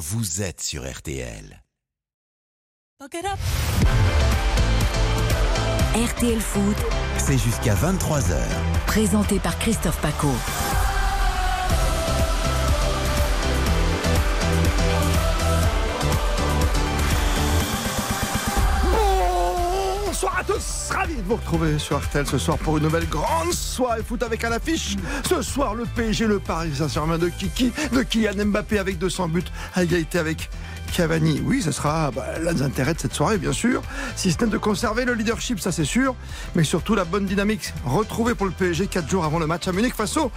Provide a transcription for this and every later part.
vous êtes sur RTL. RTL Foot, C'est jusqu'à 23h. présenté par Christophe Paco. Tous, ravi de vous retrouver sur RTL ce soir pour une nouvelle grande soirée foot avec à l'affiche. Ce soir, le PSG, le Paris Saint-Germain de Kiki, de Kylian Mbappé avec 200 buts à égalité avec Cavani. Oui, ce sera bah, l'un des intérêts de cette soirée, bien sûr. Si ce n'est de conserver le leadership, ça c'est sûr, mais surtout la bonne dynamique retrouvée pour le PSG 4 jours avant le match à Munich face au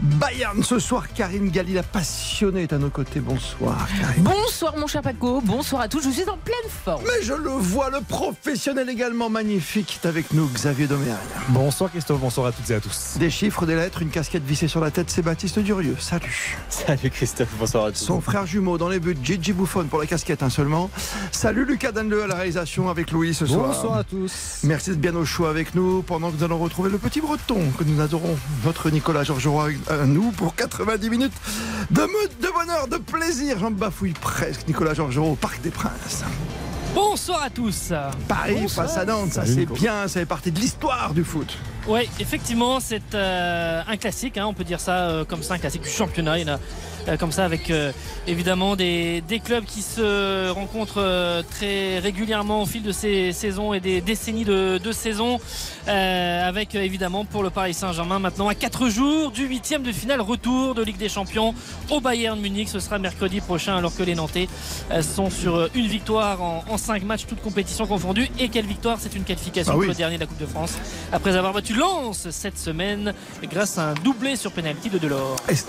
Bayern. Ce soir, Karine Galli, la passionnée, est à nos côtés. Bonsoir, Karine. Bonsoir mon cher Paco, bonsoir à tous, je suis en pleine forme. Mais je le vois, le professionnel également magnifique est avec nous, Xavier Domergue. Bonsoir Christophe, bonsoir à toutes et à tous. Des chiffres, des lettres, une casquette vissée sur la tête, c'est Baptiste Durieux. Salut. Salut Christophe, bonsoir à tous. Son frère jumeau dans les buts, Gigi Buffon pour la casquette hein, seulement. Salut Lucas Danleux à la réalisation avec Louis ce soir. Bonsoir à tous. Merci d'être bien au choix avec nous pendant que nous allons retrouver le petit breton que nous adorons, notre Nicolas Georgeroi à nous pour 90 minutes de meute, de bonheur, de plaisir. J'en bafouille presque. Nicolas Georgeroi au Parc des Princes. Bonsoir à tous. Paris Bonsoir. face à Nantes, ça c'est bien, ça fait partie de l'histoire du foot. Oui, effectivement, c'est euh, un classique, hein, on peut dire ça euh, comme ça, un classique du championnat. Il y en a euh, comme ça avec euh, évidemment des, des clubs qui se rencontrent euh, très régulièrement au fil de ces saisons et des décennies de, de saisons. euh, avec évidemment pour le Paris Saint-Germain maintenant à 4 jours du huitième de finale retour de Ligue des Champions au Bayern Munich. Ce sera mercredi prochain alors que les Nantais euh, sont sur une victoire en, en 5 matchs, toutes compétitions confondues. Et quelle victoire? C'est une qualification Ah oui. pour le dernier de la Coupe de France après avoir battu Lens cette semaine grâce à un doublé sur pénalty de Delors. Et ce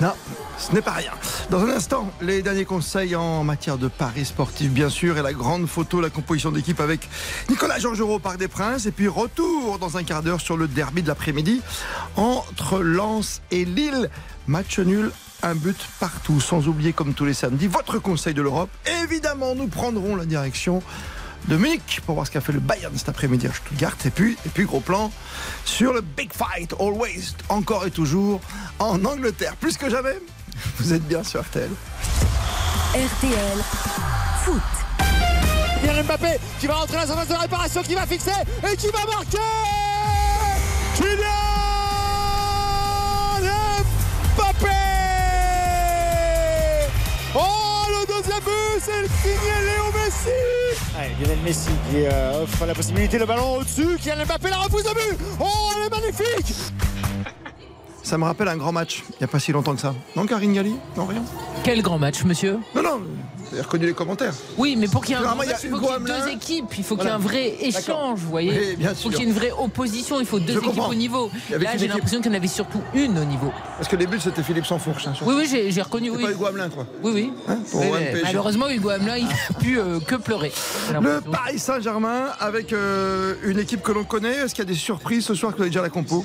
n'est- pas rien. Dans un instant, les derniers conseils en matière de paris sportifs, bien sûr, et la grande photo, la composition d'équipe avec Nicolas Georgerot au Parc des Princes. Et puis retour dans un quart d'heure sur le derby de l'après-midi entre Lens et Lille. Match nul. Un but partout, sans oublier comme tous les samedis votre conseil de l'Europe. Évidemment, nous prendrons la direction de Munich pour voir ce qu'a fait le Bayern cet après-midi à Stuttgart. Et puis, et puis gros plan sur le Big Fight, always, encore et toujours, en Angleterre. Plus que jamais, vous êtes bien sur RTL. RTL Foot. Kylian Mbappé qui va rentrer dans sa phase de réparation, qui va fixer et qui va marquer Kylian Mbappé deuxième but, c'est le signé Léo Messi. Allez, Lionel Messi qui euh, offre la possibilité, le ballon au-dessus, Kylian Mbappé la refuse au but. Oh elle est magnifique. Ça me rappelle un grand match, il n'y a pas si longtemps que ça. Non, Karine Galli Non, rien. Quel grand match monsieur? Non, non, vous avez reconnu les commentaires. Oui mais pour qu'il y ait un il match, faut qu'il y ait deux équipes, il faut qu'il y ait un vrai échange, vous voyez. Oui, bien il faut qu'il y ait une vraie opposition, il faut deux Je équipes comprends. au niveau. Là j'ai l'impression qu'il y en avait surtout une au niveau. Parce que les buts, c'était Philippe Sansfourche. Hein, Oui oui j'ai j'ai reconnu, C'est oui. pas Hugo Hamelin, quoi. Oui oui. Hein, malheureusement Hugo Hamelin il n'a pu euh, que pleurer. j'ai Le. Paris Saint-Germain avec euh, une équipe que l'on connaît. Est-ce qu'il y a des surprises ce soir que vous avez déjà la compo?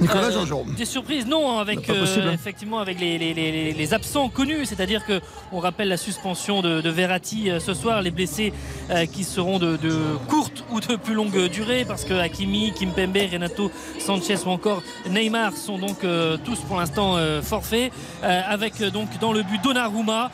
Nicolas Euh, Georgerot. Des surprises, non, hein, avec effectivement avec les, absents connus, c'est-à-dire que on rappelle la suspension de, de Verratti euh, ce soir, les blessés euh, qui seront de, courte ou de plus longue durée, parce que Hakimi, Kimpembe, Renato Sanchez ou encore Neymar sont donc euh, tous pour l'instant forfaits, avec donc dans le but Donnarumma.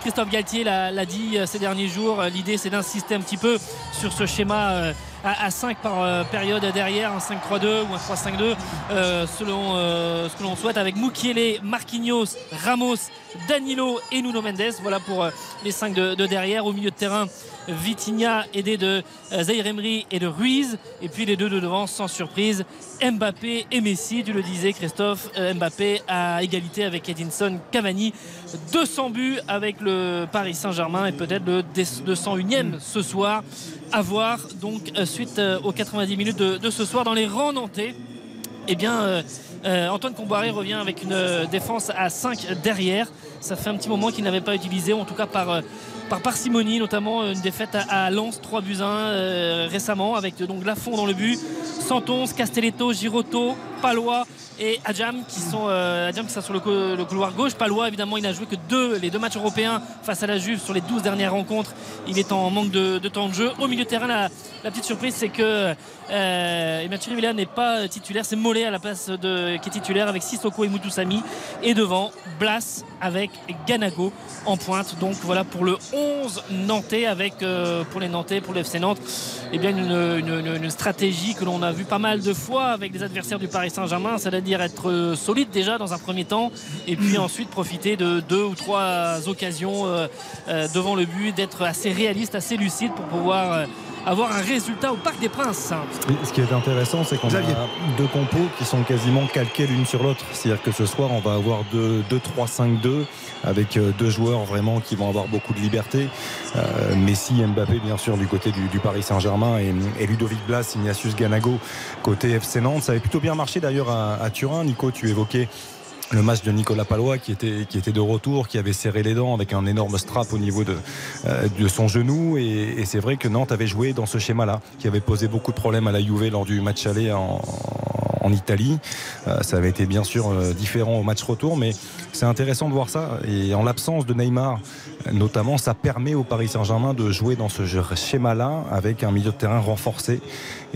Christophe Galtier l'a dit ces derniers jours, l'idée c'est d'insister un petit peu sur ce schéma à, à 5 par période derrière, un 5-3-2 ou un 3-5-2 euh, selon ce que l'on souhaite avec Mukiele, Marquinhos, Ramos, Danilo et Nuno Mendes. Voilà pour euh, les 5 de, de derrière. Au milieu de terrain, Vitinha aidé de euh, Zaire Emery et de Ruiz. Et puis les deux de devant, sans surprise, Mbappé et Messi. Tu le disais, Christophe, euh, Mbappé à égalité avec Edinson Cavani. 200 buts avec le Paris Saint-Germain et peut-être le 201e ce soir. À voir donc suite aux 90 minutes de, de ce soir dans les rangs nantais. Eh bien, euh, euh, Antoine Comboiré revient avec une euh, défense à 5 derrière. Ça fait un petit moment qu'il n'avait pas utilisé, en tout cas par, par parcimonie, notamment une défaite à, Lens, 3 buts 1 euh, récemment, avec donc Lafont dans le but, Santon, Castelletto, Girotto, Palois et Adjam qui sont euh, Adjam qui sont sur le, cou- le couloir gauche. Palois évidemment il n'a joué que deux, les deux matchs européens face à la Juve sur les 12 dernières rencontres. Il est en manque de, temps de jeu. Au milieu de terrain, la, petite surprise c'est que euh, n'est pas titulaire, c'est Mollet à la place de qui est titulaire avec Sissoko et Mutusami. Et devant, Blas avec Ganago en pointe. Donc voilà pour le 11 nantais avec euh, pour les Nantais, pour le FC Nantes, eh bien une, une- une stratégie que l'on a vu pas mal de fois avec des adversaires du Paris Saint-Germain, c'est-à-dire être euh, solide déjà dans un premier temps et puis ensuite profiter de deux ou trois occasions euh, euh, devant le but, d'être assez réaliste, assez lucide pour pouvoir avoir un résultat au Parc des Princes. Et Ce qui est intéressant, c'est qu'on a deux compos qui sont quasiment calqués l'une sur l'autre. C'est-à-dire que ce soir, on va avoir 2-3-5-2 avec euh, deux joueurs vraiment qui vont avoir beaucoup de liberté. Euh, Messi, Mbappé, bien sûr, du côté du, du Paris Saint-Germain et, et Ludovic Blas, Ignatius Ganago, côté FC Nantes. Ça avait plutôt bien marché d'ailleurs à, à Turin. Nico, tu évoquais le match de Nicolas Palois qui était, qui était de retour, qui avait serré les dents avec un énorme strap au niveau de, euh, de son genou. Et, et c'est vrai que Nantes avait joué dans ce schéma-là, qui avait posé beaucoup de problèmes à la Juve lors du match aller en, en Italie. Euh, ça avait été bien sûr euh, différent au match retour, mais c'est intéressant de voir ça. Et en l'absence de Neymar, notamment, ça permet au Paris Saint-Germain de jouer dans ce schéma-là avec un milieu de terrain renforcé.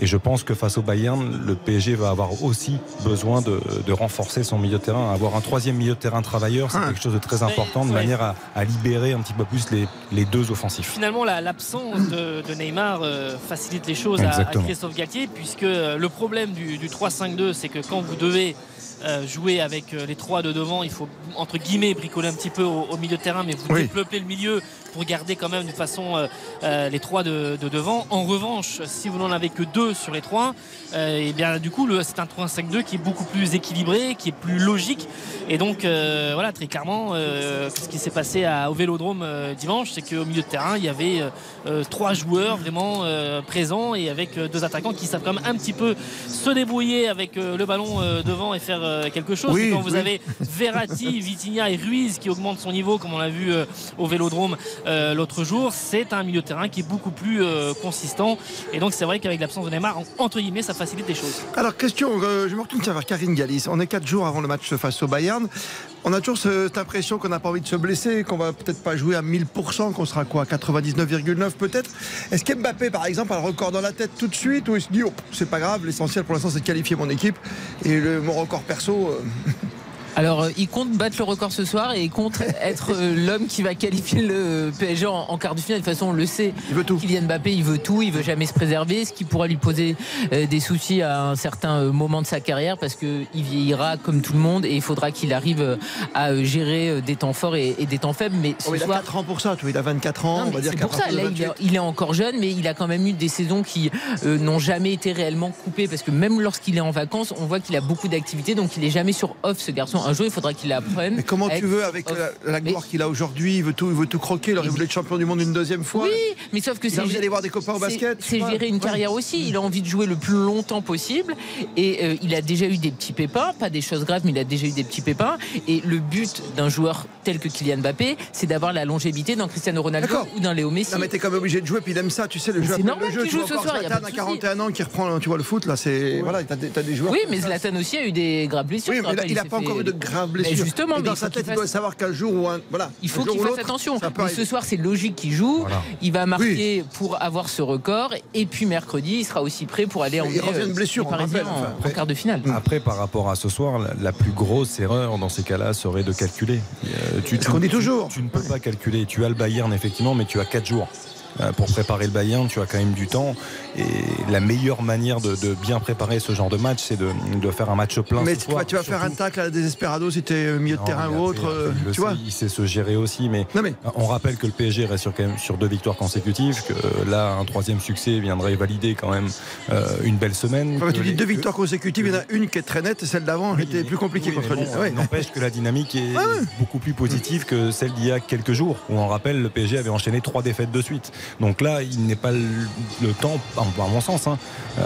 Et je pense que face au Bayern, le PSG va avoir aussi besoin de, de renforcer son milieu de terrain. Avoir un troisième milieu de terrain travailleur, c'est Ah. quelque chose de très important, de manière à, à libérer un petit peu plus les, les deux offensifs. Finalement, la- l'absence de, de Neymar euh, facilite les choses à. Christophe Galtier, puisque euh, le problème du, du 3-5-2, c'est que quand vous devez euh, jouer avec euh, les trois de devant, il faut entre guillemets bricoler un petit peu au, au milieu de terrain, mais vous Oui. dépeuplez le milieu pour garder quand même de façon euh, euh, les trois de, de devant. En revanche, si vous n'en avez que deux sur les trois, euh, et bien du coup, c'est un 3-5-2 qui est beaucoup plus équilibré, qui est plus logique. Et donc, euh, voilà, très clairement, ce qui s'est passé à- au Vélodrome dimanche, c'est qu'au milieu de terrain, il y avait trois joueurs vraiment présents et avec deux attaquants qui savent quand même un petit peu se débrouiller avec le ballon devant et faire quelque chose. Oui, Et quand vous avez Verratti, Vitinha et Ruiz qui augmentent son niveau, comme on l'a vu au Vélodrome euh, l'autre jour, c'est un milieu de terrain qui est beaucoup plus euh, consistant. Et donc, c'est vrai qu'avec l'absence de Neymar, en- entre guillemets, ça facilite les choses. Alors, question, euh, je me retourne vers Karine Gallis. On est quatre jours avant le match face au Bayern. On a toujours ce- cette impression qu'on n'a pas envie de se blesser, qu'on va peut-être pas jouer à 1000%, qu'on sera quoi, 99,9 peut-être. Est-ce qu'Mbappé, par exemple, a le record dans la tête tout de suite ou il se dit, oh, c'est pas grave, l'essentiel pour l'instant c'est de qualifier mon équipe et mon record perso, Alors, euh, il compte battre le record ce soir et il compte être euh, l'homme qui va qualifier le PSG en, en quart de finale. De toute façon, on le sait. il veut tout. Kylian Mbappé, il veut tout, il veut jamais se préserver, ce qui pourra lui poser euh, des soucis à un certain moment de sa carrière parce que il vieillira comme tout le monde et il faudra qu'il arrive à gérer des temps forts et, et des temps faibles. Mais ce Oh, il a soir, 4 ans pour ça, il a 24 ans, non, on mais va dire c'est qu'à pour ça. Là, il est, 28. il est encore jeune, mais il a quand même eu des saisons qui euh, n'ont jamais été réellement coupées parce que même lorsqu'il est en vacances, on voit qu'il a beaucoup d'activités, donc il est jamais sur off. Ce garçon, un jour, il faudra qu'il apprenne. Mais comment tu veux avec off. la, la Mais- gloire qu'il a aujourd'hui, il veut tout, il veut tout croquer, il aurait Mais- voulu être champion du monde une deuxième fois. Oui, mais sauf que Il a c'est envie d'aller voir des copains au basket. C'est gérer une carrière aussi. Il a envie de jouer le plus longtemps possible. Et euh, il a déjà eu des petits pépins, pas des choses graves, mais il a déjà eu des petits pépins. Et le but d'un joueur tel que Kylian Mbappé, c'est d'avoir la longévité d'un Cristiano Ronaldo ou d'un Léo Messi. Non mais t'es quand même obligé de jouer puis il aime ça tu sais le jeu c'est normal qu'il joue ce soir, a Zlatan à de 41 ans qui reprend tu vois le foot là c'est voilà t'as des, joueurs Oui, mais. Zlatan aussi a eu des graves blessures. oui mais il n'a s'est pas encore eu de graves Mais blessures justement, Et mais dans il sa faut tête qu'il il doit fasse- savoir qu'un jour ou un voilà Il faut qu'il fasse attention. Mais ce soir, c'est logique qu'il joue. Voilà. Il va marquer pour avoir ce record. Et puis mercredi, il sera aussi prêt pour aller Il revient de euh, blessure, les on Parisiens rappelle, enfin, en, en quart de finale. Après, par rapport à ce soir, la, la plus grosse erreur dans ces cas-là serait de calculer. Euh, tu, ce qu'on dit tu- toujours. Tu ne peux pas calculer. Tu as le Bayern, effectivement, mais tu as 4 jours. Euh, Pour préparer le Bayern, tu as quand même du temps. Et la meilleure manière de, de bien préparer ce genre de match, c'est de, de faire un match plein. mais ce tu, soir, vas- tu vas faire un tacle à la désesperado si t'es milieu de terrain ou autre euh, tu vois Il sait se gérer aussi, mais non mais on rappelle que le PSG reste sur, quand même sur deux victoires consécutives, que là, un troisième succès viendrait valider quand même euh, une belle semaine. enfin, tu dis les- deux victoires consécutives il y en a une qui est très nette et celle d'avant Oui, était mais- plus compliquée oui, contre lui bon, Ouais. N'empêche que la dynamique est beaucoup plus positive que celle d'il y a quelques jours, où on rappelle le PSG avait enchaîné trois défaites de suite. Donc là, il n'est pas le, temps, à mon sens, hein, euh,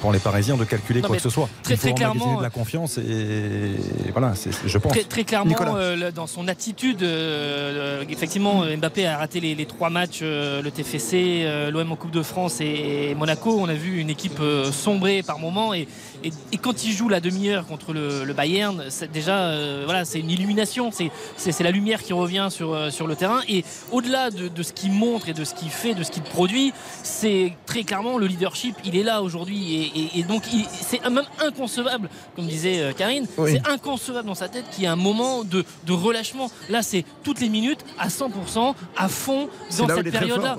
pour les Parisiens de calculer Non, quoi que ce soit. très, il faut très clairement, de la confiance et voilà, je pense. Très, très clairement, euh, dans son attitude, euh, effectivement, Mbappé a raté les, les trois matchs, euh, le TFC, l'OM en Coupe de France et, Monaco. On a vu une équipe sombrer par moments et, Et, et quand il joue la demi-heure contre le, le Bayern, déjà euh, voilà, c'est une illumination, c'est, la lumière qui revient sur, euh, sur le terrain. Et au-delà de, de ce qu'il montre et de ce qu'il fait, de ce qu'il produit, c'est très clairement le leadership. Il est là aujourd'hui et, et- et donc c'est même inconcevable, comme disait euh, Karine, Oui. c'est inconcevable dans sa tête qu'il y ait un moment de, de relâchement. Là, c'est toutes les minutes à 100%, à fond dans cette période-là.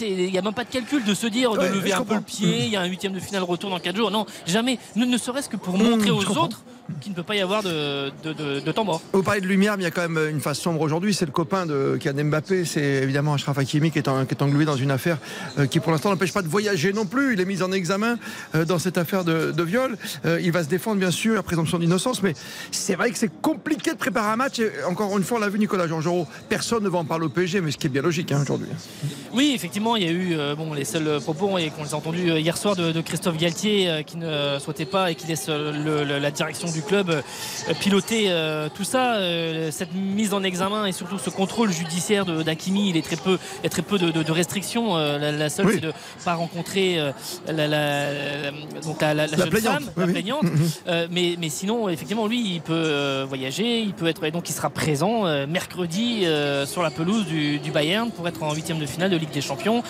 Il n'y a même pas de calcul de se dire Ouais, de lever un peu le pied, il y a un huitième de finale retour dans 4 jours. Non, jamais. Ne, ne serait-ce que pour Mmh, montrer aux autres qu'il ne peut pas y avoir de, de, de- de temps mort. Vous parlez de lumière, mais il y a quand même une face sombre aujourd'hui. C'est le copain de Kylian Mbappé. C'est évidemment Achraf Hakimi qui est, en- qui est englué dans une affaire euh, qui, pour l'instant, n'empêche pas de voyager non plus. Il est mis en examen euh, dans cette affaire de, de viol. Euh, il va se défendre, bien sûr, la présomption d'innocence. Mais c'est vrai que c'est compliqué de préparer un match. Et encore une fois, on l'a vu, Nicolas Georgerot. Personne ne va en parler au PSG, mais ce qui est bien logique hein, aujourd'hui. Oui, effectivement, il y a eu euh, bon, les seuls propos et qu'on les a entendus hier soir de, de Christophe Galtier euh, qui ne souhaitait pas et qui laisse le- le- la direction du club euh, piloter euh, tout ça. Euh, cette mise en examen et surtout ce contrôle judiciaire d'Akimi, il est très peu, il y a très peu de, de- de restrictions. La, la seule, Oui. c'est de ne pas rencontrer la, donc la, jeune plaignante, femme, oui, la plaignante. Mhm. Euh, mais, mais sinon, effectivement, lui, il peut voyager, il peut être et donc il sera présent mercredi sur la pelouse du, du Bayern pour être en huitième de finale de Ligue des Champions,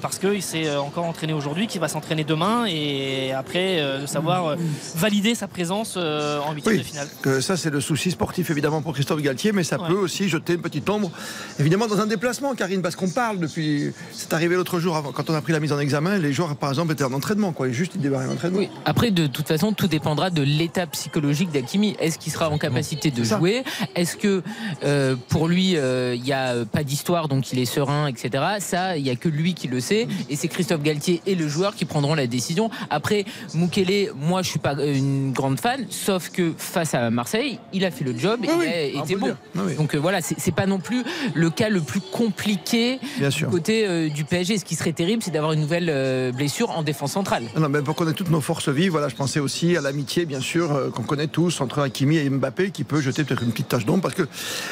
parce qu'il s'est encore entraîné aujourd'hui, qu'il va s'entraîner demain et après de savoir valider sa présence euh, en huitième Oui, de finale. que ça c'est le souci sportif évidemment pour Christophe Galtier, mais ça Ouais. peut aussi jeter une petite ombre évidemment dans un déplacement, Karine, parce qu'on parle depuis. C'est arrivé l'autre jour avant, quand on a pris la mise en examen, les joueurs par exemple étaient en entraînement, quoi, juste ils démarraient l'entraînement. Oui. Après, de toute façon, tout dépendra de l'état psychologique d'Akimi. Est-ce qu'il sera en capacité de ça. jouer? Est-ce que euh, pour lui, euh, il n'y a euh, pas d'histoire, donc il est serein, etc. Ça, il n'y a que lui qui le sait. Et c'est Christophe Galtier et le joueur qui prendront la décision. Après, Mukele, moi, je suis pas euh, une grande fan, sauf que face à Marseille, il a fait le job et Oui, il a été bon. Oui. Donc euh, voilà, c'est pas non plus le cas le plus compliqué Bien du sûr. côté euh, du PSG. Ce qui serait terrible, c'est d'avoir une nouvelle euh, blessure en défense centrale. Ah Non, mais pour connaître toutes nos forces vives, voilà, je pensais aussi à l'amitié, bien sûr, euh, qu'on connaît tous entre Hakimi et Mbappé, qui peut jeter peut-être une petite tache d'ombre, parce que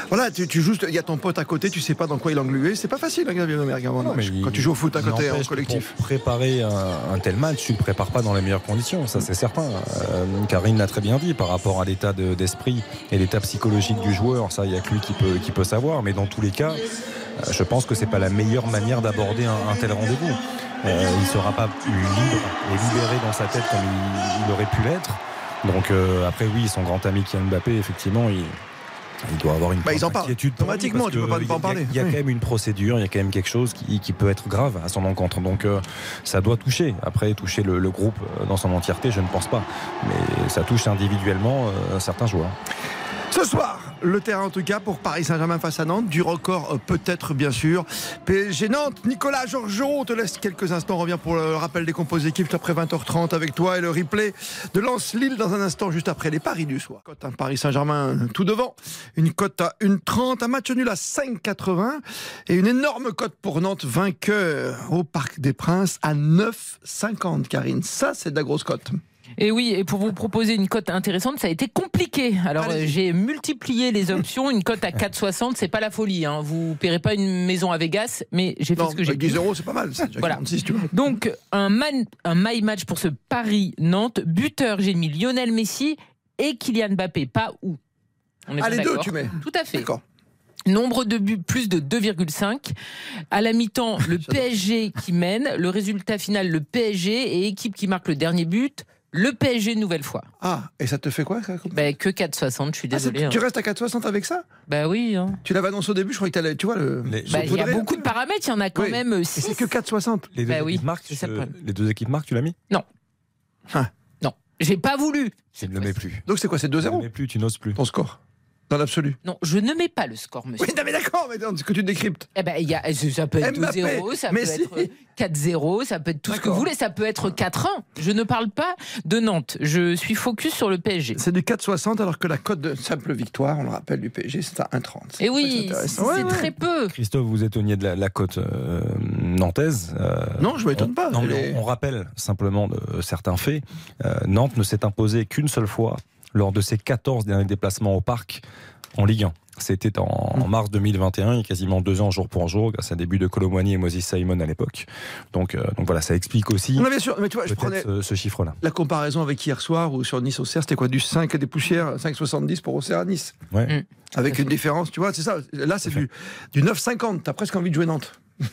voilà, tu, tu joues, il y a ton pote à côté, tu sais pas dans quoi il est englué, c'est pas facile, hein, Non, mais quand il- tu joues au foot à côté, en collectif. Pour préparer un, un tel match, tu ne le prépares pas dans les meilleures conditions, ça c'est certain. Euh, Karine l'a très bien dit par rapport à l'état de- d'esprit et l'état psychologique du joueur, ça il n'y a que lui qui peut, savoir, mais dans tous les cas, euh, je pense que c'est pas la meilleure manière d'aborder un, tel rendez-vous. Euh, il ne sera pas libre et libéré dans sa tête comme il, il aurait pu l'être. Donc euh, après oui, son grand ami Kylian Mbappé, effectivement, il, il doit avoir une Bah, ils en parlent. Automatiquement, tu peux pas ne pas en il y a- parler. Il y a, Oui. quand même une procédure, il y a quand même quelque chose qui, qui peut être grave à son encontre. Donc euh, ça doit toucher. Après, toucher le, le groupe euh, dans son entièreté, je ne pense pas. Mais ça touche individuellement euh, certains joueurs. Ce soir, le terrain en tout cas pour Paris Saint-Germain face à Nantes, du record euh, peut-être bien sûr. PSG Nantes, Nicolas Georgerot, on te laisse quelques instants, on revient pour le rappel des composés d'équipe après 20h30 avec toi et le replay de Lens-Lille dans un instant juste après les paris du soir. Cote un Paris Saint-Germain tout devant, une cote à 1,30, un match nul à 5,80 et une énorme cote pour Nantes vainqueur au Parc des Princes à 9,50 Karine. Ça c'est de la grosse cote. Et oui, et pour vous proposer une cote intéressante, ça a été compliqué. Alors euh, j'ai multiplié les options. Une cote à 4,60, c'est pas la folie. Hein. Vous paierez pas une maison à Vegas, mais j'ai fait Non, ce que j'ai avec pu. 10 euros c'est pas mal, Voilà. 46 tu vois. Donc un, man, un my match pour ce Paris-Nantes. Buteur, j'ai mis Lionel Messi et Kylian Mbappé. Pas où On est Ah les deux tu mets Tout à fait. D'accord. Nombre de buts, plus de 2,5. À la mi-temps, le J'adore. PSG qui mène. Le résultat final, le PSG et équipe qui marque le dernier but. Le PSG une nouvelle fois. Ah, et ça te fait quoi ça, Ben, que 4,60, je suis Ah, c'est- désolé. Tu hein. restes à 4,60 avec ça? Bah oui. hein. Tu l'avais annoncé au début, je croyais que tu vois, le. Bah, il y a beaucoup de paramètres, il y en a quand Oui. même Et c'est 6. que 4,60. Les deux, Bah oui, c'est le euh, les deux équipes marquent, tu l'as mis? Non, j'ai pas voulu. Tu ne le mets plus. Donc c'est quoi C'est Tu ne le 2-0 mets plus, tu n'oses plus. ton score? Dans l'absolu Non, je ne mets pas le score, monsieur. Oui, non, mais d'accord, mais ce que tu décryptes. Eh ben, il y a, ça peut être Mbappé, 2-0, ça peut être 4-0, ça peut être tout ce que vous voulez, ça peut être 4-1. Je ne parle pas de Nantes, je suis focus sur le PSG. C'est du 4,60 alors que la cote de simple victoire, on le rappelle, du PSG, c'est à 1,30. Et oui, C'est. Ouais, ouais. très peu. Christophe, vous étonniez de la, la cote euh, nantaise. euh, Non, je m'étonne on- pas. non, mais on, on rappelle simplement de certains faits. Euh, Nantes ne s'est imposé qu'une seule fois lors de ses 14 derniers déplacements au parc En Ligue 1. C'était en, en mars 2021, il y a quasiment deux ans jour pour jour, grâce à un début de Colomboigny et Moses Simon à l'époque. Donc, euh, donc voilà, ça explique aussi Non, bien sûr, mais tu vois, je prenais ce, ce chiffre-là. la comparaison avec hier soir ou sur Nice-Auxerre, c'était quoi Du 5 et des poussières, 5,70 pour Auxerre à Nice. Ouais. Mm. Avec une différence, tu vois, c'est ça. Là, c'est du, du 9,50. T'as presque envie de jouer Nantes.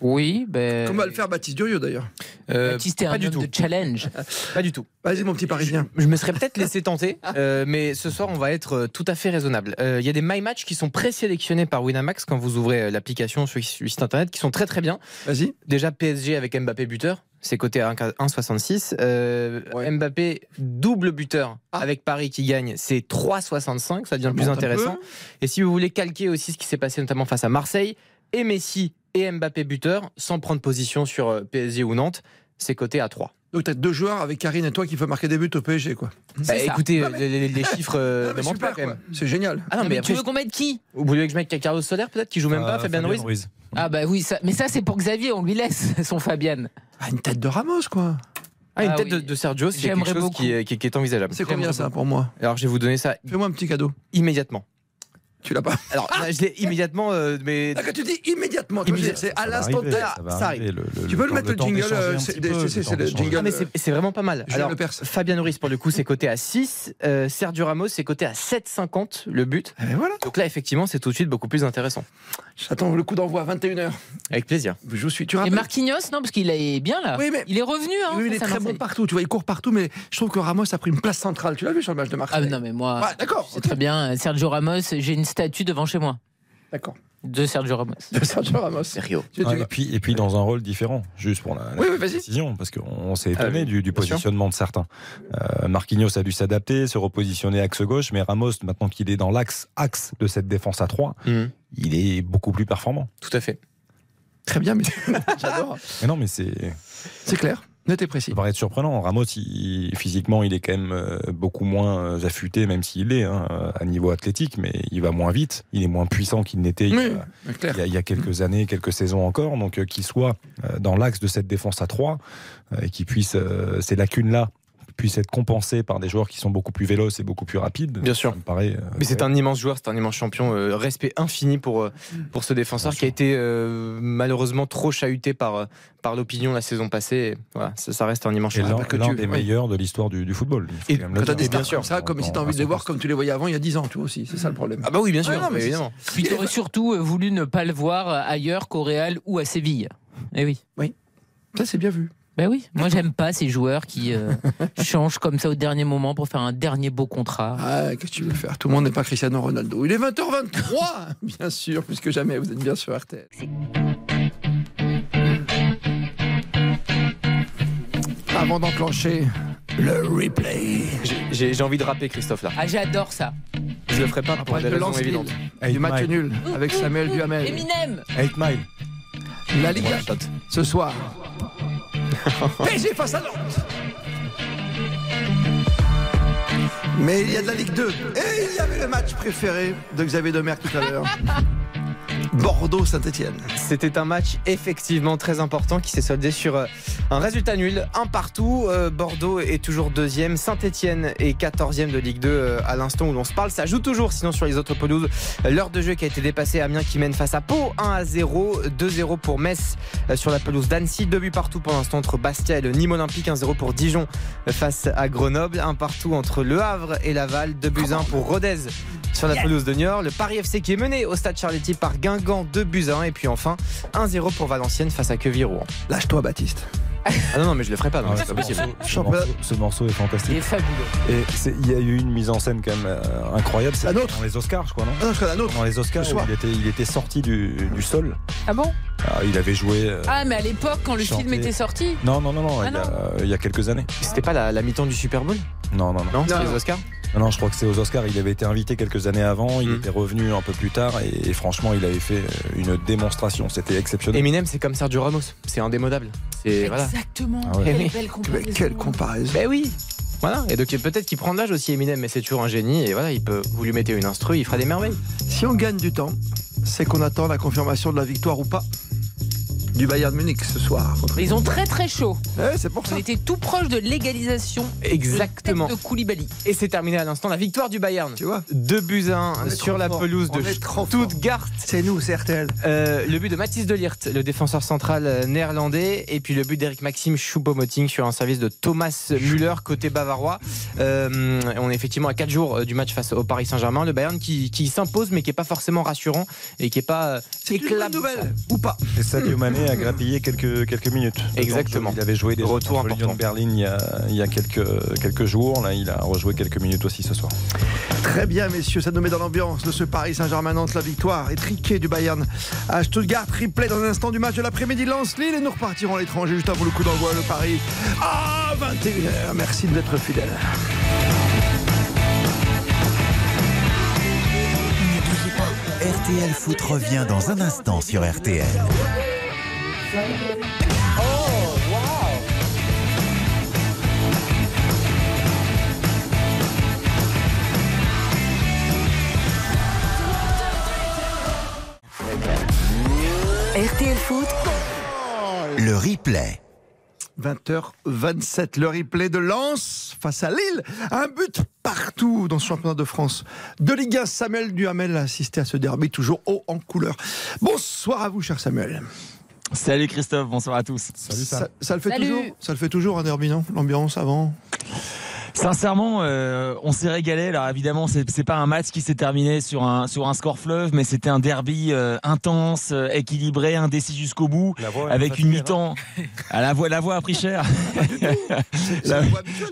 Oui, ben. Comment va le faire Baptiste Durieux d'ailleurs Euh, Baptiste est un pas du homme tout. de challenge. Pas du tout. Vas-y, mon petit parisien. Je me serais peut-être laissé tenter, euh, mais ce soir, on va être euh, tout à fait raisonnable. Euh, Il y a des My Match qui sont présélectionnés par Winamax quand vous ouvrez l'application sur le site internet, qui sont très très bien. Vas-y. Déjà PSG avec Mbappé buteur, c'est coté à 1 1,66. Euh, Ouais. Mbappé double buteur Ah. avec Paris qui gagne, c'est 3,65. Ça devient le plus intéressant. Et si vous voulez calquer aussi ce qui s'est passé notamment face à Marseille, et Messi et Mbappé buteur, sans prendre position sur euh, PSG ou Nantes, c'est coté à 3. Donc, t'as deux joueurs avec Karine et toi qui veulent marquer des buts au PSG, quoi. Bah, ça. écoutez, Non, mais- les, chiffres euh, ne mentent pas quand même. C'est génial. Ah non, mais mais après, tu veux qu'on mette qui? vous voulez que je mette Carlos Soler peut-être qui joue même pas, Euh, Fabien Ruiz Ah bah oui, ça, mais ça c'est pour Xavier, on lui laisse son Fabian. Ah, une tête de Ramos, quoi. Ah, une Ah tête oui. de, de Sergio, c'est quelque chose qui est, qui est- qui est envisageable. C'est combien ça beaucoup. pour moi? Alors je vais vous donner ça Fais-moi un petit cadeau. immédiatement. Tu l'as pas Alors là, je l'ai immédiatement, euh, mais Ah, Quand tu dis immédiatement, Immédiat- c'est à l'instant T. ça ça le- le- Tu peux le mettre le jingle, euh, c'est- le jingle. Ah, mais vraiment pas mal. Alors. Fabien Ruiz, pour le coup, c'est coté à 6. Euh, Sergio Ramos, c'est coté à 7,50 le but. Et voilà. Donc là, effectivement, c'est tout de suite beaucoup plus intéressant. J'attends le coup d'envoi à 21h. Avec plaisir. Je suis. Tu Et rappelles Marquinhos, non, parce qu'il est bien là. Oui, mais- Il est revenu, hein. Oui, il est très bon partout. Tu vois, il court partout, mais je trouve que Ramos a pris une place centrale. Tu l'as vu sur le match de Ah Marseille non, mais moi, Ouais, d'accord. c'est très bien. Sergio Ramos, j'ai une statue devant chez moi D'accord. de Sergio Ramos. De Sergio Ramos. Sérieux. Et, puis, et puis dans un rôle différent, juste pour la, la Oui, oui, vas-y. précision, parce qu'on s'est Ah étonné oui, du, du bien sûr. positionnement de certains. Euh, Marquinhos a dû s'adapter, se repositionner axe gauche, mais Ramos, maintenant qu'il est dans l'axe axe de cette défense à 3, Mhm, il est beaucoup plus performant. tout à fait. Très bien, mais j'adore. Mais non, mais c'est C'est clair. Net et précis. ça paraît être surprenant. Ramos, il- physiquement, il est quand même euh, beaucoup moins euh, affûté, même s'il est hein, à niveau athlétique, mais il va moins vite, il est moins puissant qu'il n'était il Oui, il y, a, il y a quelques années, quelques saisons encore. Donc, euh, qu'il soit dans l'axe de cette défense à 3 euh, et qu'il puisse, ces lacunes-là, puissent être compensées par des joueurs qui sont beaucoup plus véloces et beaucoup plus rapides. Bien sûr. Ça me paraît. euh, Mais c'est un immense joueur, c'est un immense champion. euh, respect infini pour, euh, pour ce défenseur Bien qui a été euh, malheureusement trop chahuté par, par l'opinion la saison passée. Et voilà, ça, ça reste un immense Et champion. l'un que l'un tu- des oui. meilleurs de l'histoire du, du football. Et quand t'as des bien sûr. comme ça, comme si t'as envie de les voir comme tu les voyais avant il y a 10 ans, toi aussi. C'est ça le problème. Ah bah oui, bien sûr, Ouais, non, mais évidemment. Puis tu aurais surtout voulu ne pas le voir ailleurs qu'au Real ou à Séville. Eh oui. Ça, c'est bien vu. Ben oui, moi j'aime pas ces joueurs qui euh, changent comme ça au dernier moment pour faire un dernier beau contrat. Ah, qu'est-ce que tu veux faire? Tout le monde n'est pas Cristiano Ronaldo. Il est 20h23, bien sûr, plus que jamais. Vous êtes bien sur RTL. Avant d'enclencher le replay. J'ai- envie de rapper Christophe là. Ah j'adore ça. Je le ferai pas pour Après des de raisons évidentes. du match nul avec Samuel Duhamel. Eminem 8 Mile. La Ligue 1 ce soir. PSG face à Nantes. Mais il y a de la Ligue 2. Et il y avait le match préféré de Xavier Domer tout à l'heure. Bordeaux-Saint-Etienne. C'était un match effectivement très important qui s'est soldé sur euh, un résultat nul, un partout. Euh, Bordeaux est toujours deuxième, Saint-Etienne est quatorzième de Ligue 2 euh, à l'instant où l'on se parle. Ça joue toujours sinon sur les autres pelouses. L'heure de jeu qui a été dépassée, Amiens qui mène face à Pau 1 à 0, 2-0 pour Metz sur la pelouse d'Annecy, deux buts partout pour l'instant entre Bastia et le Nîmes Olympique, 1-0 pour Dijon face à Grenoble, un partout entre Le Havre et Laval, 2 buts 1 pour Rodez sur la pelouse de Niort. Le Paris FC qui est mené au stade Charletti par Guingamp, 2 buts à 1. Et puis enfin, 1-0 pour Valenciennes face à Quevilly-Rouen. Lâche-toi, Baptiste. Ah non, non, mais je le ferai pas, non, Ouais, c'est ce, pas possible. morceau, ce morceau- ce morceau est Il fantastique. est fabuleux. Et c'est- il y a eu une mise en scène quand même euh, incroyable. La C'était nôtre. Dans les Oscars, je crois, non Ah non, je crois la nôtre. Dans les Oscars, où il était, il était sorti du, du sol. Ah bon? Ah, il avait joué. euh, Ah mais à l'époque quand le Chanter. film était sorti? Non, non, non, non, Ah il, y a, il y a quelques années. C'était pas la, la mi-temps du Super Bowl? Non, non, non. Non, c'est les. Oscars? Non, non, je crois que c'est aux Oscars. Il avait été invité quelques années avant. Il Mm. était revenu un peu plus tard. Et, et franchement, il avait fait euh, une démonstration. C'était exceptionnel. Eminem, c'est comme Sergio Ramos. C'est indémodable. C'est voilà. Exactement. Ah ouais. Quelle Eh oui. belle Mais comparaison. quelle comparaison. Ben oui. Voilà. Et donc peut-être qu'il prend de l'âge aussi Eminem, mais c'est toujours un génie. Et voilà, il peut. Vous lui mettez une instru, il fera des merveilles. Si on gagne du temps, c'est qu'on attend la confirmation de la victoire ou pas. Du Bayern Munich ce soir. Ils ont très très chaud. Ouais, c'est pour ça. On était tout proche de l'égalisation. Exactement. De Koulibaly. Et c'est terminé à l'instant la victoire du Bayern. Tu vois 2 buts à 1 On est sur la fort. pelouse On de. Stuttgart. C'est nous, c'est RTL. Euh, le but de Mathis de Ligt, le défenseur central euh, néerlandais, et puis le but d'Eric Maxime Choupo-Moting sur un service de Thomas Müller côté bavarois. Euh, on est effectivement à 4 jours du match face au Paris Saint-Germain. Le Bayern qui, qui s'impose, mais qui est pas forcément rassurant et qui est pas C'est une bonne éclaboussant. nouvelle ou pas Et Sadio Mané a grappillé quelques, quelques minutes. Exactement. Il avait joué des Retour contre Lyon important. de Berlin il y, a, il y a quelques, quelques jours. Là, il a rejoué quelques minutes aussi ce soir. Très bien, messieurs, ça nous met dans l'ambiance de ce Paris Saint-Germain-Nantes. La victoire étriquée du Bayern à Stuttgart. Replay dans un instant du match de l'après-midi Lens-Lille. Et nous repartirons à l'étranger juste avant le coup d'envoi. Le Paris à 21h. Merci d'être fidèles. RTL Foot revient dans un instant sur RTL. RTL Foot, Le replay. 20h27, le replay de Lens face à Lille. Un but partout dans ce championnat de France. De Ligue 1, Samuel Duhamel a assisté à ce derby, toujours haut en couleur. Bonsoir à vous, cher Samuel. Salut Christophe, bonsoir à tous. Ça, ça le fait Salut. toujours Ça le fait toujours un derby, non L'ambiance avant? Sincèrement, euh, on s'est régalé. Alors évidemment, c'est c'est pas un match qui s'est terminé sur un sur un score fleuve, mais c'était un derby euh, intense, euh, équilibré, indécis jusqu'au bout, avec une mi-temps. Ah, la voix, la voix a pris cher. La-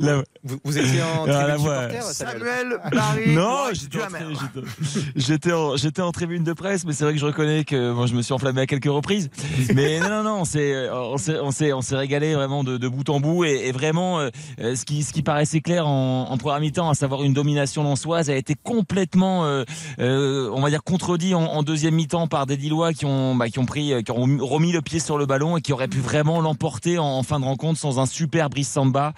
la- Vous, vous étiez en Ah, tribune la voix. supporter, Samuel Samuel, Paris, Non, j'étais en, j'étais- j'étais en, j'étais en tribune de presse, mais c'est vrai que je reconnais que moi je me suis enflammé à quelques reprises. Mais non, non, non, on s'est, on s'est, on s'est, on s'est régalé vraiment de, de bout en bout et, et vraiment ce qui, ce qui paraissait clair en, première mi-temps, à savoir une domination lançoise, a été complètement, euh, euh, on va dire contredit en, deuxième mi-temps par des Lillois qui ont, bah, qui ont pris, euh, qui ont remis le pied sur le ballon et qui auraient pu vraiment l'emporter en, fin de rencontre sans un super Brice Samba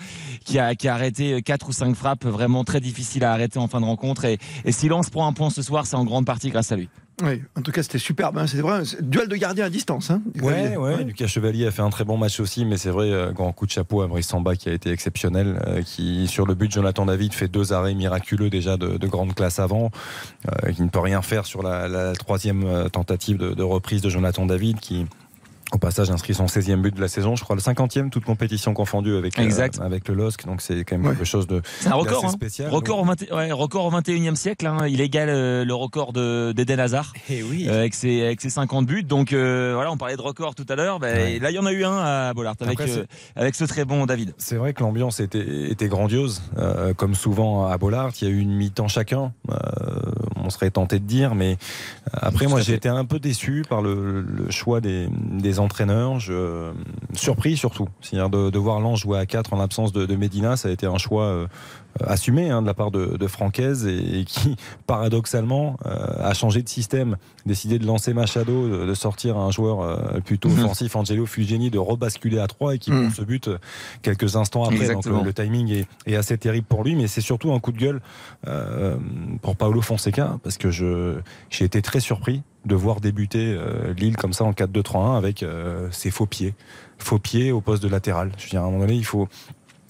qui a, qui a arrêté quatre ou cinq frappes vraiment très difficiles à arrêter en fin de rencontre. Et, et si Lens prend un point ce soir, c'est en grande partie grâce à lui. Oui, en tout cas, c'était superbe. hein. C'était vraiment un duel de gardien à distance. Hein, Ouais, ouais, Lucas Chevalier a fait un très bon match aussi, mais c'est vrai, euh, grand coup de chapeau à Brice Samba qui a été exceptionnel, euh, qui sur le but de Jonathan David fait deux arrêts miraculeux déjà de, de grande classe avant, euh, qui ne peut rien faire sur la, la troisième tentative de, de reprise de Jonathan David, qui au passage inscrit son 16e but de la saison, je crois le 50e, toute compétition confondue avec, euh, Exact. avec le LOSC, donc c'est quand même Ouais. quelque chose de C'est un record, hein. spécial. Record, au 20 ouais, record au 21e siècle. hein. Il égale euh, le record de- d'Eden Hazard Et oui. euh, avec, ses, avec ses 50 buts. Donc euh, voilà, on parlait de record tout à l'heure. Bah, Ouais. et Là, il y en a eu un à Bollard avec, Après, euh, avec ce très bon David. C'est vrai que l'ambiance était, était grandiose, euh, comme souvent à Bollard. Il y a eu une mi-temps chacun, euh, on serait tenté de dire, mais après, moi, j'ai été un peu déçu par le, le choix des, des entraîneurs. Je, surpris surtout. C'est-à-dire de, de voir Lens jouer à 4 en l'absence de, de Medina, ça a été un choix euh, assumé hein, de la part de, de Francaise et, et qui, paradoxalement, euh, a changé de système, décidé de lancer Machado, de, de sortir un joueur euh, plutôt Mhm. offensif, Angelo Fugeni, de rebasculer à 3 et qui Mhm. prend ce but euh, quelques instants après. Exactement. Donc euh, le timing est, est assez terrible pour lui, mais c'est surtout un coup de gueule euh, pour Paolo Fonseca parce que j'ai été très surpris de voir débuter euh, Lille comme ça en 4-2-3-1 avec euh, ses faux pieds, faux pieds au poste de latéral. Je veux dire à un moment donné, il faut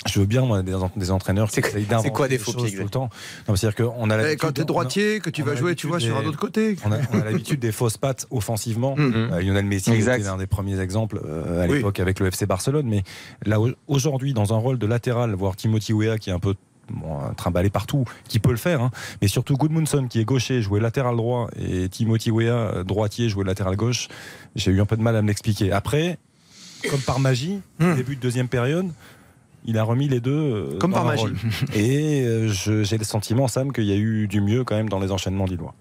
je veux bien moi, des, en- des entraîneurs qui C'est- essayent c'est d'inventer quoi des des faux pieds, tout le temps. Non, C'est-à-dire qu'on a Et l'habitude- quand tu es on a- droitier, que tu vas jouer, tu vois, l'habitude sur un des- autre côté. on a, l'habitude des fausses pattes offensivement. Mm. Euh, Lionel Messi était l'un des premiers exemples euh, à Oui. l'époque avec le FC Barcelone. Mais là, au- aujourd'hui, dans un rôle de latéral, voir Timothy Weah qui est un peu bon, trimballé partout, qui peut le faire, hein, mais surtout Goodmunson qui est gaucher, jouer latéral droit, et Timothy Weah, droitier, jouer latéral gauche, j'ai eu un peu de mal à me l'expliquer. Après, comme par magie, Mm. début de deuxième période, il a remis les deux euh, Comme par magie. rôle. Et euh, j'ai le sentiment, Sam, qu'il y a eu du mieux quand même dans les enchaînements lillois.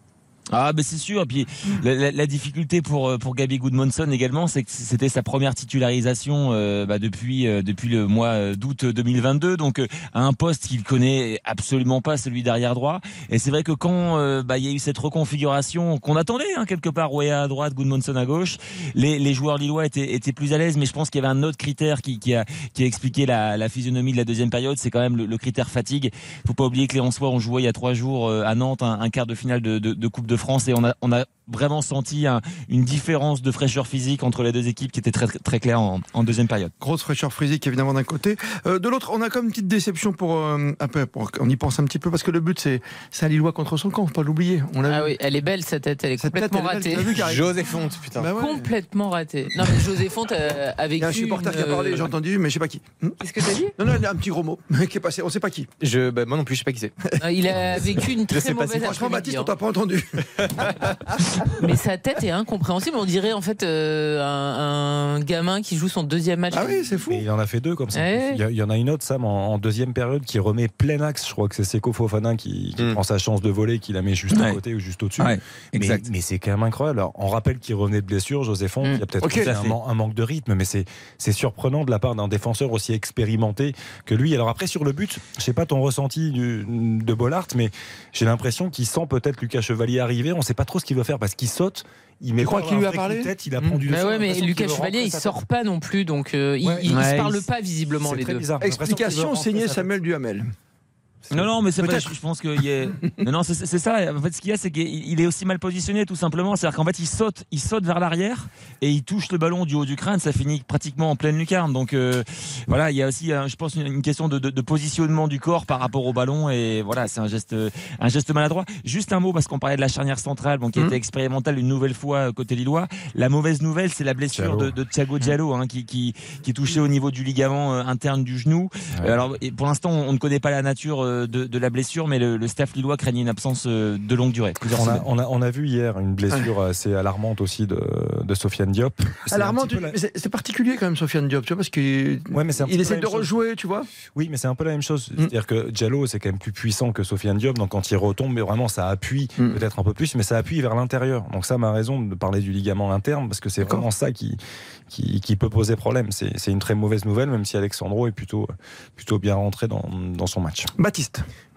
Ah, ben c'est sûr. Et puis la, la- la difficulté pour euh, pour Gabi Goodmanson également, c'est que c'était sa première titularisation euh, bah, depuis euh, depuis le mois euh, d'août 2022. Donc euh, à un poste qu'il connaît absolument pas, celui d'arrière droit. Et c'est vrai que quand euh, bah, il y a eu cette reconfiguration qu'on attendait hein, quelque part, Weah à droite, Goodmanson à gauche, les, les joueurs lillois étaient étaient plus à l'aise. Mais je pense qu'il y avait un autre critère qui qui a qui a expliqué la, la physionomie de la deuxième période, c'est quand même le, le critère fatigue. Faut pas oublier que les Lensois ont joué il y a trois jours euh, à Nantes un, un quart de finale de, de, de Coupe de France et on a vraiment senti une différence de fraîcheur physique entre les deux équipes qui était très, très claire en, deuxième période. Grosse fraîcheur physique évidemment d'un côté. Euh, de l'autre, on a comme une petite déception pour, euh, un peu, on y pense un petit peu parce que le but c'est un Lillois contre son camp, faut pas l'oublier. Ah oui, elle est belle cette tête, elle est complètement ratée. José Fonte, putain. Bah complètement ratée. Non mais José Fonte euh, avec. Il y a un supporter qui a parlé, j'ai entendu, mais je sais pas qui. Hmm Qu'est-ce que t'as dit? Non non, il y a un petit gros mot qui est passé, on sait pas qui. Je, bah, moi non plus, je sais pas qui c'est. il a vécu une très mauvaise. Franchement, Baptiste, on t'a pas entendu. mais sa tête est incompréhensible. On dirait en fait un, gamin qui joue son deuxième match. Ah oui, c'est fou. il en a fait deux comme ça. Il, y en a une autre, Sam, en, deuxième période, qui remet plein axe. Je crois que c'est Seko Fofana qui, hmm. prend sa chance de voler, qui la met juste à côté ou juste au-dessus. mais, c'est quand même incroyable. on rappelle qu'il revenait de blessure, Joséphon. Il y a peut-être un, manque de rythme, mais c'est surprenant de la part d'un défenseur aussi expérimenté que lui. Alors après, sur le but, je sais pas ton ressenti de Bollard, mais j'ai l'impression qu'il sent peut-être Lucas Chevalier arriver. On sait pas trop ce qu'il veut faire parce qu'il saute il met crois qu'il lui a parlé tête, il a mmh. du mais ouais, mais Lucas Chevalier il sort pas non plus donc euh, il, il, se parle pas visiblement les deux. Bizarre. Explication signée Samuel Duhamel. Non, non, mais c'est pas. Je pense qu'il y a. non, non, c'est ça. En fait, ce qu'il y a, c'est qu'il est aussi mal positionné, tout simplement. C'est-à-dire qu'en fait, il saute, il saute vers l'arrière et il touche le ballon du haut du crâne. Ça finit pratiquement en pleine lucarne. Donc euh, voilà, il y a aussi, je pense, une, question de, de, positionnement du corps par rapport au ballon. Et voilà, c'est un geste, un geste maladroit. Juste un mot parce qu'on parlait de la charnière centrale, bon, qui était mmh. expérimentale une nouvelle fois côté lillois. La mauvaise nouvelle, c'est la blessure de, de, Thiago Diallo, hein, qui, qui, qui touchait au niveau du ligament euh, interne du genou. Alors, pour l'instant, on ne connaît pas la nature de, la blessure, mais le, staff lillois craignait une absence euh, de longue durée. On a, on, a, on a, vu hier une blessure assez alarmante aussi de, de Sofiane Diop. Alarmante, c'est particulier quand même Sofiane Diop, tu vois, parce qu'il ouais, il essaie de rejouer, tu vois. Oui, mais c'est un peu la même chose. Mm. C'est-à-dire que Diallo, c'est quand même plus puissant que Sofiane Diop, donc quand il retombe, mais vraiment ça appuie mm. peut-être un peu plus, mais ça appuie vers l'intérieur. Donc ça m'a raison de parler du ligament interne, parce que c'est vraiment ça qui, qui, qui, peut poser problème. C'est une très mauvaise nouvelle, même si Alexandro est plutôt, plutôt bien rentré dans, dans son match. Baptiste.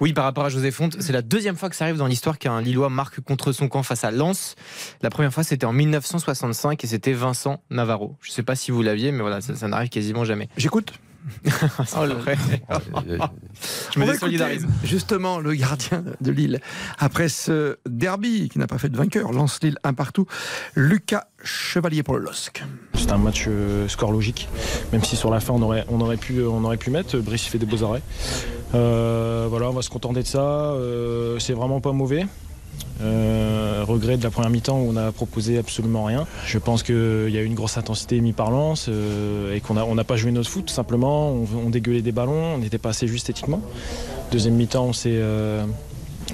Oui, par rapport à José Fonte, c'est la deuxième fois que ça arrive dans l'histoire qu'un Lillois marque contre son camp face à Lens. La première fois, c'était en 1965 et c'était Vincent Navarro. Je ne sais pas si vous l'aviez, mais voilà, ça, ça n'arrive quasiment jamais. J'écoute. oh, Je me désolidarise. Justement, le gardien de Lille, après ce derby qui n'a pas fait de vainqueur, lance Lille un partout, Lucas Chevalier pour le LOSC. C'est un match euh, score logique, même si sur la fin on aurait, on aurait, pu, on aurait pu mettre. Brice fait des beaux arrêts. Euh, voilà, on va se contenter de ça. Euh, c'est vraiment pas mauvais. Euh, regret de la première mi-temps où on n'a proposé absolument rien. Je pense qu'il y a eu une grosse intensité mise par Lens euh, et qu'on n'a pas joué notre foot simplement. On, dégueulait des ballons, on n'était pas assez juste esthétiquement. Deuxième mi-temps, euh,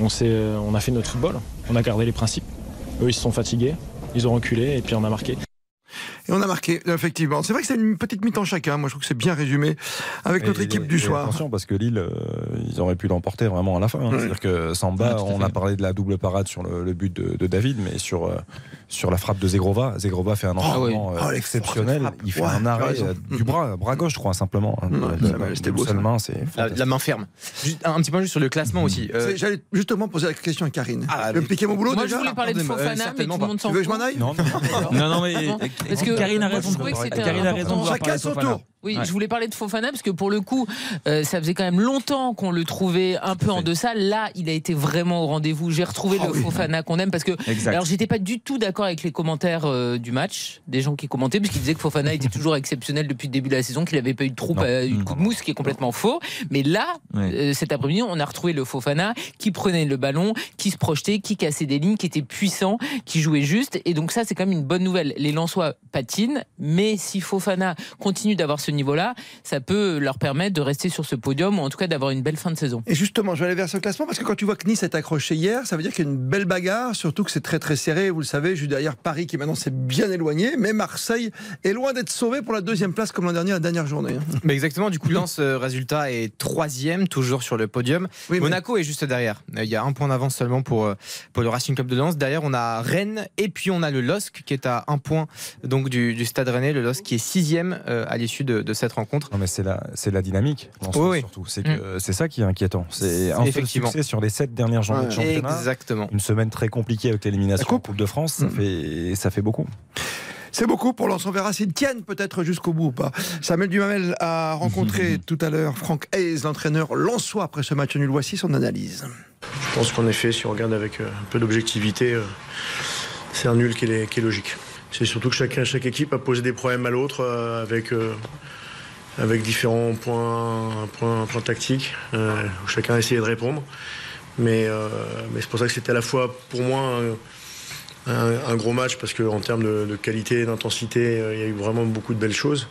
on a fait notre football, on a gardé les principes. Eux, ils se sont fatigués, ils ont reculé et puis on a marqué. Et on a marqué, effectivement. C'est vrai que c'est une petite mi-temps chacun. Moi, je trouve que c'est bien résumé avec notre équipe du soir. Attention, parce que Lille, euh, ils auraient pu l'emporter vraiment à la fin. Hein. C'est-à-dire que Samba, on a parlé de la double parade sur le, but de, David, mais sur, euh, sur la frappe de Zegrova, Zegrova fait un ah enchaînement euh, oh, exceptionnel. Il fait un arrêt du bras, bras gauche, je crois, simplement. Hein. C'était beau. Main, la, la, main ferme. un petit point juste sur le classement aussi. J'allais justement poser la question à Karine. Ah, je vais piquer mon boulot Moi, déjà. je voulais parler de Fofana, mais tout le monde s'en fout. Tu veux que je m'en aille Non, non, mais. Parce que Karine a raison. Karine a raison de Chacun son tour. Oui, je voulais parler de Fofana parce que pour le coup, euh, ça faisait quand même longtemps qu'on le trouvait un peu en deçà. Là, il a été vraiment au rendez-vous. J'ai retrouvé ah le Fofana qu'on aime parce que. Alors, j'étais pas du tout d'accord avec les commentaires euh, du match, des gens qui commentaient, parce qu'ils disaient que Fofana était toujours exceptionnel depuis le début de la saison, qu'il n'avait pas eu de troupe, euh, eu de coup de mousse, qui est complètement faux. Mais là, cet après-midi, on a retrouvé le Fofana qui prenait le ballon, qui se projetait, qui cassait des lignes, qui était puissant, qui jouait juste. Et donc, ça, c'est quand même une bonne nouvelle. Les Lensois patinent, mais si Fofana continue d'avoir ce niveau-là, ça peut leur permettre de rester sur ce podium ou en tout cas d'avoir une belle fin de saison. Et justement, je vais aller vers ce classement parce que quand tu vois que Nice est accroché hier, ça veut dire qu'il y a une belle bagarre, surtout que c'est très très serré. Vous le savez, juste derrière Paris qui maintenant s'est bien éloigné, mais Marseille est loin d'être sauvé pour la deuxième place comme l'an dernier, la dernière journée. Mais exactement, du coup, Lens, euh, résultat est troisième, toujours sur le podium. Monaco est juste derrière. Euh, il y a un point d'avance seulement pour, euh, pour le Racing Club de Lens. Derrière, on a Rennes et puis on a le LOSC qui est à un point donc du, du Stade Rennais, le LOSC qui est sixième à l'issue de, de cette rencontre. Non, mais c'est la, c'est la dynamique, surtout. C'est, que, mm. c'est ça qui est inquiétant. C'est un seul succès sur les sept dernières journées de championnat. Exactement. Une semaine très compliquée avec l'élimination en Coupe de France, ça, mm. fait, ça fait beaucoup. C'est beaucoup pour l'on verra s'ils tiennent peut-être jusqu'au bout ou pas. Samuel Dumamel a rencontré tout à l'heure Franck Hayes, l'entraîneur Lançois, après ce match nul. Voici son analyse. Je pense qu'en effet, si on regarde avec euh, un peu d'objectivité, euh, c'est un nul qui est, qui est logique. C'est surtout que chacun, chaque équipe a posé des problèmes à l'autre euh, avec, euh, avec différents points, points, points tactiques euh, où chacun a essayé de répondre. Mais, euh, mais c'est pour ça que c'était à la fois pour moi un, gros match parce qu'en termes de, de qualité d'intensité, euh, il y a eu vraiment beaucoup de belles choses.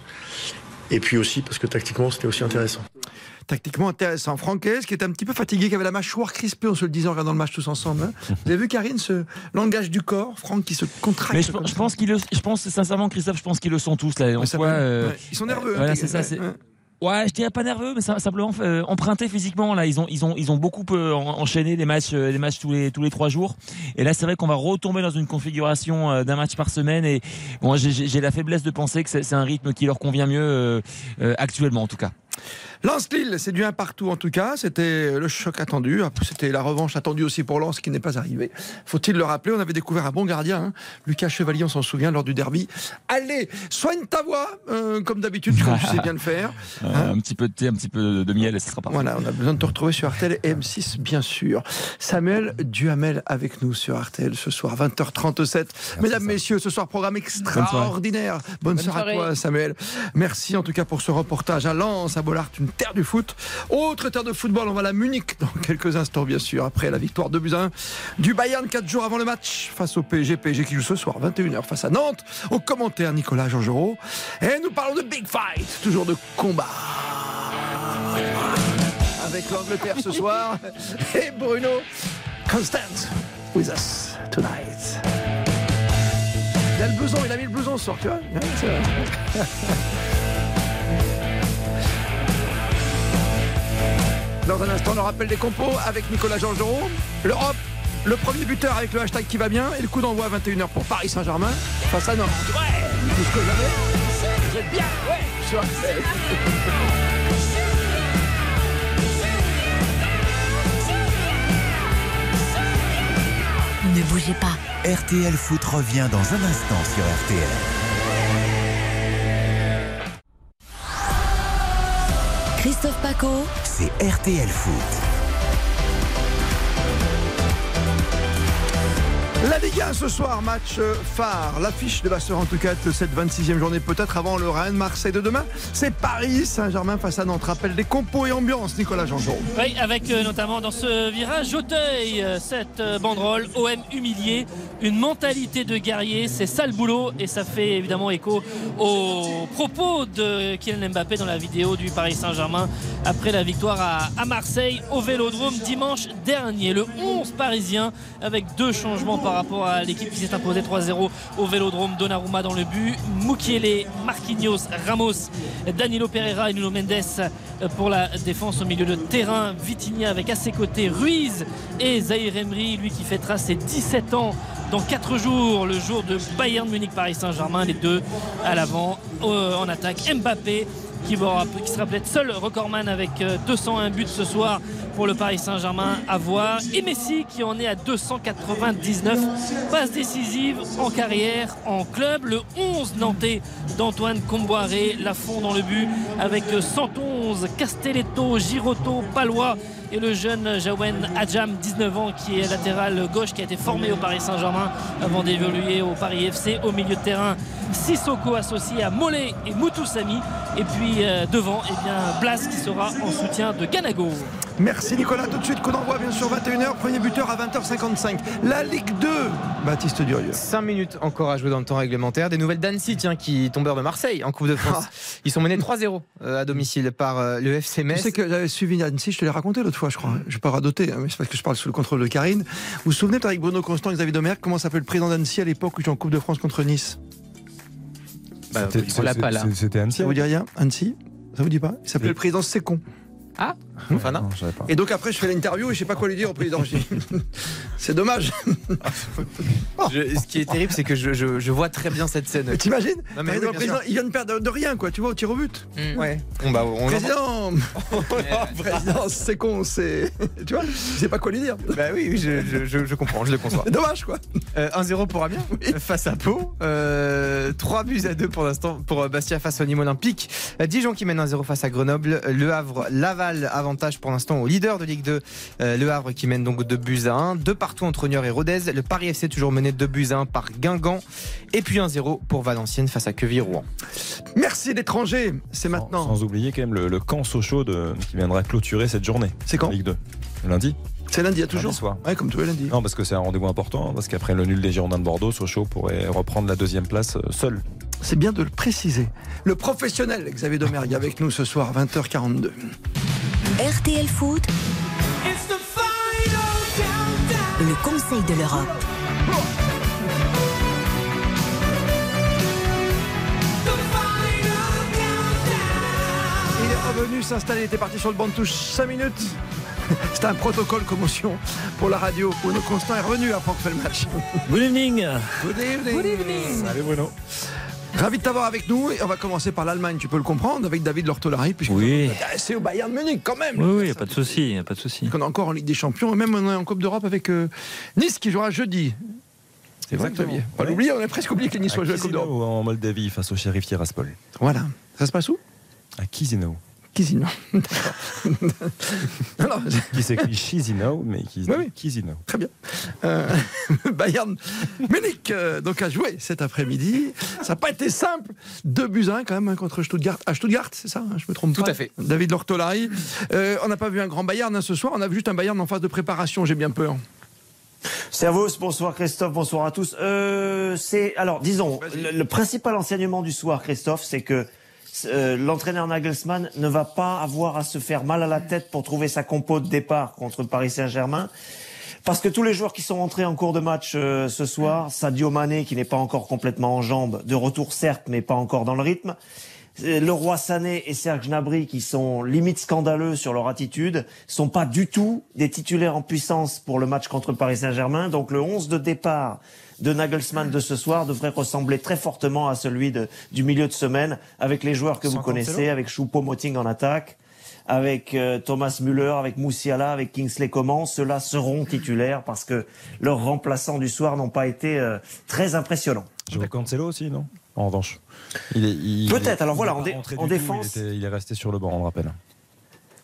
Et puis aussi parce que tactiquement, c'était aussi intéressant. Tactiquement intéressant. Francaise, qui est un petit peu fatigué, qui avait la mâchoire crispée, on se le disait en regardant le match tous ensemble. hein. Vous avez vu, Karine, ce langage du corps, Franck qui se contracte Mais je, pense qu'ils le, je pense sincèrement, Christophe, je pense qu'ils le sont tous là. En soi, euh, Ouais. Ils sont nerveux. hein, Voilà, c'est ça. ouais, je dirais pas nerveux, mais simplement euh, emprunté physiquement. Là, ils ont, ils ont, ils ont beaucoup euh, en- enchaîné les matchs, euh, les matchs tous les tous les trois jours. Et là, c'est vrai qu'on va retomber dans une configuration euh, d'un match par semaine. Et moi, j'ai- la faiblesse de penser que c'est un rythme qui leur convient mieux euh, euh, actuellement, en tout cas. Lens-Lille, c'est du un partout en tout cas. C'était le choc attendu. C'était la revanche attendue aussi pour Lens qui n'est pas arrivée. Faut-il le rappeler? On avait découvert un bon gardien, hein. Lucas Chevalier, on s'en souvient, lors du derby. Allez, soigne ta voix, euh, comme d'habitude, comme tu sais bien le faire. Euh, un petit peu de thé, un petit peu de miel, et ce sera parfait. Voilà, on a besoin de te retrouver sur RTL et M6, bien sûr. Samuel Duhamel avec nous sur RTL ce soir, 20h37. Mesdames, messieurs, ce soir, programme extraordinaire. Bonne, Bonne soirée, à soirée. toi, Samuel. Merci en tout cas pour ce reportage à Lens, à Bollard, une terre du foot. Autre terre de football, on va à Munich dans quelques instants, bien sûr, après la victoire de 1 du Bayern, 4 jours avant le match face au PSG. PSG qui joue ce soir, 21h, face à Nantes. Au commentaire, Nicolas Georgerot. Et nous parlons de Big Fight, toujours de combat avec l'Angleterre ce soir et Bruno Constant with us tonight. Il a le blouson, il a mis le blouson ce soir, tu vois Dans un instant, le rappel des compos avec Nicolas Georgerot. L'Europe, le premier buteur avec le hashtag qui va bien et le coup d'envoi à 21h pour Paris Saint-Germain face à Nantes. Ouais, plus que jamais. Vous êtes bien, ouais, sur RTL. Ne bougez pas. RTL Foot revient dans un instant sur RTL. Christophe Paco. C'est RTL Foot. La Ligue 1 ce soir, match euh, phare. L'affiche de Vasseur en tout cas de cette 26e journée, peut-être avant le Rennes, Marseille de demain. C'est Paris Saint-Germain face à Nantes. Rappel des compos et ambiance, Nicolas Jean-Jean. Oui, avec euh, notamment dans ce virage Auteuil, euh, cette banderole OM humilié, une mentalité de guerrier, c'est ça le boulot et ça fait évidemment écho aux propos de Kylian Mbappé dans la vidéo du Paris Saint-Germain après la victoire à, à Marseille au Vélodrome dimanche dernier. Le 11 parisien avec deux changements par rapport à l'équipe qui s'est imposée 3-0 au Vélodrome. Donnarumma dans le but, Mukiele, Marquinhos, Ramos, Danilo Pereira et Nuno Mendes pour la défense au milieu de terrain. Vitinha avec à ses côtés Ruiz et Zahir Emery, lui qui fêtera ses 17 ans dans 4 jours, le jour de Bayern Munich Paris Saint-Germain, les deux à l'avant euh, en attaque. Mbappé qui, sera peut-être seul recordman avec euh, 201 buts ce soir pour le Paris Saint-Germain à voir. Et Messi qui en est à 299 passes décisives en carrière en club. Le 11 nantais d'Antoine Comboiré, Lafond dans le but avec 111 Castelletto, Girotto, Palois et le jeune Jawen Adjam, 19 ans, qui est latéral gauche, qui a été formé au Paris Saint-Germain avant d'évoluer au Paris FC. Au milieu de terrain, Sissoko associé à Mollet et Moutoussami. Et puis euh, devant, eh bien, Blas qui sera en soutien de Ganago. Merci Nicolas. Tout de suite, coup d'envoi bien sûr 21h. Premier buteur à 20h55. La Ligue 2, Baptiste Durieux. 5 minutes encore à jouer dans le temps réglementaire. Des nouvelles d'Annecy, tiens, qui tombèrent de Marseille en Coupe de France. Ils sont menés 3-0 euh, à domicile par euh, le FC Tu Metz. sais que j'avais suivi Annecy, je te l'ai raconté l'autre fois, je crois. Je ne vais pas radoter, hein, mais c'est parce que je parle sous le contrôle de Karine. Vous vous souvenez, avec Bruno Constant et Xavier Domergue, comment s'appelait le président d'Annecy à l'époque où j'étais en Coupe de France contre Nice? Bah, C'était- on l'a pas là. c'était- C'était Annecy Ça vous dit rien Annecy? Ça vous dit pas? Il s'appelait le président Sécon. Ah Enfin, non. Pas. Et donc après, je fais l'interview et je sais pas quoi lui dire au président. C'est dommage. Je- ce qui est terrible, c'est que je, je- je vois très bien cette scène. Mais T'imagines oui, il vient de perdre de rien, quoi. Tu vois, au tir au but. Mm. Ouais. Bon, bah, on Président Président, c'est con, c'est. Tu vois Je sais pas quoi lui dire. Bah oui, oui, je, je- je- je comprends, je le conçois. C'est dommage, quoi. Euh, 1-0 pour Amiens euh, face à Pau. Euh, 3 buts à 2 pour l'instant pour euh, Bastia face au Nîmes Olympique. Euh, Dijon qui mène 1-0 face à Grenoble. Le Havre, Laval, avantage pour l'instant au leader de Ligue 2. Euh, Le Havre qui mène donc 2 buts à 1. Deux partout entre Niort et Rodez. Le Paris FC toujours mené 2 buts à 1 par Guingamp. Et puis 1-0 pour Valenciennes face à Queville-Rouen. Merci l'étranger, c'est maintenant. Sans oublier quand même le, le camp Sochaux de- qui viendra clôturer cette journée. C'est quand Ligue 2. Lundi. C'est lundi, à toujours Lundi soir. Ouais, comme tous les lundis. Non, parce que c'est un rendez-vous important, parce qu'après le nul des Girondins de Bordeaux, Sochaux pourrait reprendre la deuxième place euh, seul. C'est bien de le préciser. Le professionnel Xavier Domergue avec nous ce soir, 20h42. RTL Foot, le Conseil de l'Europe. Il est revenu s'installer, il était parti sur le banc de touche 5 minutes. C'était un protocole commotion pour la radio. Bruno Constant est revenu après qu'on fait le match. Good evening. Good evening. Salut Bruno. Ravi de t'avoir avec nous et on va commencer par l'Allemagne, tu peux le comprendre, avec David Lortolari, puisque Oui. intéressé au Bayern de Munich quand même. Oui, oui, pas de souci, pas de souci. On est encore en Ligue des Champions et même on est en Coupe d'Europe avec euh, Nice qui jouera jeudi. C'est vrai. Xavier. On va l'oublier, on a presque oublié que les À jouent à la Coupe d'Europe. en Moldavie face au shérif Tiraspol. Voilà. Ça se passe où? À Chisinau. D'accord. Alors, Qui s'écrit Chisinau, mais qui Oui. Chisinau. Très bien. Euh, Bayern Munich euh, donc a joué cet après-midi. Ça n'a pas été simple. Deux buts à un quand même hein, contre Stuttgart. À Stuttgart, c'est ça hein, Je me trompe Tout pas à fait. David Lortolari. Euh, on n'a pas vu un grand Bayern hein, ce soir. On a vu juste un Bayern en phase de préparation. J'ai bien peur. Servus, bonsoir Christophe, bonsoir à tous. Euh, c'est alors disons le, le principal enseignement du soir, Christophe, c'est que euh, l'entraîneur Nagelsmann ne va pas avoir à se faire mal à la tête pour trouver sa compo de départ contre Paris Saint-Germain. Parce que tous les joueurs qui sont entrés en cours de match euh, ce soir, Sadio Mané qui n'est pas encore complètement en jambes, de retour certes, mais pas encore dans le rythme. Euh, Leroy Sané et Serge Gnabry qui sont limite scandaleux sur leur attitude sont pas du tout des titulaires en puissance pour le match contre Paris Saint-Germain. Donc le 11 de départ de Nagelsmann de ce soir devrait ressembler très fortement à celui de- du milieu de semaine avec les joueurs que vous connaissez, avec Choupo-Moting en attaque, avec euh, Thomas Müller, avec Moussiala, avec Kingsley Coman. Ceux-là seront titulaires parce que leurs remplaçants du soir n'ont pas été euh, très impressionnants. Joe Cancelo aussi, non? En revanche. Il est- il- Peut-être, alors il voilà, en dé- en tout, défense- Il, était- il est resté sur le banc, on le rappelle.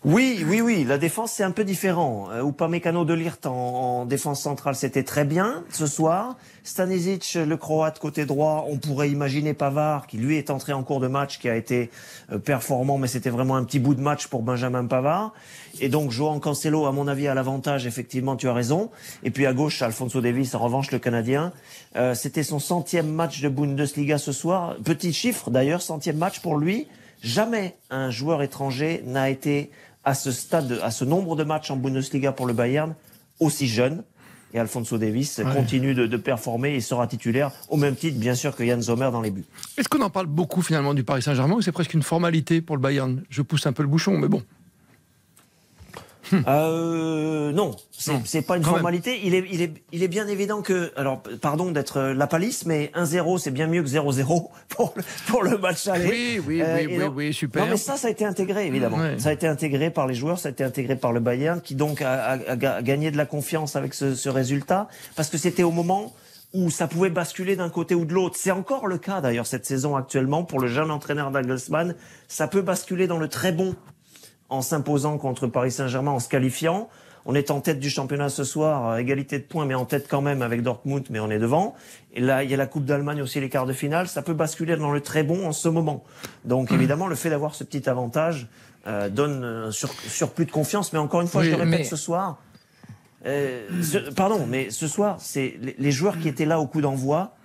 Oui, oui, oui. La défense, c'est un peu différent. Euh, Upamecano de Lirt en, en défense centrale, c'était très bien ce soir. Stanisic, le croate côté droit, on pourrait imaginer Pavard, qui lui est entré en cours de match, qui a été euh, performant, mais c'était vraiment un petit bout de match pour Benjamin Pavard. Et donc, Joan Cancelo, à mon avis, a l'avantage, effectivement, tu as raison. Et puis à gauche, Alfonso Davis, en revanche, le Canadien. Euh, c'était son centième match de Bundesliga ce soir. Petit chiffre, d'ailleurs, centième match pour lui. Jamais un joueur étranger n'a été à ce stade, à ce nombre de matchs en Bundesliga pour le Bayern aussi jeune. Et Alfonso Davis continue de, de performer et sera titulaire au même titre, bien sûr, que Yann Sommer dans les buts. Est-ce qu'on en parle beaucoup finalement du Paris Saint-Germain ou c'est presque une formalité pour le Bayern? Je pousse un peu le bouchon, mais bon. Euh, non, c'est pas une quand même. formalité. Il est, il, est, il est bien évident que, alors, pardon d'être euh, la palisse, mais 1-0, c'est bien mieux que 0-0 pour, le- pour le match aller. Oui, oui, Euh, oui, et oui, oui, super. Non, mais ça, ça a été intégré, évidemment. Ouais. Ça a été intégré par les joueurs, ça a été intégré par le Bayern, qui donc a, a- a ga- gagné de la confiance avec ce, ce résultat, parce que c'était au moment où ça pouvait basculer d'un côté ou de l'autre. C'est encore le cas, d'ailleurs, cette saison actuellement, pour le jeune entraîneur Nagelsmann. Ça peut basculer dans le très bon en s'imposant contre Paris Saint-Germain, en se qualifiant. On est en tête du championnat ce soir, égalité de points, mais en tête quand même avec Dortmund, mais on est devant. Et là, il y a la Coupe d'Allemagne aussi, les quarts de finale. Ça peut basculer dans le très bon en ce moment. Donc évidemment, le fait d'avoir ce petit avantage euh, donne un sur- surplus de confiance. Mais encore une fois, Oui, je le répète mais- ce soir. euh, ce- pardon, mais ce soir, c'est les, les joueurs qui étaient là au coup d'envoi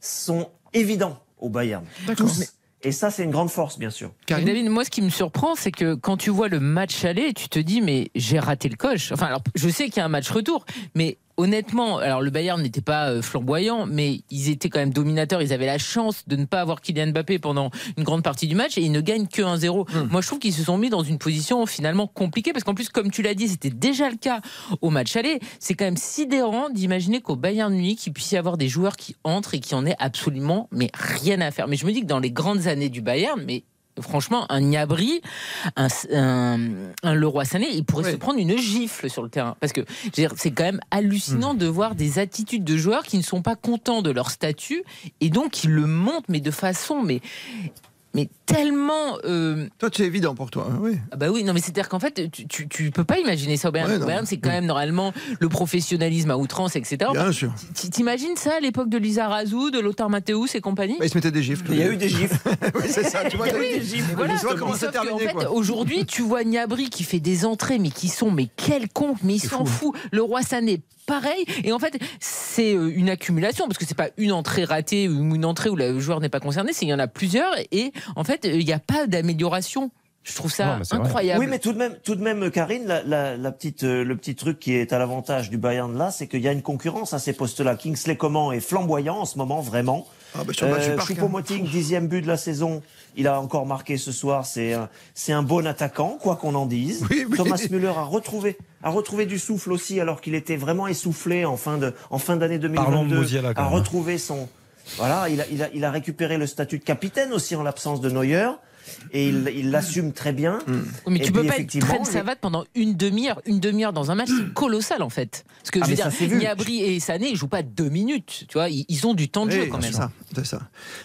sont évidents au Bayern. Tous. Et ça, c'est une grande force, bien sûr. David, moi, ce qui me surprend, c'est que quand tu vois le match aller, tu te dis, mais j'ai raté le coche. Enfin, alors, je sais qu'il y a un match retour, mais honnêtement, alors le Bayern n'était pas euh, flamboyant, mais ils étaient quand même dominateurs. Ils avaient la chance de ne pas avoir Kylian Mbappé pendant une grande partie du match et ils ne gagnent que 1-0. Moi, je trouve qu'ils se sont mis dans une position finalement compliquée parce qu'en plus, comme tu l'as dit, c'était déjà le cas au match aller. C'est quand même sidérant d'imaginer qu'au Bayern Munich, il puisse y avoir des joueurs qui entrent et qui en aient absolument mais rien à faire. Mais je me dis que dans les grandes années du Bayern, mais franchement, un Niabri, un, un, un Leroy Sané, il pourrait se prendre une gifle sur le terrain. Parce que c'est quand même hallucinant Hmm. de voir des attitudes de joueurs qui ne sont pas contents de leur statut et donc qui le montrent, mais de façon, mais, mais tellement. euh, Toi, c'est évident pour toi, hein, oui. ah bah oui, non mais c'est-à-dire qu'en fait, tu, tu, tu peux pas imaginer ça au Bayern. Ouais, c'est quand même normalement le professionnalisme à outrance, etc. Bien sûr. T'imagines ça à l'époque de Lisa Razou, de Lothar Matthäus et compagnie? Bah, ils se mettaient des gifles. Il y a eu des gifles. oui, c'est ça. Tu vois, Oui, t'as eu mais des gifles. voilà, tu vois comment mais c'est fait. Aujourd'hui, tu vois Niabri qui fait des entrées, mais qui sont mais quelconques, mais il s'en fout. Le roi Sané, pareil. Et en fait, c'est euh, une accumulation parce que c'est pas une entrée ratée ou une entrée où le joueur n'est pas concerné, c'est qu'il y en a plusieurs. Et en fait, il n'y a pas d'amélioration. Je trouve ça Non, vrai. incroyable. Oui, mais tout de même, tout de même, Karine, la, la, la petite, euh, le petit truc qui est à l'avantage du Bayern là, c'est qu'il y a une concurrence à ces postes-là. Kingsley Coman est flamboyant en ce moment, vraiment. Ah, bah, sur le match du Euh, hein. Choupo-Moting, dixième but de la saison. Il a encore marqué ce soir. C'est un, c'est un bon attaquant, quoi qu'on en dise. Oui, oui. Thomas Müller a retrouvé, a retrouvé du souffle aussi, alors qu'il était vraiment essoufflé en fin de, en fin d'année Parlons de 2022. Musiala, quand a retrouvé son, voilà, il a, il a, il a récupéré le statut de capitaine aussi en l'absence de Neuer. Et il l'assume très bien. Oui, Mais Et tu peux pas être traîne savate pendant une demi-heure. Une demi-heure dans un match, c'est colossal en fait. Parce que Ah, je veux ça dire, vu. Niabri et Sané, ils jouent pas deux minutes. Tu vois, ils, ils ont du temps de jeu quand même. C'est ça, c'est ça.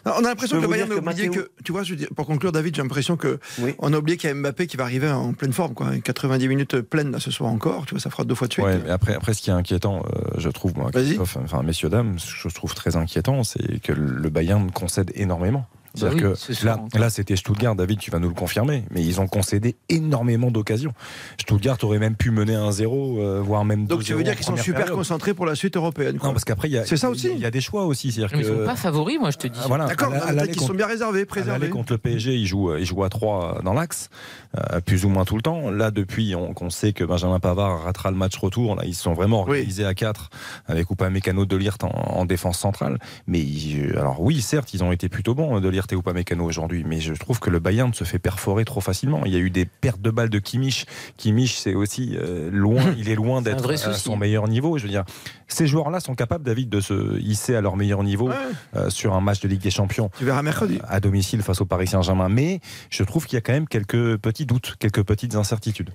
Non, on a l'impression que le Bayern a oublié que, tu vois, je veux dire, pour conclure, David, j'ai l'impression que Oui. on a oublié qu'il y a Mbappé qui va arriver en pleine forme, quoi. 90 minutes pleines là ce soir encore, tu vois, ça fera deux fois de suite. Ouais, mais après, après, ce qui est inquiétant, euh, je trouve, moi, enfin, messieurs, dames, ce que je trouve très inquiétant, c'est que le Bayern concède énormément. Bah C'est-à-dire oui, que là, encore. là c'était Stuttgart, David, tu vas nous le confirmer, mais ils ont concédé énormément d'occasions. Stuttgart aurait même pu mener 1-0, euh, voire même 2-0. Donc tu veux dire qu'ils sont super période. concentrés pour la suite européenne, quoi. Non, parce qu'après, il y a, C'est ça aussi. Il y a des choix aussi. C'est-à-dire Mais ils que, sont pas favoris, moi je te dis. Ah, voilà, D'accord, contre- sont bien réservés, préservés. contre le PSG, il joue, il joue à 3 dans l'axe, euh, plus ou moins tout le temps. Là, depuis on- qu'on sait que Benjamin Pavard ratera le match retour, là, ils sont vraiment Oui. organisés à 4 avec Upamecano de Lirt en, en défense centrale. Mais ils- alors oui, certes, ils ont été plutôt bons de Lirt et Upamecano aujourd'hui, mais je trouve que le Bayern se fait perforer trop facilement. Il y a eu des pertes de balles de Kimmich. Kimmich, c'est aussi euh, loin, il est loin d'être à souci. son meilleur niveau. Je veux dire, ces joueurs-là sont capables, David, de se hisser à leur meilleur niveau Ouais. euh, sur un match de Ligue des Champions Tu verras mercredi. à domicile face au Paris Saint-Germain. Mais je trouve qu'il y a quand même quelques petits doutes, quelques petites incertitudes.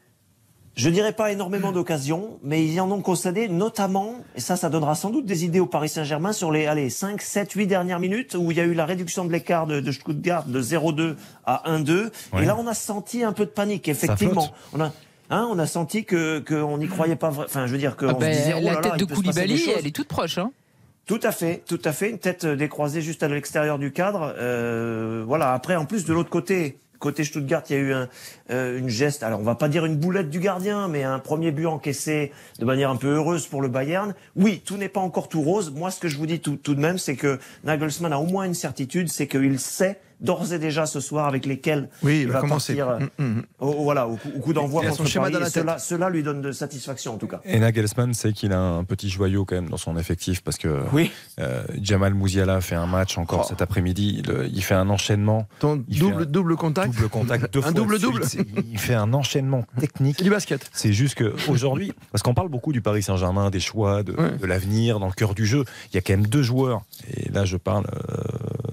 Je dirais pas énormément d'occasions, mais ils en ont concédé notamment, et ça, ça donnera sans doute des idées au Paris Saint-Germain sur les allez, 5, 7, 8 dernières minutes où il y a eu la réduction de l'écart de, de Stuttgart de 0-2 à 1-2. Ouais. Et là, on a senti un peu de panique, effectivement. On a, hein, on a senti que qu'on n'y croyait pas. Enfin, je veux dire qu'on Ah se disait, oh la là, tête de Koulibaly, elle est toute proche. Hein. Tout à fait, tout à fait. Une tête euh, décroisée juste à l'extérieur du cadre. Euh, voilà. Après, en plus de l'autre côté, côté Stuttgart, il y a eu un, euh, une geste. Alors, on va pas dire une boulette du gardien, mais un premier but encaissé de manière un peu heureuse pour le Bayern. Oui, tout n'est pas encore tout rose. Moi, ce que je vous dis tout, tout de même, c'est que Nagelsmann a au moins une certitude, c'est qu'il sait d'ores et déjà ce soir avec lesquels Oui, il va va commencer. partir. euh, Mm, mm. au- voilà, au coup, au coup d'envoi contre son schéma Paris. cela, cela lui donne de satisfaction en tout cas. Et Nagelsmann sait qu'il a un petit joyau quand même dans son effectif parce que Oui. euh, Jamal Mouziala fait un match encore Oh. cet après-midi. Il, il fait un enchaînement, Ton Il double, fait un double contact. double contact, deux Un fois de double-double. suite. C'est- Il fait un enchaînement technique. Du basket. C'est juste que aujourd'hui, parce qu'on parle beaucoup du Paris Saint-Germain, des choix, de, Ouais. de l'avenir, dans le cœur du jeu. Il y a quand même deux joueurs, et là je parle euh,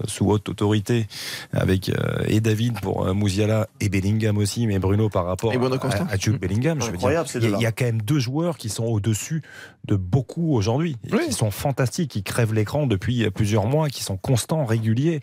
sous haute autorité, avec euh, et David pour euh, Mouziala et Bellingham aussi, mais Bruno par rapport Et Bruno à, à Jude Bellingham. Je veux dire, il y, a- y quand même deux joueurs qui sont au-dessus de beaucoup aujourd'hui, Oui. qui sont fantastiques, qui crèvent l'écran depuis plusieurs mois, qui sont constants, réguliers.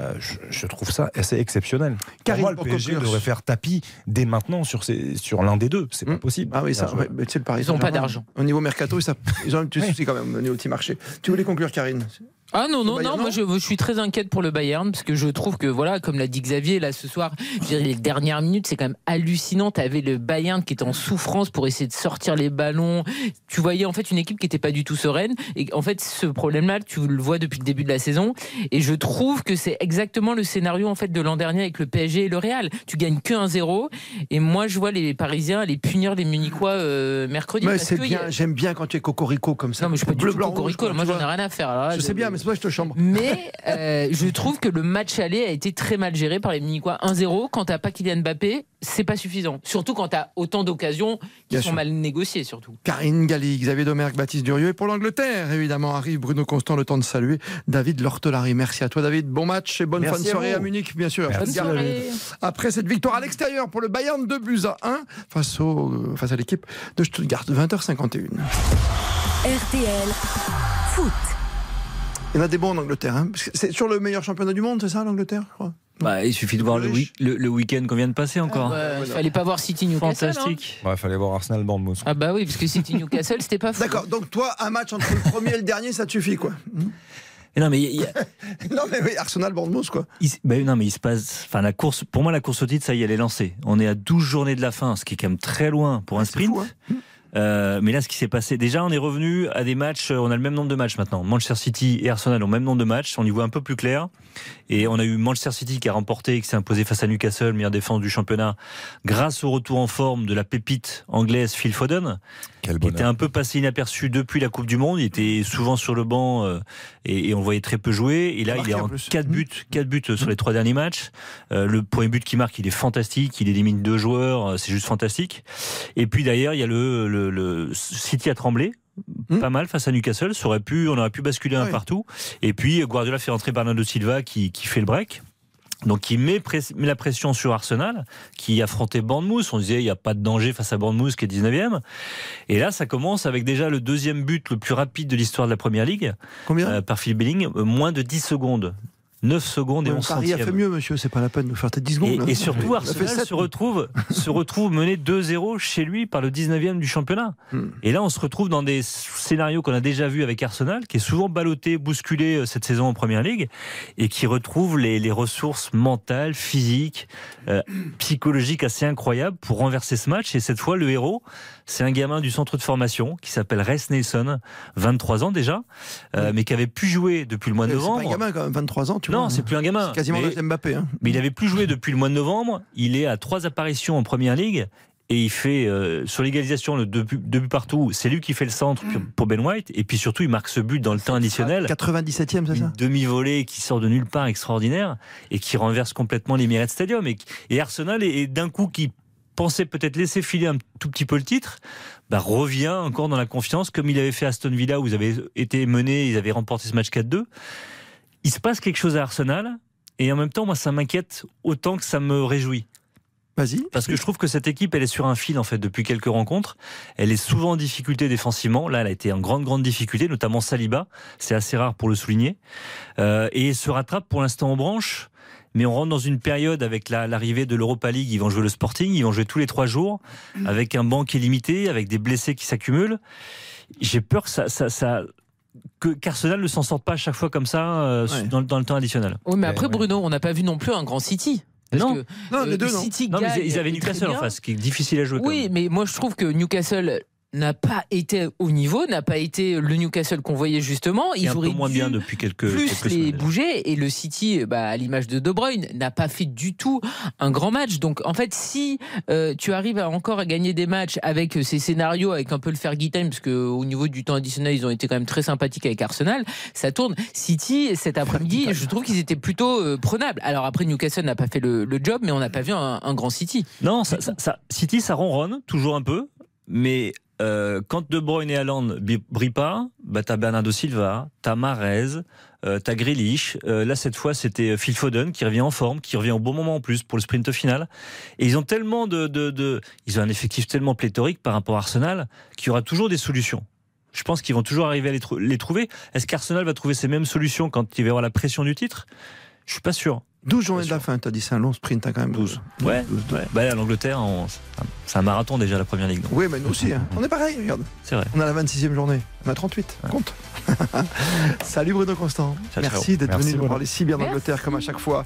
Euh, je, je trouve ça assez exceptionnel. Moi, le PSG devrait faire tapis dès maintenant sur, ces, sur l'un des deux. C'est pas Hmm. possible. Ah oui, ça, Bien joué. ouais, mais tu sais, le Paris Ils ont pas d'argent. Au niveau mercato, ça, ils ont un petit souci quand même au niveau petit marché. Tu voulais conclure, Karine? Ah non, non, Bayern, non, moi je, je suis très inquiète pour le Bayern parce que je trouve que, voilà, comme l'a dit Xavier, là ce soir, je dirais, les dernières minutes, c'est quand même hallucinant. Tu avais le Bayern qui était en souffrance pour essayer de sortir les ballons. Tu voyais en fait une équipe qui n'était pas du tout sereine. Et en fait, ce problème-là, tu le vois depuis le début de la saison. Et je trouve que c'est exactement le scénario en fait de l'an dernier avec le PSG et le Real. Tu gagnes que 1-0. Et moi, je vois les Parisiens aller punir les Munichois euh, mercredi. Mais c'est bien, a- j'aime bien quand tu es cocorico comme ça. Non, mais je suis pas du Bleu, tout blanc, cocorico. rouge, Moi, j'en ai rien à faire. Là, Je sais bien, mais mais c'est pas que je te chambre. Mais euh, je trouve que le match aller a été très mal géré par les Munichois. 1-0, quand t'as pas Kylian Mbappé, c'est pas suffisant. Surtout quand t'as autant d'occasions qui Bien sont sûr. mal négociées, surtout. Karine Galli, Xavier Domergue, Baptiste Durieux. Et pour l'Angleterre, évidemment, arrive Bruno Constant, le temps de saluer David Lortolari. Merci à toi, David. Bon match et bonne Merci fin de soirée à Munich, bien sûr. Merci, Bonne soirée. Après cette victoire à l'extérieur pour le Bayern, 2 buts à 1 face, au, face à l'équipe de Stuttgart, 20h51. RTL Foot. Il y en a des bons en Angleterre. hein, parce que c'est sur le meilleur championnat du monde, c'est ça, l'Angleterre, je crois? Bah, il suffit de voir le, week- le, le week-end qu'on vient de passer encore. Euh, il fallait pas voir City Newcastle. Fantastique. Il fallait voir Arsenal Bournemouth. hein. Ah bah oui, parce que City Newcastle, c'était pas fou. D'accord, donc toi, un match entre le premier et le dernier, ça te suffit, quoi. Et non, mais il y a- non, mais oui, Arsenal, Bournemouth, quoi. il bah non, mais il se passe. Enfin, la course. Pour moi, la course au titre, ça y est, elle est lancée. On est à 12 journées de la fin, ce qui est quand même très loin pour un sprint. fou, hein. Euh, mais là, ce qui s'est passé, déjà, on est revenu à des matchs. euh, On a le même nombre de matchs maintenant. Manchester City et Arsenal ont le même nombre de matchs. On y voit un peu plus clair. Et on a eu Manchester City qui a remporté, et qui s'est imposé face à Newcastle, meilleure défense du championnat, grâce au retour en forme de la pépite anglaise Phil Foden, Quel qui était un peu passé inaperçu depuis la Coupe du Monde. Il était souvent sur le banc euh, et, et on le voyait très peu jouer. Et là, il est en en plus. 4 buts, quatre buts sur les trois derniers matchs. Euh, le premier but qu'il marque, il est fantastique. Il élimine deux joueurs. euh, C'est juste fantastique. Et puis d'ailleurs, il y a le, le, le City à tremblé. Hmm. Pas mal face à Newcastle, ça aurait pu, on aurait pu basculer un Oui. partout. Et puis Guardiola fait entrer Bernardo Silva qui, qui fait le break. Donc il met, la pression sur Arsenal, qui affrontait Bournemouth. On disait il n'y a pas de danger face à Bournemouth qui est 19e. Et là, ça commence avec déjà le deuxième but le plus rapide de l'histoire de la Première Ligue, Combien? Euh, par Phil Billing, euh, moins de 10 secondes. 9 secondes et Ouais, 11 Paris a fait centièmes. mieux, monsieur, c'est pas la peine de nous faire tes 10 secondes. Et, hein. et surtout, Arsenal se retrouve, se retrouve mené 2-0 chez lui par le 19e du championnat. Hmm. Et là, on se retrouve dans des scénarios qu'on a déjà vus avec Arsenal, qui est souvent ballotté, bousculé euh, cette saison en Première Ligue, et qui retrouve les, les ressources mentales, physiques, euh, psychologiques assez incroyables pour renverser ce match. Et cette fois, le héros, c'est un gamin du centre de formation qui s'appelle Ress Nelson, 23 ans déjà, euh, mais qui avait pu jouer depuis le mois de C'est pas novembre. un gamin quand même, 23 ans, tu non, vois. c'est plus un gamin. C'est quasiment Mais- l'âge d'Mbappé. Hein. mais il avait plus joué depuis le mois de novembre. Il est à trois apparitions en première ligue. Et il fait euh, sur l'égalisation le deux buts, deux buts partout. C'est lui qui fait le centre Mm. pour Ben White. Et puis surtout, il marque ce but dans le temps additionnel. 97e, c'est Une ça? demi-volée qui sort de nulle part extraordinaire et qui renverse complètement l'Emirates Stadium. Et, et Arsenal, et, et d'un coup, qui pensait peut-être laisser filer un tout petit peu le titre, bah, revient encore dans la confiance, comme il avait fait à Aston Villa, où ils avaient été menés, ils avaient remporté ce match 4-2. Il se passe quelque chose à Arsenal, et en même temps, moi, ça m'inquiète autant que ça me réjouit. Vas-y. Parce que je trouve que cette équipe, elle est sur un fil en fait depuis quelques rencontres. Elle est souvent en difficulté défensivement. Là, elle a été en grande grande difficulté, notamment Saliba. C'est assez rare pour le souligner. Euh, et se rattrape pour l'instant en branche. Mais on rentre dans une période avec la- l'arrivée de l'Europa League. Ils vont jouer le Sporting, ils vont jouer tous les trois jours, avec un banc qui est limité, avec des blessés qui s'accumulent. J'ai peur que ça, ça, ça que qu'Arsenal ne s'en sorte pas à chaque fois comme ça euh, Ouais. dans, le- dans le temps additionnel. Oui, mais après, ouais. Bruno, on n'a pas vu non plus un grand City. Parce Non. que, Non, les euh, deux, non. City Non, mais ils avaient Newcastle en face, ce qui est difficile à jouer. quand Oui, même. mais moi je trouve que Newcastle n'a pas été au niveau, n'a pas été le Newcastle qu'on voyait justement. Ils un peu auraient moins dû bien depuis quelques, plus quelques les bouger et le City, bah, à l'image de De Bruyne, n'a pas fait du tout un grand match. Donc en fait, si euh, tu arrives à encore à gagner des matchs avec ces scénarios, avec un peu le Fergie time, parce que au niveau du temps additionnel, ils ont été quand même très sympathiques avec Arsenal, ça tourne. City cet après-midi, je trouve qu'ils étaient plutôt euh, prenables. Alors après, Newcastle n'a pas fait le, le job, mais on n'a pas vu un, un grand City. Non, ça, ça- ça- City, ça ronronne toujours un peu, mais euh, quand De Bruyne et Haaland brillent pas, bah t'as Bernardo Silva, t'as Marez, euh, t'as Grealish. Euh, là, cette fois, c'était Phil Foden qui revient en forme, qui revient au bon moment en plus pour le sprint final. Et ils ont tellement de, de, de- ils ont un effectif tellement pléthorique par rapport à Arsenal qu'il y aura toujours des solutions. Je pense qu'ils vont toujours arriver à les, les trouver. Est-ce qu'Arsenal va trouver ces mêmes solutions quand il va y avoir la pression du titre? Je suis pas sûr. 12 journées de la fin, t'as dit c'est un long sprint hein, quand même. 12. Ouais, ouais. Bah, là, l'Angleterre, on- c'est un marathon déjà la première ligue. donc. Oui, mais nous aussi. hein. On est pareil, regarde. C'est vrai. On a la 26e journée. On a 38. Compte. Salut Bruno Constant. Ciao. Merci d'être venu nous parler si bien d'Angleterre comme à chaque fois.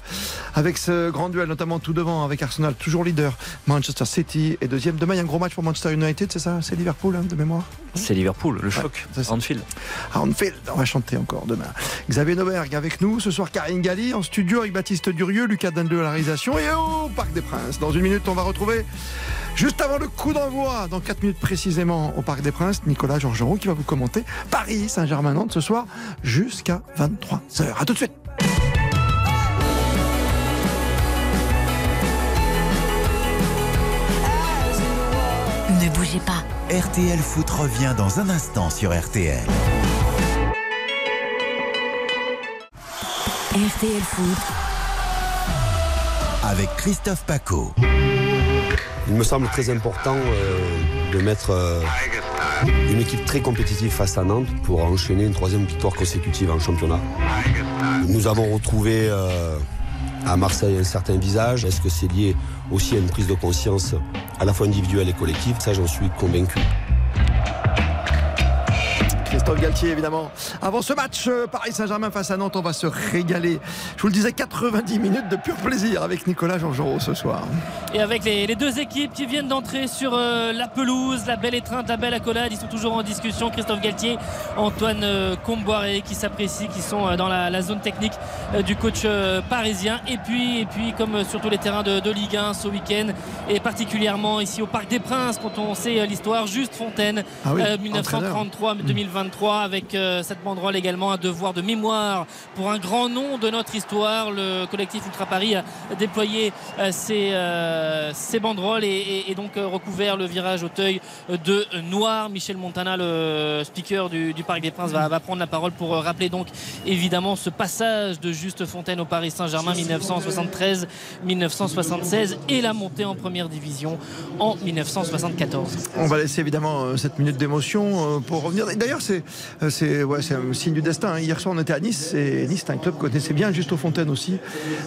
Avec ce grand duel, notamment tout devant avec Arsenal, toujours leader. Manchester City est deuxième. Demain, il y a un gros match pour Manchester United, c'est ça? C'est Liverpool, hein, de mémoire? C'est Liverpool, le choc. c'est ça. Anfield. Anfield, on va chanter encore demain. Xavier Noberg avec nous. Ce soir, Karine Galli en studio avec Baptiste Baptiste Durieux, Lucas Dindeux à la réalisation et au Parc des Princes. Dans une minute, on va retrouver, juste avant le coup d'envoi, dans 4 minutes précisément, au Parc des Princes, Nicolas Georgerot qui va vous commenter Paris Saint-Germain-Nantes ce soir jusqu'à 23h. A tout de suite. Ne bougez pas. RTL Foot revient dans un instant sur RTL. RTL Foot. Avec Christophe Paco. Il me semble très important euh, de mettre euh, une équipe très compétitive face à Nantes pour enchaîner une troisième victoire consécutive en championnat. Nous avons retrouvé euh, à Marseille un certain visage. Est-ce que c'est lié aussi à une prise de conscience à la fois individuelle et collective? Ça, j'en suis convaincu. Christophe Galtier, évidemment. Avant ce match, euh, Paris Saint-Germain face à Nantes, on va se régaler. Je vous le disais, 90 minutes de pur plaisir avec Nicolas Jean-Jean ce soir. Et avec les, les deux équipes qui viennent d'entrer sur euh, la pelouse, la belle étreinte, la belle accolade, ils sont toujours en discussion. Christophe Galtier, Antoine euh, Comboiré qui s'apprécient, qui sont euh, dans la, la zone technique du coach parisien. Et puis, et puis comme sur tous les terrains de, de Ligue 1 ce week-end, et particulièrement ici au Parc des Princes, quand on sait l'histoire, Juste Fontaine, Ah oui, euh, entraîneur. 1933-2023, avec euh, cette banderole également un devoir de mémoire pour un grand nom de notre histoire. Le collectif Ultra Paris a déployé euh, ses, euh, banderoles et, donc euh, recouvert le virage Auteuil de noir. Michel Montana, le speaker du, Parc des Princes, va, va prendre la parole pour rappeler donc évidemment ce passage de Juste Fontaine au Paris Saint-Germain 1973-1976 et la montée en première division en 1974. On va laisser évidemment cette minute d'émotion pour revenir. D'ailleurs, c'est euh, c'est ouais, un signe du destin. hein. Hier soir, on était à Nice et Nice, c'est un club que connaissait bien, juste aux Fontaines aussi.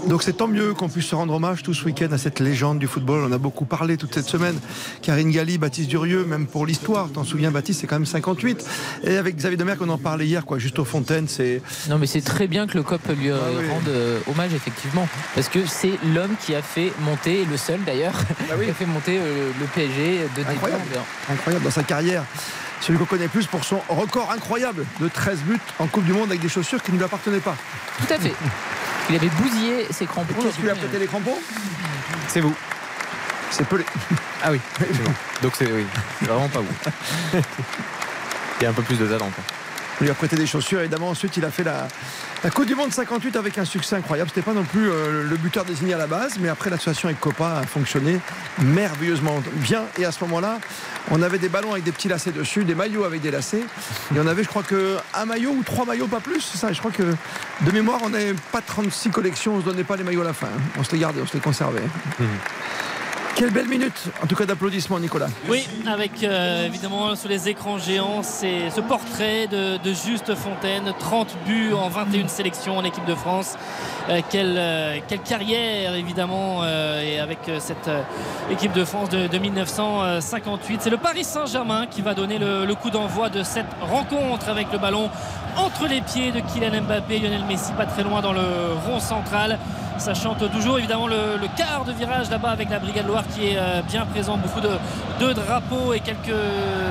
Donc c'est tant mieux qu'on puisse se rendre hommage tout ce week-end à cette légende du football. On a beaucoup parlé toute cette semaine. Karine Galli, Baptiste Durieux, même pour l'histoire. T'en souviens, Baptiste, c'est quand même 58. Et avec Xavier Demer, qu'on en parlait hier, quoi, juste aux Fontaines, c'est. Non, mais c'est très bien que le COP lui euh, Ah oui. rende euh, hommage, effectivement. Parce que c'est l'homme qui a fait monter, et le seul d'ailleurs, qui a fait monter euh, le PSG de Incroyable. incroyable dans sa carrière. Celui qu'on connaît plus pour son record incroyable de 13 buts en Coupe du Monde avec des chaussures qui ne lui appartenaient pas. Tout à fait. Il avait bousillé ses crampons. Et Qu'est-ce qui lui a prêté les crampons? C'est vous. C'est Pelé. Ah oui, c'est bon. Donc c'est oui, c'est vraiment pas vous. Il y a un peu plus de talent. quoi. On lui a prêté des chaussures, évidemment. Ensuite, il a fait la, la Coupe du Monde 58 avec un succès incroyable. C'était pas non plus euh, le buteur désigné à la base, mais après, l'association avec Copa a fonctionné merveilleusement bien. Et à ce moment-là, on avait des ballons avec des petits lacets dessus, des maillots avec des lacets. Et on avait, je crois que un maillot ou trois maillots, pas plus. Ça. Je crois que de mémoire, on n'avait pas 36 collections. On se donnait pas les maillots à la fin. On se les gardait, on se les conservait. Quelle belle minute, en tout cas d'applaudissements, Nicolas. Oui, avec euh, évidemment sur les écrans géants, c'est ce portrait de, de Juste Fontaine, 30 buts en 21 sélections en équipe de France. Euh, quelle, euh, quelle carrière évidemment euh, et avec euh, cette euh, équipe de France de, de 1958. C'est le Paris Saint-Germain qui va donner le, le coup d'envoi de cette rencontre avec le ballon entre les pieds de Kylian Mbappé, Lionel Messi pas très loin dans le rond central. Ça chante toujours évidemment le, quart de virage là-bas avec la Brigade Loire qui est euh, bien présent, beaucoup de, drapeaux et quelques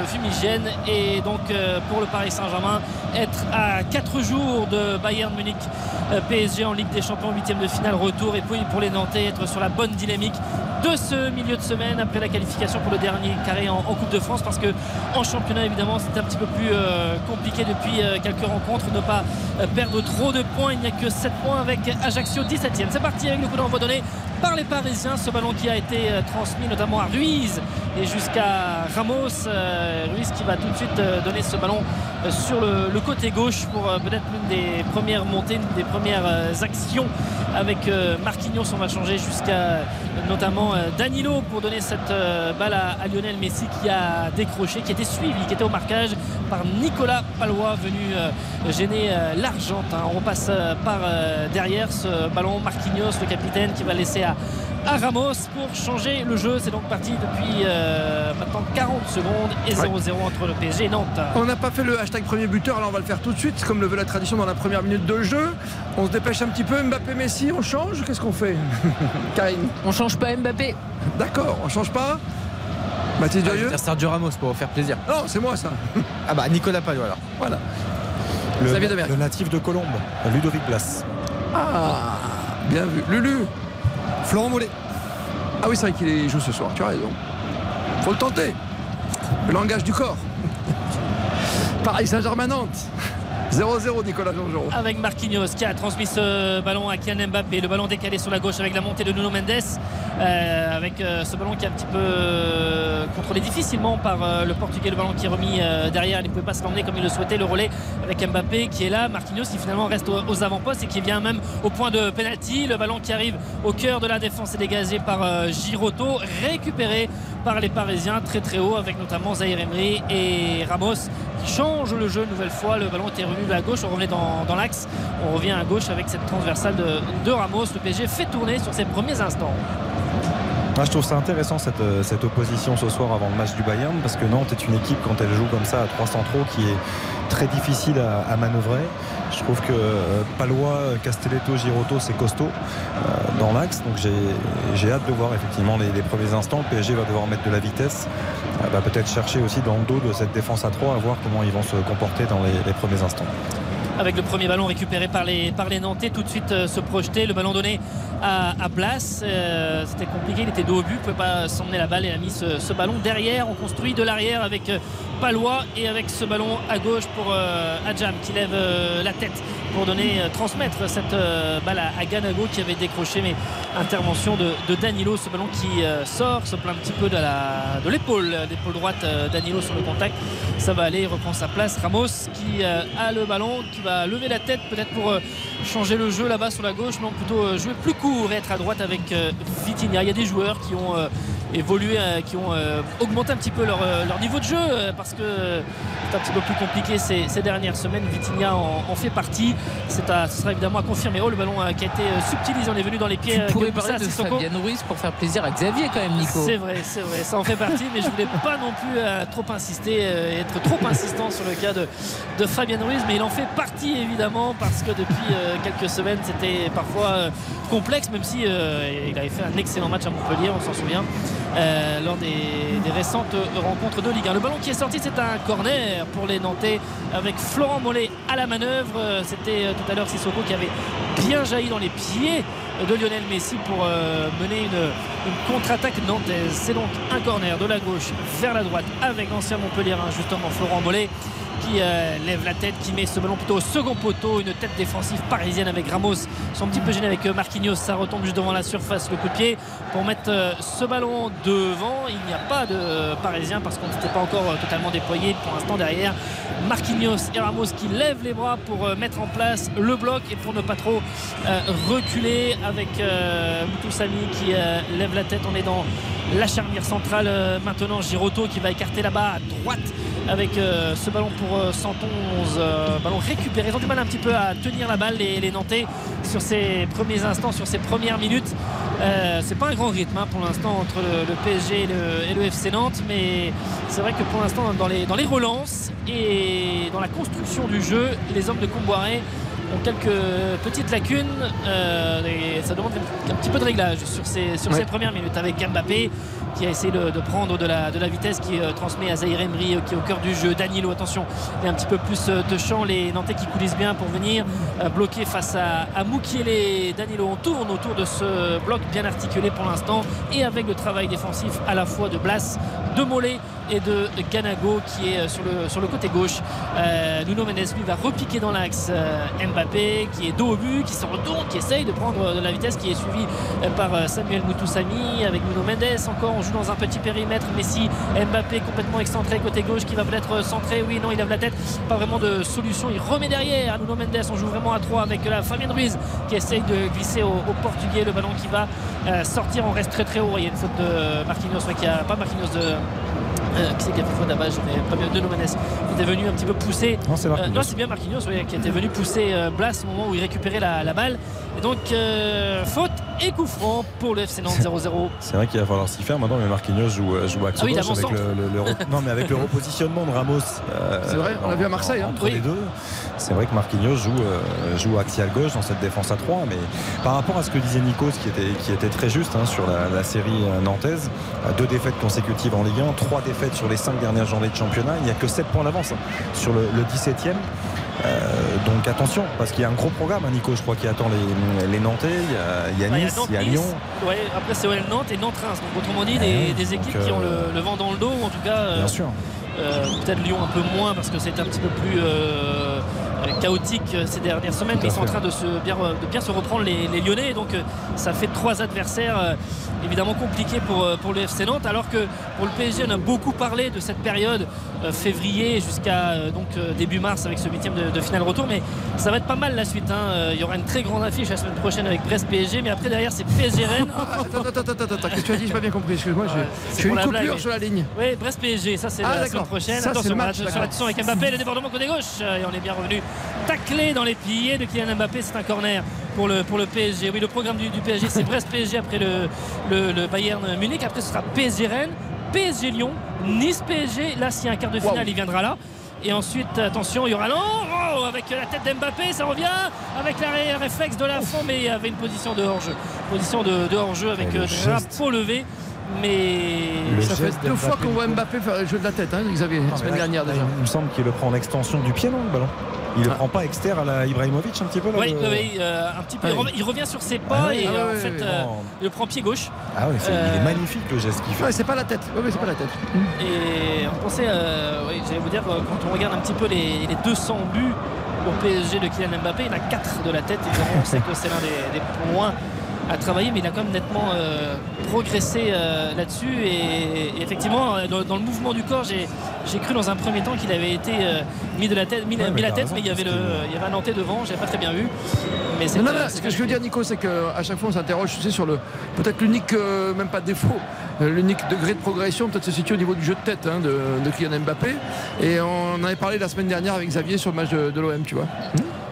fumigènes. Et donc euh, pour le Paris Saint-Germain, être à 4 jours de Bayern Munich euh, PSG en Ligue des Champions, 8 de finale retour. Et puis pour les Nantais, être sur la bonne dynamique de ce milieu de semaine après la qualification pour le dernier carré en, Coupe de France. Parce que en championnat évidemment c'est un petit peu plus compliqué depuis quelques rencontres. Ne pas perdre trop de points. Il n'y a que 7 points avec Ajaccio 17e c'est parti avec le coup d'envoi donné par les Parisiens ce ballon qui a été euh, transmis notamment à Ruiz et jusqu'à Ramos euh, Ruiz qui va tout de suite euh, donner ce ballon sur le, côté gauche pour peut-être l'une des premières montées une des premières actions avec Marquinhos on va changer jusqu'à notamment Danilo pour donner cette balle à, Lionel Messi qui a décroché, qui était suivi, qui était au marquage par Nicolas Palois venu gêner l'Argentin. On repasse euh, par derrière ce ballon Marquinhos, le capitaine qui va laisser à, à Ramos pour changer le jeu. C'est donc parti depuis euh, maintenant 40 secondes et 0-0 entre le PSG et Nantes. On n'a pas fait le hashtag premier buteur, alors on va le faire tout de suite, comme le veut la tradition dans la première minute de jeu. On se dépêche un petit peu, Mbappé Messi, on change Qu'est-ce qu'on fait Karine On change pas Mbappé D'accord, on change pas Mathis Ah, Durieux dire Sergio Ramos pour faire plaisir. Non, c'est moi ça. Ah bah Nicolas Palo alors. Voilà. Le, Xavier Demerck. le natif de Colombe, Ludovic Blas. Ah Bien vu. Lulu. Florent Mollet. Ah oui, c'est vrai qu'il joue ce soir. Tu as raison. Faut le tenter. Le langage du corps. Pareil Saint-Germain-Nantes. 0-0 Nicolas. Avec Marquinhos qui a transmis ce ballon à Kylian Mbappé. Le ballon décalé sur la gauche avec la montée de Nuno Mendes. Euh, avec euh, ce ballon qui est un petit peu euh, contrôlé difficilement par le Portugais. Le ballon qui est remis derrière. Il ne pouvait pas se l'emmener comme il le souhaitait. Le relais avec Mbappé qui est là. Marquinhos qui finalement reste aux, avant-postes et qui vient même au point de pénalty. Le ballon qui arrive au cœur de la défense est dégagé par Giroto. Récupéré par les Parisiens très très haut avec notamment Zahir Emery et Ramos qui changent le jeu une nouvelle fois. Le ballon était revenu à gauche, on revenait dans, dans l'axe, on revient à gauche avec cette transversale de, de Ramos. Le PSG fait tourner sur ses premiers instants. Moi, je trouve ça intéressant cette, euh, cette opposition ce soir avant le match du Bayern parce que Nantes est une équipe quand elle joue comme ça à trois centraux qui est très difficile à, à manœuvrer. Je trouve que euh, Palois, Castelletto, Giroto c'est costaud euh, dans l'axe donc j'ai hâte de voir effectivement les, les premiers instants. Le PSG va devoir mettre de la vitesse, euh, peut-être chercher aussi dans le dos de cette défense à 3 à voir comment ils vont se comporter dans les, les premiers instants. Avec le premier ballon récupéré par les, par Nantais, tout de suite euh, se projeter, le ballon donné à, à Blas, euh, c'était compliqué, il était dos au but, il ne pouvait pas s'emmener la balle et a mis ce, ce ballon derrière, on construit de l'arrière avec euh, Et avec ce ballon à gauche pour euh, Adjam qui lève euh, la tête pour donner, euh, transmettre cette balle à, Ganago qui avait décroché mais intervention de, Danilo, ce ballon qui sort, se plaint un petit peu de l'épaule, de l'épaule droite Danilo sur le contact, ça va aller, il reprend sa place, Ramos qui a le ballon, qui va lever la tête peut-être pour changer le jeu là-bas sur la gauche, non plutôt jouer plus court et être à droite avec Vitinha. Il y a des joueurs qui ont évolué, euh, qui ont euh, augmenté un petit peu leur, euh, leur niveau de jeu parce que c'est un petit peu plus compliqué ces, ces dernières semaines. Vitinha en, en fait partie. C'est à, ce sera évidemment à confirmer. Oh, le ballon qui a été subtilisé, on est venu dans les pieds. Tu pourrais parler de. Fabien Ruiz pour faire plaisir à Xavier quand même, Nico. C'est vrai, c'est vrai, ça en fait partie, mais je voulais pas non plus trop insister et être trop insistant sur le cas de, de Fabien Ruiz, mais il en fait partie évidemment parce que depuis quelques semaines c'était parfois complexe, même si il avait fait un excellent match à Montpellier, on s'en souvient. Euh, lors des, récentes rencontres de Ligue 1. Le ballon qui est sorti, c'est un corner pour les Nantais avec Florent Mollet à la manœuvre. Euh, C'était euh, tout à l'heure Sissoko qui avait bien jailli dans les pieds de Lionel Messi pour mener une, une contre-attaque nantaise. C'est donc un corner de la gauche vers la droite avec l'ancien Montpellier, justement Florent Mollet qui euh, lève la tête, qui met ce ballon plutôt au second poteau, une tête défensive parisienne avec Ramos. Ils sont un petit peu gênés avec euh, Marquinhos, ça retombe juste devant la surface, le coup de pied pour mettre euh, ce ballon devant. Il n'y a pas de parisien parce qu'on n'était pas encore totalement déployé pour l'instant derrière. Marquinhos et Ramos qui lèvent les bras pour mettre en place le bloc et pour ne pas trop reculer avec Moutoussamy qui lève la tête. On est dans la charnière centrale maintenant. Giroto qui va écarter là-bas à droite avec ce ballon pour euh, 111. euh, ballon récupéré. Ils ont du mal un petit peu à tenir la balle, les, les Nantais, sur ces premiers instants, sur ces premières minutes. Euh, c'est pas un grand rythme hein, pour l'instant entre le, le PSG et le, et le FC Nantes, mais c'est vrai que pour l'instant, dans les, dans les relances et dans la construction du jeu, les hommes de Comboiré ont quelques petites lacunes euh, et ça demande un, un petit peu de réglage sur ces, sur Ouais. ces premières minutes avec Mbappé qui a essayé de, prendre de la, de la vitesse qui euh, transmet à Zahir Emery euh, qui est au cœur du jeu. Danilo attention il est un petit peu plus euh, de champ. Les Nantais qui coulissent bien pour venir bloquer face à, à Mukiele Danilo on tourne autour de ce bloc bien articulé pour l'instant. Et avec le travail défensif à la fois de Blas de Mollet et de Ganago qui est sur le, sur le côté gauche. Nuno Mendes lui va repiquer dans l'axe Mbappé qui est dos au but qui se retourne qui essaye de prendre de la vitesse qui est suivi par Samuel Moutoussamy avec Nuno Mendes encore joue dans un petit périmètre Messi Mbappé complètement excentré côté gauche qui va peut-être centrer. Oui non il lève la tête. Pas vraiment de solution. Il remet derrière Nuno Mendes. On joue vraiment à 3 avec la Fabien Ruiz qui essaye de glisser au, Portugais. Le ballon qui va euh, sortir. On reste très très haut. Il y a une faute de Marquinhos qui a pas Marquinhos de euh, qui c'est qui a fait faute bien de Mendes qui était venu un petit peu pousser Non, c'est Marquinhos. non c'est bien Marquinhos oui, qui était venu pousser euh, Blas au moment où il récupérait la, la balle et donc euh, faute et coup franc pour le FC Nantes 0-0 C'est vrai qu'il va falloir s'y faire maintenant, mais Marquinhos joue, euh, joue axe Ah oui, gauche avec le, le- le non, mais avec le repositionnement de Ramos. euh, C'est vrai, on l'a vu à Marseille, hein. Entre Oui. les deux, c'est vrai que Marquinhos joue, euh, joue axial gauche dans cette défense à 3 mais par rapport à ce que disait Nikos, qui était, qui était très juste hein, sur la, la série euh, nantaise, euh, deux défaites consécutives en Ligue 1, trois défaites sur les cinq dernières journées de championnat, il n'y a que 7 points d'avance hein, sur le, le 17e. Euh, donc attention, parce qu'il y a un gros programme, hein, Nico, je crois, qui attend les, les Nantais. Il y a, il y a Ah, Nice, il y a Lyon. Ouais, après c'est OL Nantes et Nantes-Reims. Donc autrement dit, des, Ouais, des donc, équipes euh, qui ont le, le vent dans le dos, ou en tout cas. euh, Bien sûr. euh, Peut-être Lyon un peu moins parce que c'est un petit peu plus euh, euh, chaotique euh, ces dernières semaines, mais ils sont en train de, se bien, de bien se reprendre les, les Lyonnais. Donc euh, ça fait trois adversaires euh, évidemment compliqués pour, euh, pour le FC Nantes. Alors que pour le PSG, on a beaucoup parlé de cette période euh, février jusqu'à euh, donc euh, début mars avec ce huitième de, de finale retour. Mais ça va être pas mal la suite. hein. Euh, Il y aura une très grande affiche la semaine prochaine avec Brest PSG, mais après derrière c'est PSG Rennes. Attends, attends, attends, attends, attends, qu'est-ce que tu as dit? J'ai pas bien compris, excuse-moi, j'ai- pour une coupure blague, sur la ligne. Oui, Brest PSG, ça c'est Ah, la semaine prochaine. Ça, attention, le match, attention, avec Mbappé, le débordement côté gauche. Euh, Et on est bien revenu taclé dans les pieds de Kylian Mbappé. C'est un corner pour le, pour le PSG. Oui, le programme du, du PSG, c'est Brest PSG après le, le, le Bayern Munich. Après, ce sera PSG Rennes, PSG Lyon, Nice PSG. Là, s'il y a un quart de finale, il viendra là. Et ensuite, attention, il y aura oh, avec la tête d'Mbappé, ça revient avec l'arrêt réflexe de l'enfant, mais il y avait une position de hors-jeu. Position de, de hors-jeu avec euh, drapeau levé. Mais Le Ça fait deux fois qu'on voit Mbappé faire le jeu de la tête, hein, Xavier, la semaine dernière déjà. Il me semble qu'il le prend en extension du pied, non, le ballon? Il le Ah. prend pas externe à la Ibrahimovic un petit peu là Oui, le- oui, oui, euh, un petit peu. Ouais. Il, revient, sur ses pas Ah et ah euh, en fait, euh, il le prend pied gauche. Ah ouais, c'est- il est magnifique le geste qu'il fait. Ouais, c'est pas la tête. Ouais, mais c'est pas la tête. Et on pensait, oui, j'allais vous dire, quand on regarde un petit peu les, les 200 buts au PSG de Kylian Mbappé, il a 4 de la tête. Évidemment, on sait que c'est l'un des, des points à travailler, mais il a quand même nettement euh, progressé euh, là-dessus. Et, et effectivement, euh, dans, dans le mouvement du corps, j'ai cru dans un premier temps qu'il avait été euh, mis de la tête, mis, Ouais, mis mais la tête, raison, mais il y avait le, il y avait un Nantais devant. J'avais pas très bien vu. Mais Non, non, ce que je veux dire, Nico, c'est qu'à chaque fois, on s'interroge, tu sais, sur le peut-être l'unique, même pas défaut, euh, l'unique degré de progression, peut-être se situe au niveau du jeu de tête hein, de, de Kylian Mbappé. Et on en avait parlé la semaine dernière avec Xavier sur le match de, de l'OM, tu vois.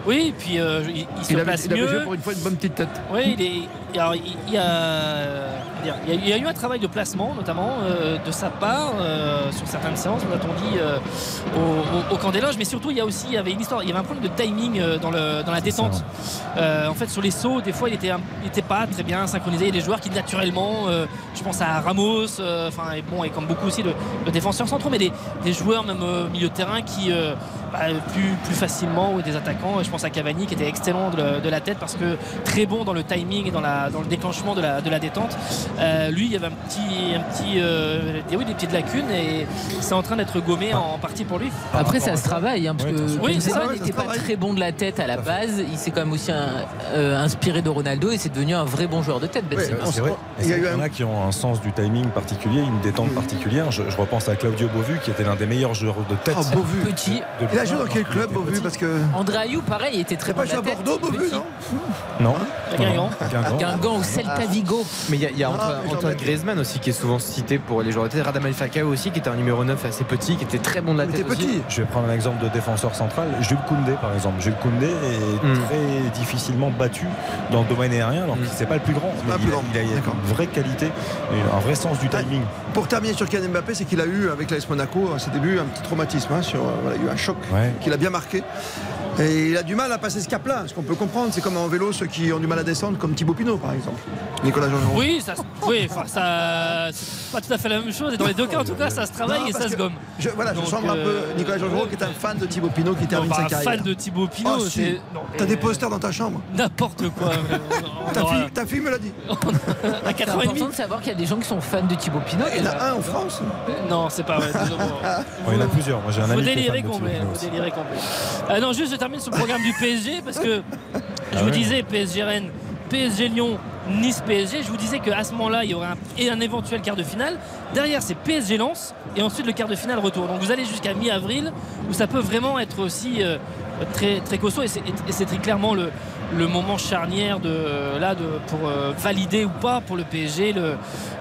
Oui, et puis euh, il, il se Il avait, place il avait mieux. joué pour une fois une bonne petite tête. Oui, il, est- alors, il- il y a, dire, il y a- il y a eu un travail de placement, notamment euh, de sa part, euh, sur certaines séances, on a-t-on dit, euh, au, au- au camp des loges. Mais surtout, il y a aussi il y avait une histoire, il y avait un problème de timing dans, le, dans la détente. Euh, en fait, sur les sauts, des fois, il était, un- il était pas très bien synchronisé. Il y a des joueurs qui, naturellement, je pense à Ramos, enfin, et bon, et comme beaucoup aussi de, de défenseurs centraux, mais des, des joueurs, même au milieu de terrain, qui bah, plus, plus facilement, ou des attaquants. Je pense à Cavani, qui était excellent de, de la tête, parce que très bon dans le timing et dans, la, dans le déclenchement de la, de la détente. Euh, lui, il y avait un petit, un petit, euh, des, oui, des petites lacunes, et c'est en train d'être gommé en partie pour lui. Après, ça se travaille, hein, parce Oui, que Oui, ça, n'était pas très bon de la tête à la base. Il s'est quand même aussi un- euh, inspiré de Ronaldo et c'est devenu un vrai bon joueur de tête. Benzema. Ah, c'est vrai. il y Il en a qui ont un sens du timing particulier, une détente particulière. Je, je repense à Claudio Bovu, qui était l'un des meilleurs joueurs de tête. Ah, Beauvu. Petit. de Il a joué dans 1, quel club, petit. Parce que. André Ayou, pareil, il était très bon pas de la joué à tête. Bordeaux, Beauvu, petit. non Non. Guingamp. Guingamp. Ou Celta Vigo. Mais il y a, il y a Ah, Antoine, j'en Antoine Griezmann aussi qui est souvent cité pour les joueurs de tête. Radamel Falcao aussi qui était un numéro 9 assez petit, qui était très bon de la tête était aussi. petit. Je vais prendre un exemple de défenseur central, Jules Koundé par exemple. Jules Koundé est Mm. très difficilement battu dans le domaine aérien, alors Mm. c'est pas le plus grand, mais il, plus a, grand. il a- il a D'accord. une vraie qualité, et un vrai sens du timing. Pour terminer sur Kylian Mbappé, c'est qu'il a eu avec l'AS Monaco à ses débuts un petit traumatisme. hein, sur, euh, voilà, il y a eu un choc Ouais. qu'il a bien marqué. Et il a du mal à passer ce cap-là, ce qu'on peut comprendre. C'est comme en vélo, ceux qui ont du mal à descendre, comme Thibaut Pinot par exemple. Nicolas jean Oui, ça, se- oui, enfin, ça, c'est pas tout à fait la même chose. Et dans les deux cas, en tout cas, ça se travaille Non, et ça se gomme. Je, voilà, je Donc, semble un peu euh, Nicolas jean qui est un fan de Thibaut Pinot qui termine Non, sa pas carrière. fan de Thibaut Pinot, Oh, si. c'est T'as des posters dans ta chambre N'importe quoi. Ta, aura- fille, ta fille me l'a dit. à C'est 4 ans et demi. important de savoir qu'il y a des gens qui sont fans de Thibaut Pinot. Il y en a un en France. Non, c'est pas vrai. il y en a plusieurs. Moi j'ai un Faut ami qui est délirer fan de complet. Euh, non, juste termine sur le programme du PSG parce que je Ah vous ouais. disais PSG Rennes, PSG Lyon, Nice PSG. Je vous disais qu'à ce moment-là, il y aurait un, et un éventuel quart de finale. Derrière, c'est PSG Lens et ensuite le quart de finale retour. Donc vous allez jusqu'à mi-avril où ça peut vraiment être aussi euh, très, très costaud et c'est très clairement le, le moment charnière de, là, de, pour euh, valider ou pas pour le PSG le,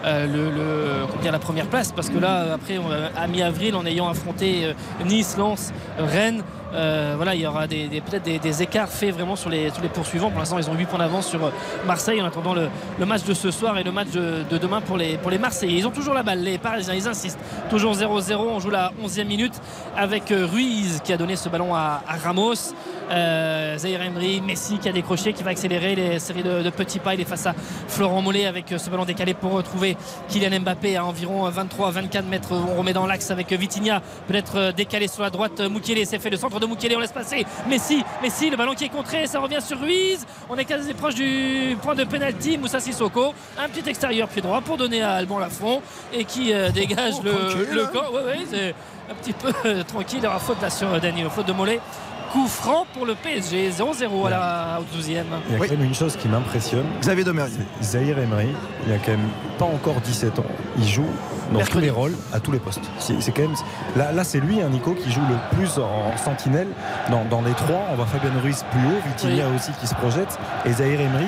euh, le, le- comment dire, la première place. Parce que là, après, on à mi-avril, en ayant affronté euh, Nice, Lens, Rennes, euh, voilà, il y aura des, peut-être des, écarts faits vraiment sur les, sur les poursuivants. Pour l'instant, ils ont 8 points d'avance sur euh, Marseille en attendant le, match de ce soir et le match de, de demain pour les, pour les Marseillais. Ils ont toujours la balle, les Parisiens, ils insistent. Toujours 0-0, on joue la 11e minute avec euh, Ruiz qui a donné ce ballon à, Ramos. Euh, Zaire Emery, Messi qui a décroché, qui va accélérer les séries de, petits pas. Il est face à Florent Mollet avec ce ballon décalé pour retrouver Kylian Mbappé à environ 23-24 mètres. On remet dans l'axe avec Vitinha, peut-être décalé sur la droite. Moukielé s'est fait le centre de Mukele, on laisse passer Messi, Messi, le ballon qui est contré, ça revient sur Ruiz. On est quasi proche du point de penalty. Moussa Sissoko, un petit extérieur pied droit pour donner à Alban Lafont et qui euh, dégage Oh, le, le hein. corps. Ouais, ouais, c'est un petit peu euh, tranquille. Il y aura faute là sur Danilo, faute de Mollet. Coup franc pour le PSG, 0-0 à la au 12e. Il y a quand même une chose qui m'impressionne. Xavier Domergue. Zahir Emery, il a quand même pas encore 17 ans. Il joue dans tous les rôles, à tous les postes. C'est quand même là, là c'est lui, hein, Nico, qui joue le plus en sentinelle dans, dans les trois. On voit Fabien Ruiz plus haut, Vitinia aussi qui se projette, et Zahir Emery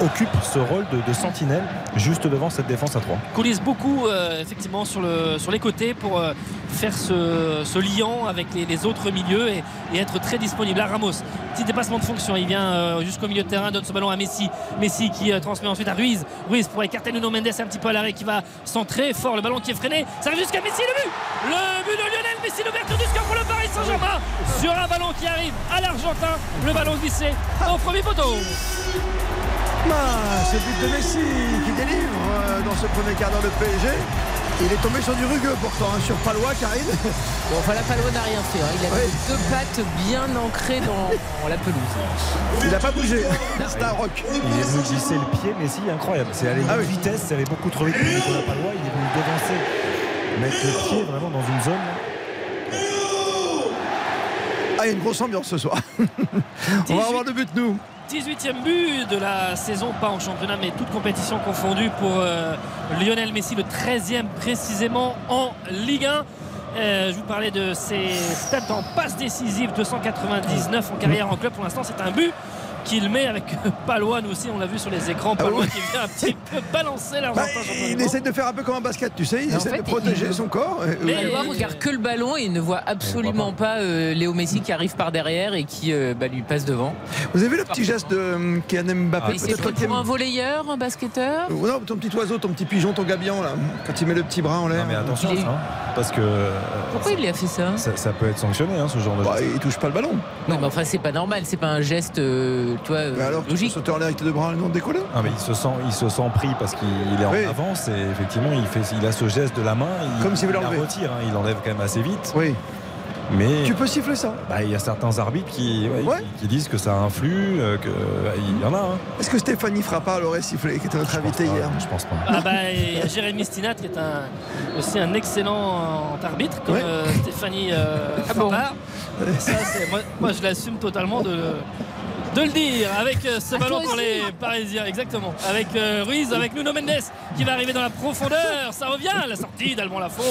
occupe ce rôle de, sentinelle juste devant cette défense à 3. coulisse beaucoup euh, effectivement sur, le, sur les côtés pour euh, faire ce, ce liant avec les, autres milieux et, être très disponible. Là Ramos, petit dépassement de fonction, il vient euh, jusqu'au milieu de terrain, donne ce ballon à Messi. Messi qui transmet ensuite à Ruiz. Ruiz pour écarter Nuno Mendes un petit peu à l'arrêt qui va centrer fort, le ballon qui est freiné. Ça arrive jusqu'à Messi, le but Le but de Lionel Messi, l'ouverture du score pour le Paris Saint-Germain sur un ballon qui arrive à l'Argentin. Le ballon glissé au premier poteau. Ah, c'est le but de Messi qui délivre euh, dans ce premier quart d'heure de PSG. Il est tombé sur du rugueux pourtant, hein, sur Palois, Karine. Bon, enfin, la Palois n'a rien fait. hein. Il a mis deux pattes bien ancrées dans, la pelouse. Il n'a pas bougé. C'est un rock. Il est venu glisser le pied, Messi, incroyable. C'est allé Ah de oui. vitesse, c'est allé beaucoup trop vite pour Nicolas Palois. Il est venu devancer, mettre le pied vraiment dans une zone. Ah, il y a une grosse ambiance ce soir. On va avoir le but, nous. 18e but de la saison, pas en championnat, mais toute compétition confondue pour euh, Lionel Messi, le 13e précisément en Ligue 1. Euh, je vous parlais de ses stats en passe décisive, 299 en carrière en club. Pour l'instant, c'est un but qu'il met avec euh, Palois. Nous aussi, on l'a vu sur les écrans. Palois ouais. qui vient un petit peu balancer Bah, champion du il essaie de faire un peu comme un basket, tu sais. Il En essaie fait, de protéger il- son corps. Euh, Mais Palois regarde que le ballon et il ne voit absolument pas euh, Léo Messi qui arrive par derrière et qui euh, bah, lui passe devant. Vous avez vu le petit geste de Kylian Mbappé s'est peut-être pour un volleyeur, un basketteur? Non, ton petit oiseau, ton petit pigeon, ton gabion, là, quand il met le petit bras en l'air. Non, mais attention, est- hein, parce que Pourquoi il lui a fait ça? ça, ça peut être sanctionné, hein, ce genre de Bah, geste. il touche pas le ballon. Non, mais enfin, c'est pas normal, c'est pas un geste, euh, toi, euh, Mais alors, logique. sauter en l'air avec tes deux bras, non décoller Ah, mais il se sent, il se sent pris parce qu'il est en Oui. avance et effectivement il fait, il a ce geste de la main, il, Comme s'il veut il la l'enlever. retire, hein, il l'enlève quand même assez vite. Oui. Mais Tu peux siffler ça. bah, il y a certains arbitres qui, ouais, Ouais. qui, qui disent que ça influe, euh, que bah, il y en a. hein. Est-ce que Stéphanie Frappard l'aurait sifflé, qui était notre invité hier Je pense pas. Ah bah, il y a Jérémy Stinat qui est un, aussi un excellent arbitre comme Ouais. euh, Stéphanie euh, Ah bon Frappard. Ça, c'est- moi, moi, je l'assume totalement de, de le dire avec euh, ce ballon pour les. Parisiens exactement avec euh, Ruiz avec Nuno Mendes qui va arriver dans la profondeur ça revient la sortie d'Alban Lafont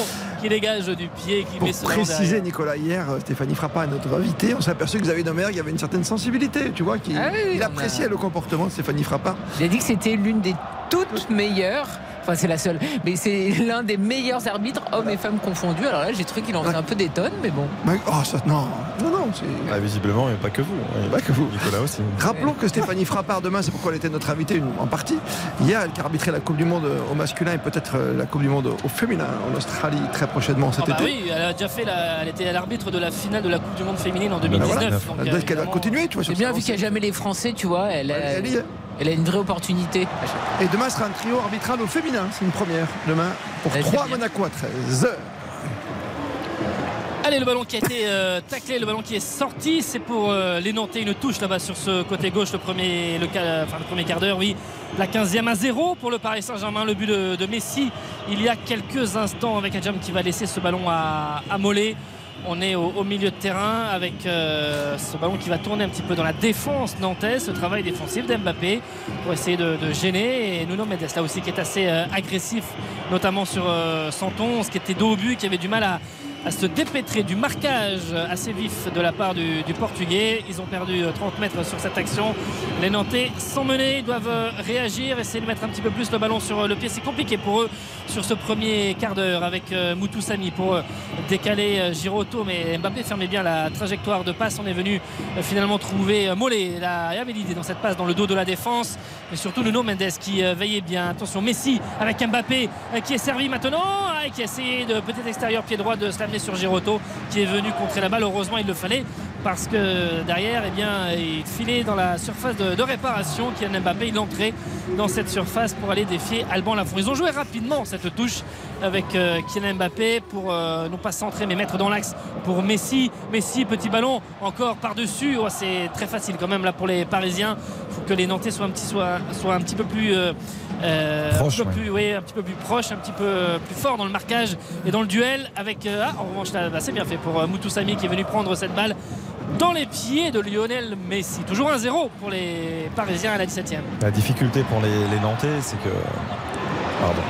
qui dégage du pied qui Pour met ce ballon préciser. Nicolas, hier, euh, Stéphanie Frappard est notre invité. On s'est aperçu que Xavier Domergue avait une certaine sensibilité, tu vois, qu'il Ah oui, il on a- appréciait le comportement de Stéphanie Frappard. Il a dit que c'était l'une des toutes meilleures. Enfin, c'est la seule. Mais c'est l'un des meilleurs arbitres, hommes et femmes confondus. Alors là, j'ai trouvé qu'il en faisait un peu des tonnes, mais bon. Mais- Oh, ça, non, non, non, c'est. Ah, visiblement, mais pas que vous. Pas que vous. Nicolas aussi. Rappelons que Stéphanie Frappard, demain, c'est pourquoi elle était notre invitée une- en partie. Hier, elle qui arbitrait la Coupe du Monde au masculin et peut-être euh, la Coupe du Monde au féminin en Australie très prochainement cet Ah bah été. oui, elle a déjà fait la, elle était à l'arbitre de la finale de la Coupe du Monde féminine en Ben 2019. voilà. donc, Peut-être euh, qu'elle va continuer, tu vois. C'est bien vu qu'il n'y a jamais les Français, tu vois. Elle Elle y est. elle a une vraie opportunité. Et demain sera un trio arbitral au féminin. C'est une première demain pour c'est 3 bien. Monaco à 13 heures. Allez, le ballon qui a été euh, taclé, le ballon qui est sorti, c'est pour euh, les Nantais. Une touche là-bas sur ce côté gauche, le premier, le, ca- enfin, le premier quart d'heure, oui. La 15e à 0 pour le Paris Saint-Germain. Le but de, de Messi il y a quelques instants avec Adjam qui va laisser ce ballon à, à Mollet. On est au, milieu de terrain avec euh, ce ballon qui va tourner un petit peu dans la défense nantaise, ce travail défensif d'Mbappé pour essayer de, de gêner. Et Nuno Mendes là aussi qui est assez euh, agressif, notamment sur euh, Santon, ce qui était dos au but, qui avait du mal à, à se dépêtrer du marquage assez vif de la part du, du Portugais. Ils ont perdu euh, 30 mètres sur cette action. Les Nantais sont menés, doivent euh, réagir, essayer de mettre un petit peu plus le ballon sur euh, le pied. C'est compliqué pour eux sur ce premier quart d'heure avec euh, Moutou Sami pour euh, décaler euh, Giroto. Mais Mbappé fermait bien la trajectoire de passe. On est venu euh, finalement trouver euh, Mollet la- Amélie dans cette passe dans le dos de la défense. Et surtout Nuno Mendes qui euh, veillait bien. Attention, Messi avec Mbappé euh, qui est servi maintenant et qui a de petit extérieur pied droit de se sur Giroto qui est venu contrer la balle. Heureusement, il le fallait parce que derrière, eh bien, il filait dans la surface de, réparation. Kylian Mbappé, il entrait dans cette surface pour aller défier Alban Lafont. Ils ont joué rapidement cette touche avec euh, Kylian Mbappé pour euh, non pas centrer mais mettre dans l'axe pour Messi. Messi, petit ballon encore par-dessus. Oh, c'est très facile quand même là pour les Parisiens. Il faut que les Nantais soient un petit, soient, soient un petit peu plus. euh, euh, Proche, un, petit peu ouais. plus, oui, un petit peu plus proche, un petit peu euh, plus fort dans le marquage et dans le duel avec euh, ah, en revanche là bah, c'est bien fait pour euh, Moutou Sami qui est venu prendre cette balle dans les pieds de Lionel Messi. Toujours 1-0 pour les Parisiens à la 17e. La difficulté pour les, les Nantais, c'est que. Pardon.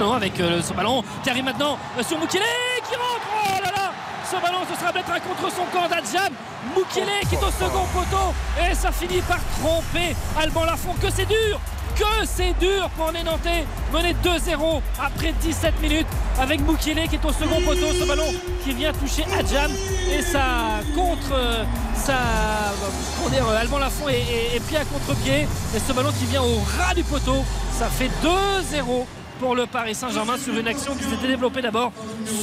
Non, avec euh, ce ballon qui arrive maintenant sur Mukele qui rentre. Oh là là Ce ballon, ce sera peut-être un contre son camp d'Adjam. Mukele qui est au second poteau et ça finit par tromper Alban Lafont. Que c'est dur que c'est dur pour les Nantais. Mener 2-0 après 17 minutes avec Mukele qui est au second poteau. Ce ballon qui vient toucher Adjam. Et ça contre euh, ça comment dire euh, Lafont est, est- est pris à contre-pied. Et ce ballon qui vient au ras du poteau ça fait 2-0 pour le Paris Saint-Germain sur une action qui s'était développée d'abord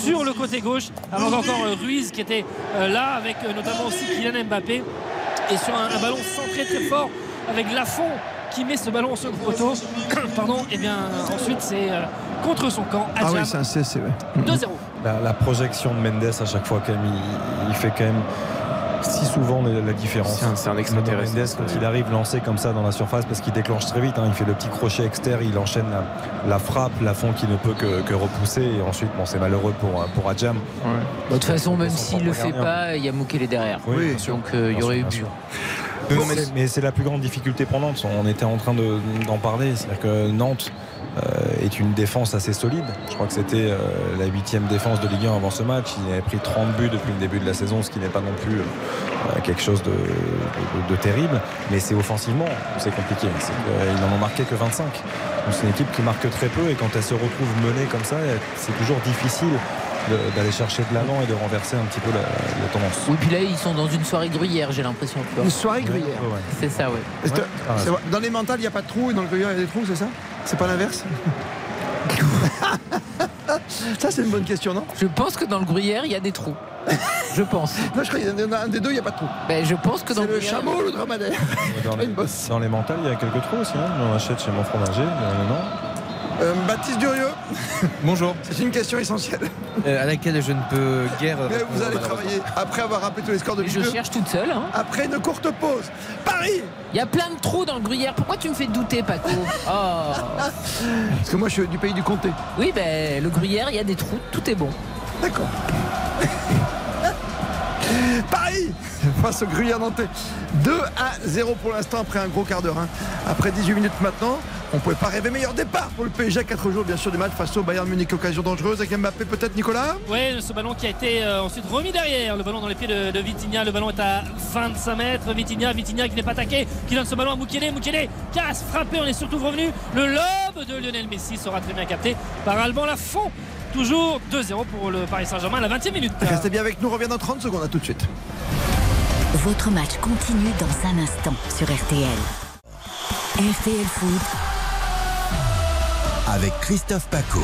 sur le côté gauche avant encore euh, Ruiz qui était là avec notamment aussi Kylian Mbappé. Et sur un, un ballon centré très fort avec Lafont qui met ce ballon au second poteau pardon et bien ensuite c'est euh, contre son camp Ah oui, c'est un CC, ouais. 2-0 La, la projection de Mendes à chaque fois, quand même, il, il fait quand même si souvent la, la différence. C'est un- un extraterrestre. Mendes, quand il arrive lancé comme ça dans la surface, parce qu'il déclenche très vite, hein, il fait le petit crochet externe, il enchaîne la, la frappe, la fond qui ne peut que, que repousser, et ensuite, bon, c'est malheureux pour, pour Adjam. Bah, De toute façon, même s'il le propre fait pas, il y a Mukele derrière. Oui. Donc euh, il y aurait eu but. Non, mais, mais c'est la plus grande difficulté pour Nantes. On était en train de- d'en parler. C'est-à-dire que Nantes euh, est une défense assez solide. Je crois que c'était euh, la huitième défense de Ligue 1 avant ce match. Il avait pris 30 buts depuis le début de la saison, ce qui n'est pas non plus euh, quelque chose de, de- de terrible. Mais c'est offensivement, c'est compliqué. C'est qu'ils n'en ont marqué que 25. Donc c'est une équipe qui marque très peu et quand elle se retrouve menée comme ça, c'est toujours difficile d'aller chercher de l'allant et de renverser un petit peu la, la tendance. Oui, puis là, ils sont dans une soirée gruyère, j'ai l'impression. Une soirée gruyère. Ouais, ouais. C'est ça, ouais. Est-ce que- Ah, Dans les mentales, il n'y a pas de trous et dans le gruyère, il y a des trous, c'est ça? C'est pas l'inverse? Ça, c'est une bonne question, non? Je pense que dans le gruyère, il y a des trous. Je pense. Non, je crois qu'il y en a un des deux, il n'y a pas de trous. Ben, je pense que dans C'est le gruyère- chameau ou le dromadaire Dans les, dans mentales, il y a quelques trous aussi. Hein. On achète chez mon fromager. non Euh, Baptiste Durieux, Bonjour. c'est une question essentielle. Euh, à laquelle je ne peux guère. Mais répondre, vous allez travailler après avoir rappelé tous les scores de je 2, cherche toute seule. hein. après une courte pause. Paris Il y a plein de trous dans le gruyère. Pourquoi tu me fais douter, Paco? Oh. Parce que moi, je suis du pays du comté. Oui, ben, le gruyère, il y a des trous. Tout est bon. D'accord. Paris face au Gruyère Nantais. 2 à 0 pour l'instant après un gros quart d'heure. hein. Après 18 minutes maintenant, on ne pouvait pas rêver meilleur départ pour le PSG à 4 jours bien sûr du match face au Bayern Munich. Occasion dangereuse avec Mbappé peut-être Nicolas? Ouais, ce ballon qui a été euh, ensuite remis derrière. Le ballon dans les pieds de, de. Le ballon est à 25 mètres. Vitinha, Vitinha qui n'est pas attaqué, qui donne ce ballon à Mukele. Mukele casse, frappé. On est surtout revenu. Le lob de Lionel Messi sera très bien capté par Alban Lafont. Toujours 2-0 pour le Paris Saint-Germain à la 20e minute. Restez bien avec nous, on revient dans 30 secondes, à tout de suite. Votre match continue dans un instant sur RTL. RTL Foot, avec Christophe Paco.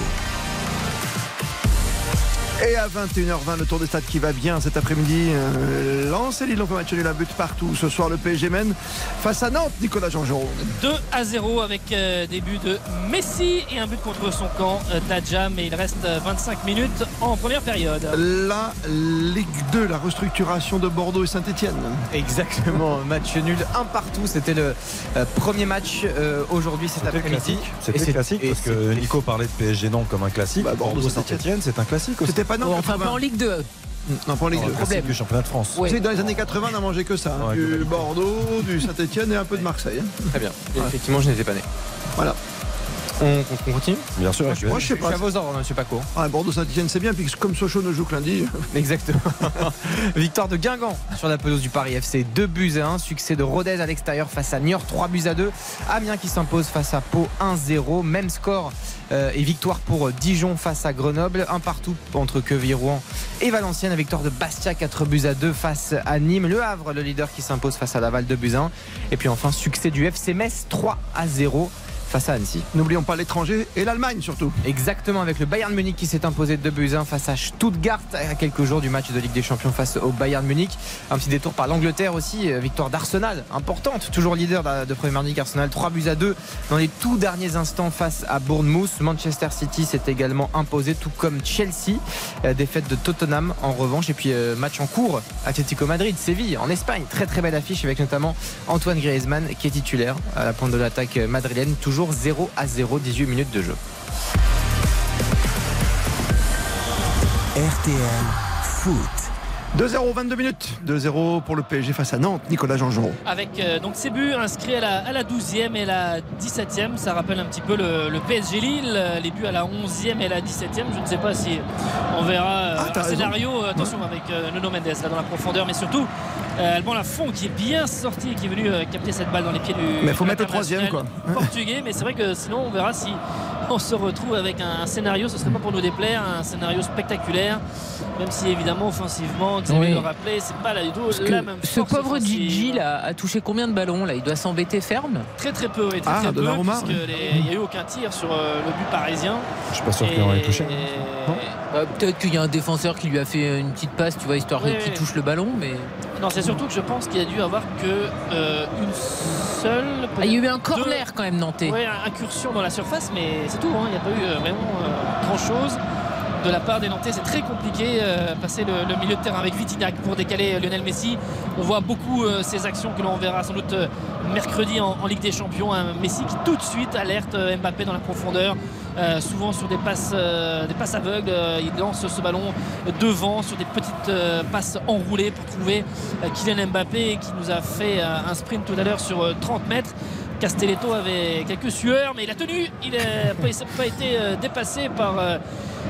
Et à 21h20, le tour des stades qui va bien cet après-midi. Euh, Lens et Lille ont fait match nul, un but partout. Ce soir, le PSG mène face à Nantes, Nicolas Jean-Jean. 2 à 0 avec euh, des buts de Messi et un but contre son camp euh, d'Adjam. Et il reste euh, 25 minutes en première période. La Ligue 2, la restructuration de Bordeaux et Saint-Etienne. Exactement, match nul, un partout. C'était le euh, premier match euh, aujourd'hui cet après-midi. C'était classique parce que Nico parlait de PSG Nantes comme un classique. Bah, Bordeaux, Bordeaux Saint-Étienne. Saint-Etienne, c'est un classique aussi. C'était pas Nantes Enfin, pas 80. en Ligue 2. Non, pas en Ligue Non, 2. le classique du championnat de France. Ouais. Tu sais, dans les années 80, on a mangé que ça. hein. Ouais, du. Bordeaux, du Saint-Etienne et un peu de Marseille. hein. Très bien. Effectivement, je n'étais pas né. Voilà. On, on continue Bien sûr. Moi, je- moi, je sais Je suis pas. à vos ordres, monsieur Paco. Ah, Bordeaux Saint-Etienne, c'est bien. Puis comme Sochaux ne joue que lundi. Exactement. Victoire de Guingamp sur la pelouse du Paris FC. 2 buts à 1. Succès de Rodez à l'extérieur face à Niort. 3 buts à 2. Amiens qui s'impose face à Pau 1-0. Même score euh, et victoire pour Dijon face à Grenoble. Un partout entre Quevilly-Rouen et Valenciennes. Victoire de Bastia 4 buts à 2 face à Nîmes. Le Havre, le leader qui s'impose face à Laval 2 buts à 1. Et puis enfin, succès du FC Metz 3 à 0 face à Annecy. N'oublions pas l'étranger et l'Allemagne surtout. Exactement, avec le Bayern Munich qui s'est imposé de buts 1 face à Stuttgart à quelques jours du match de Ligue des Champions face au Bayern Munich. Un petit détour par l'Angleterre aussi, euh, victoire d'Arsenal, importante, toujours leader de, de Premier League Arsenal, 3 buts à 2 dans les tout derniers instants face à Bournemouth. Manchester City s'est également imposé, tout comme Chelsea. Euh, défaite de Tottenham en revanche. Et puis euh, match en cours, Atlético Madrid, Séville en Espagne. Très très belle affiche avec notamment Antoine Griezmann qui est titulaire à la pointe de l'attaque madrilène. Toujours 0 à 0, 18 minutes de jeu. RTL Foot. 2-0, 22 minutes. 2-0 pour le PSG face à Nantes. Nicolas Jean-Jean. Avec euh, donc ces buts inscrits à la, à la 12e et la 17e. Ça rappelle un petit peu le, le PSG Lille. Les buts à la 11e et la 17e. Je ne sais pas si on verra euh, Ah, un scénario. euh, Attention avec euh, Nuno Mendes là dans la profondeur. Mais surtout, euh, Alban Lafont qui est bien sorti et qui est venu capter cette balle dans les pieds du. Mais faut de mettre le troisième, quoi. Portugais. Mais c'est vrai que sinon, on verra si on se retrouve avec un scénario. Ce serait pas pour nous déplaire. Un scénario spectaculaire. Même si évidemment, offensivement, Xavier Oui. le rappelait, c'est pas là du tout Parce la que même ce force pauvre offensive. Gigi là, a touché combien de ballons là? Il doit s'embêter ferme? Très très peu, oui, très, Ah, très peu, puisque oui. il n'y a eu aucun tir sur euh, le but parisien. Je suis pas sûr qu'il en ait touché. Bah, Peut-être qu'il y a un défenseur qui lui a fait une petite passe, tu vois, histoire Oui, qu'il oui. touche le ballon, mais Non, c'est surtout que je pense qu'il y a dû avoir que euh, une seule. Ah, il y a eu un corner quand même nantais. Ouais, incursion dans la surface, mais c'est tout. hein. Il n'y a pas eu euh, vraiment grand chose de la part des Nantais. C'est très compliqué euh, passer le, milieu de terrain avec Vitignac pour décaler euh, Lionel Messi. On voit beaucoup euh, ces actions que l'on verra sans doute mercredi en, Ligue des Champions. Un Messi qui tout de suite alerte Mbappé dans la profondeur. souvent sur des passes, des passes aveugles, il lance ce ballon devant sur des petites passes enroulées pour trouver Kylian Mbappé qui nous a fait un sprint tout à l'heure sur euh, 30 mètres. Castelletto avait quelques sueurs, mais il a tenu. Il n'a pas, été dépassé par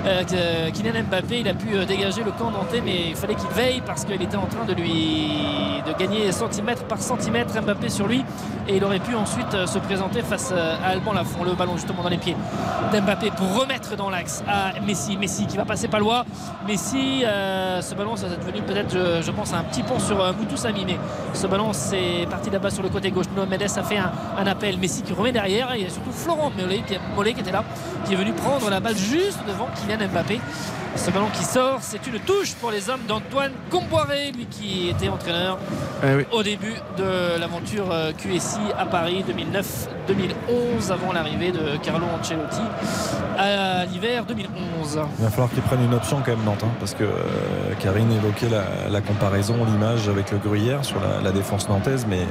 euh, Kylian Mbappé. Il a pu euh, dégager le camp nantais, mais il fallait qu'il veille parce qu'il était en train de lui de gagner centimètre par centimètre Mbappé sur lui, et il aurait pu ensuite euh, se présenter face euh, à Alban. Le ballon justement dans les pieds d'Mbappé pour remettre dans l'axe à Messi. Messi qui va passer pas loin. Messi, ce ballon, ça va devenu peut-être, je, pense, un petit pont sur Moutou Sami, mais ce ballon, c'est parti là-bas sur le côté gauche. Mendes a fait un, appel. Messi qui remet derrière. Et il y a surtout Florent Mollet qui, qui était là, qui est venu prendre la balle juste devant Kylian Mbappé. Ce ballon qui sort, c'est une touche pour les hommes d'Antoine Comboiré, lui qui était entraîneur Eh oui. au début de l'aventure euh, QSI à Paris 2009-2011, avant l'arrivée de Carlo Ancelotti à l'hiver 2011. Il va falloir qu'ils prennent une option quand même Nantes, hein, parce que euh, Karine évoquait la, la comparaison, l'image avec le Gruyère sur la, la défense nantaise, mais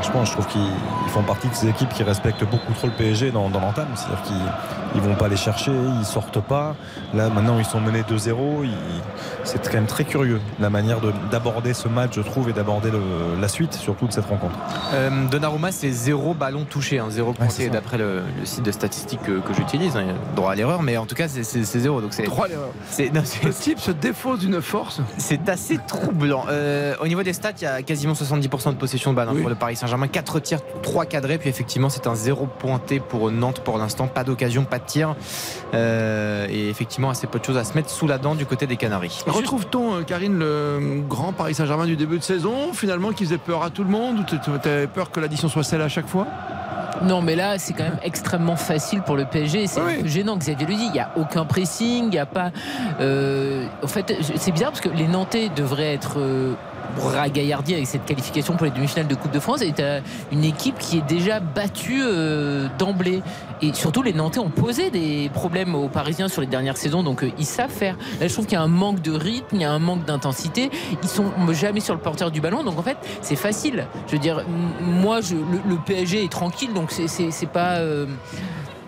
franchement, je trouve qu'ils ils font partie de ces équipes qui respectent beaucoup trop le PSG dans, dans l'entame. C'est-à-dire qu'ils ils vont pas les chercher, ils sortent pas. Là, maintenant, ils sont menés 2-0. ils- C'est quand même très curieux la manière de- d'aborder ce match, je trouve, et d'aborder la suite, surtout de cette rencontre. Euh, Donnarumma, c'est zéro ballon touché, hein, zéro pointé d'après le, le site de statistiques que, que j'utilise. hein. Il y a droit à l'erreur, mais en tout cas, c'est zéro. Donc c'est Droit à l'erreur. Le type se défausse d'une force. C'est assez troublant. Euh, au niveau des stats, il y a quasiment 70% de possession de balle hein, Oui. pour le Paris Saint-Germain. 4 tirs, 3 cadrés. Puis effectivement, c'est un zéro pointé pour Nantes pour l'instant. Pas d'occasion, pas de tir. Euh, et effectivement, assez peu de choses à se mettre sous la dent du côté des Canaries. Retrouve-t-on, euh, Karine, le grand Paris Saint-Germain du début de saison, finalement, qui faisait peur à tout le monde Ou tu avais peur que l'addition soit celle à chaque fois? Non, mais là, c'est quand même extrêmement facile pour le PSG. C'est peu gênant, Xavier le dit. Il n'y a aucun pressing, il n'y a pas. euh, En fait, c'est bizarre parce que les Nantais devraient être. Euh, ragaillardis avec cette qualification pour les demi-finales de Coupe de France et t'as une équipe qui est déjà battue euh, d'emblée. Et surtout les Nantais ont posé des problèmes aux Parisiens sur les dernières saisons donc euh, ils savent faire. Là je trouve qu'il y a un manque de rythme il y a un manque d'intensité. Ils sont jamais sur le porteur du ballon donc en fait c'est facile. Je veux dire moi le, PSG est tranquille donc c'est- pas euh,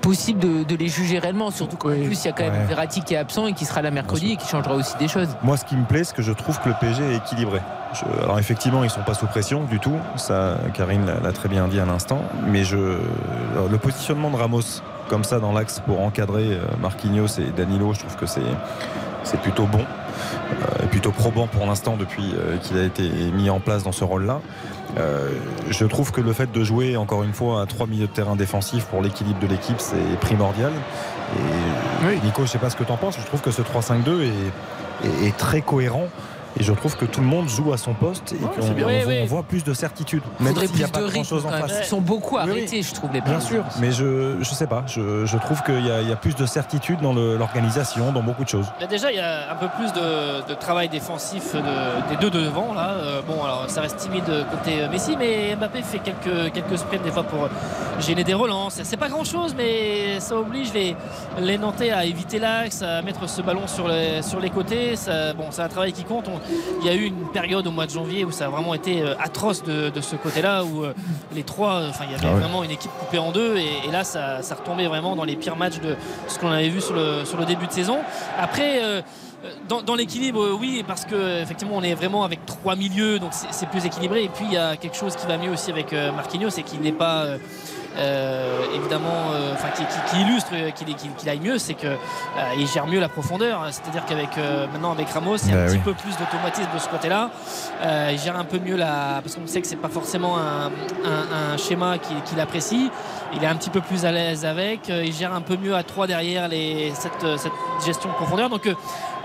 possible de, de les juger réellement surtout qu'en plus il y a quand même. Verratti qui est absent et qui sera là mercredi et qui changera aussi des choses Moi, ce qui me plaît, c'est que je trouve que le PSG est équilibré. Je- alors effectivement, ils sont pas sous pression du tout. Ça, Karine l'a- très bien dit à l'instant. Mais je, le positionnement de Ramos comme ça dans l'axe pour encadrer euh, Marquinhos et Danilo, je trouve que c'est c'est plutôt bon, euh, et plutôt probant pour l'instant depuis euh, qu'il a été mis en place dans ce rôle-là. Euh, je trouve que le fait de jouer encore une fois à trois milieux de terrain défensifs pour l'équilibre de l'équipe, c'est primordial. Et Nico, je sais pas ce que tu en penses, je trouve que ce 3-5-2 est, est- est très cohérent Et je trouve que tout le monde joue à son poste et qu'on on Oui, voit- oui. on voit plus de certitude. Il Même s'il n'y a plus pas de grand rythme. chose en face. Ils sont beaucoup Oui, oui. arrêtés, je trouve, les Bien sûr, mais je je sais pas. Je, je trouve qu'il y, a- il y a plus de certitude dans l'organisation, dans beaucoup de choses. Déjà, il y a un peu plus de, de travail défensif de- des deux de devant. Là. Euh, bon, alors ça reste timide côté Messi, mais Mbappé fait quelques, quelques sprints des fois pour gêner des relances. C'est pas grand chose, mais ça oblige les, les Nantais à éviter l'axe, à mettre ce ballon sur les, sur les côtés. Ça, bon, c'est un travail qui compte. On- il y a eu une période au mois de janvier où ça a vraiment été euh, atroce de, de ce côté-là, où euh, les trois, euh, enfin, il y avait Ah ouais. vraiment une équipe coupée en deux, et, et là, ça, ça retombait vraiment dans les pires matchs de ce qu'on avait vu sur le, sur le début de saison. Après. euh, dans, dans l'équilibre, oui, parce que effectivement, on est vraiment avec trois milieux, donc c'est plus équilibré. Et puis il y a quelque chose qui va mieux aussi avec Marquinhos, c'est qu'il n'est pas évidemment, euh, enfin qui, qui- qui illustre euh, qu'il qu'il qu'il aille mieux, c'est que euh, il gère mieux la profondeur. C'est-à-dire qu'avec euh, maintenant avec Ramos, il y a un Bah petit peu plus d'automatisme de ce côté-là. Euh, il gère un peu mieux la, parce qu'on sait que c'est pas forcément un, un- un schéma qu'il qu'il apprécie. Il est un petit peu plus à l'aise avec. Euh, Il gère un peu mieux à trois derrière les, cette, euh, cette gestion de profondeur. Donc euh,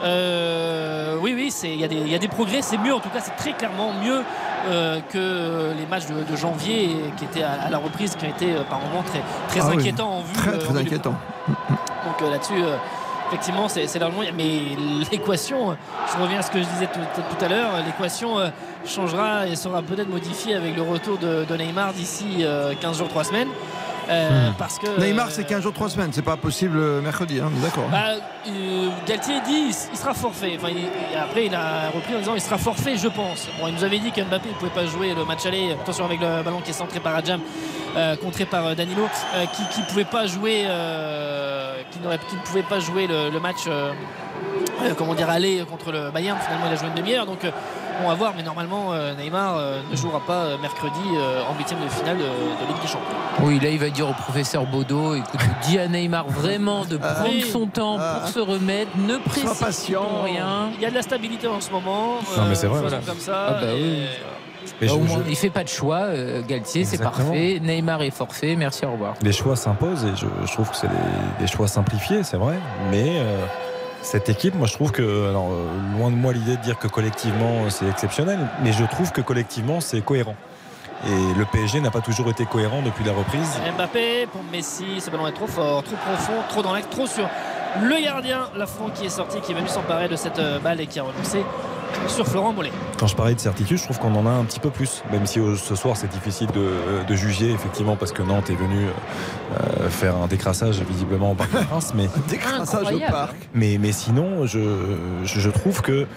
euh, oui, oui, y, il y a des progrès. C'est mieux, en tout cas, c'est très clairement mieux euh, que les matchs de, de janvier qui étaient à, à la reprise, qui ont été euh, par moments très, très Ah oui, inquiétants en vue. Très, euh, très en vue du- inquiétant. donc là-dessus, effectivement, c'est largement. Mais l'équation, je reviens à ce que je disais tout, tout à l'heure, l'équation changera et sera peut-être modifiée avec le retour de, de Neymar d'ici euh, 15 jours, 3 semaines. Euh, Parce que Hmm. Neymar, c'est 15 jours, 3 semaines. C'est pas possible euh, mercredi, hein, d'accord. bah, euh, Galtier dit il, sera forfait. Enfin, il- et après, il a repris en disant il sera forfait, je pense. Bon, il nous avait dit qu'Mbappé ne pouvait pas jouer le match aller. Attention avec le ballon qui est centré par Adjam, euh, contré par euh, Danilo, euh, qui ne pouvait pas jouer, euh, qui, qui ne pouvait pas jouer le, le match. euh, euh, comment dire aller contre le Bayern finalement il a joué une demi-heure donc euh, on va voir mais normalement euh, Neymar euh, ne jouera pas euh, mercredi en huitième de finale de, de Ligue des Champions Oui, là, il va dire au professeur Bodo écoute, dis à Neymar vraiment de prendre oui. son temps Ah. pour se remettre, ne précipitons patient. rien. il y a de la stabilité en ce moment Non, mais c'est vrai, comme ça Ah bah et- oui. Mais Bah, je- au moins, je- il fait pas de choix, Galtier, c'est parfait. Neymar est forfait, merci, au revoir. les choix s'imposent et je, je trouve que c'est des, des choix simplifiés, c'est vrai. Mais euh, cette équipe, moi je trouve que, euh, loin de moi l'idée de dire que collectivement euh, c'est exceptionnel, mais je trouve que collectivement c'est cohérent. Et le PSG n'a pas toujours été cohérent depuis la reprise. Mbappé pour Messi, ce ballon est trop fort, trop profond, trop dans l'axe, trop sur le gardien Lafont qui est sorti, qui est venu s'emparer de cette euh, balle et qui a relancé sur Florent Mollet. Quand je parlais de certitude, je trouve qu'on en a un petit peu plus, même si euh, ce soir c'est difficile de, de juger effectivement parce que Nantes est venu euh, faire un décrassage visiblement au Parc des Princes, mais, Décrassage au parc. mais, mais sinon je, je, je trouve que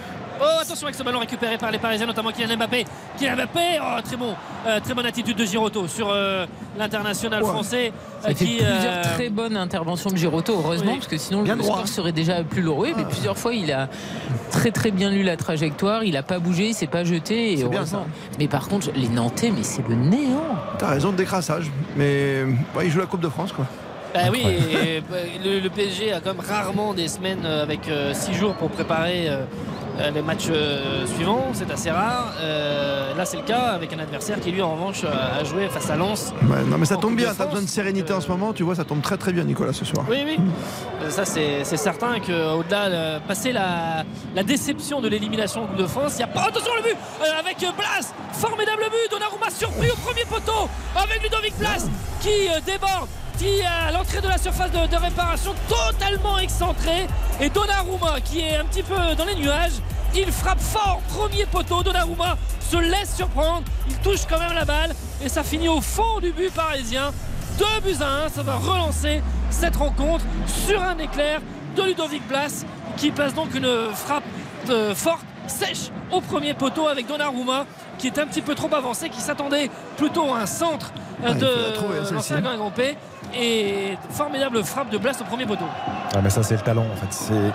Oh attention avec ce ballon récupéré par les Parisiens, notamment Kylian Mbappé. Kylian Mbappé, oh, très bon, euh, très bonne attitude de Giroto sur euh, l'international Ouais. français Ça euh, a fait qui plusieurs euh, très bonnes interventions de Giroto, heureusement, Oui. parce que sinon Bien le droit. score serait déjà plus lourd. Oui, mais Ah. plusieurs fois, il a très très bien lu la trajectoire, il a pas bougé, il s'est pas jeté. Et bien. Mais par contre, les Nantais, mais c'est le néant. T'as raison de décrassage. Mais il joue la Coupe de France, quoi. Bah oui, et, le, le PSG a quand même rarement des semaines avec 6 jours pour préparer euh, les matchs euh, suivants, c'est assez rare. Euh, là c'est le cas avec un adversaire qui lui en revanche euh, a joué face à Lens. Ouais, non, mais ça tombe de bien. T'as besoin de sérénité en ce moment. Tu vois, ça tombe très très bien, Nicolas, ce soir. Oui, oui. Euh, Ça, c'est certain qu'au-delà, euh, passer la, la déception de l'élimination en Coupe de France, il n'y a pas. Attention le but euh, avec euh, Blas Formidable but Donnarumma surpris au premier poteau avec Ludovic Blas qui euh, déborde. Qui à l'entrée de la surface de, de réparation totalement excentré. Et Donnarumma qui est un petit peu dans les nuages il frappe fort premier poteau. Donnarumma se laisse surprendre. Il touche quand même la balle. Et ça finit au fond du but parisien. 2 buts à 1, ça va relancer cette rencontre sur un éclair de Ludovic Blas qui passe donc une frappe euh, forte, sèche au premier poteau avec Donnarumma qui est un petit peu trop avancé, qui s'attendait plutôt à un centre euh, Ah, de hein, l'ancien celle-ci. Grand P et formidable frappe de Blas au premier poteau. Ah, mais ça c'est le talent en fait. C'est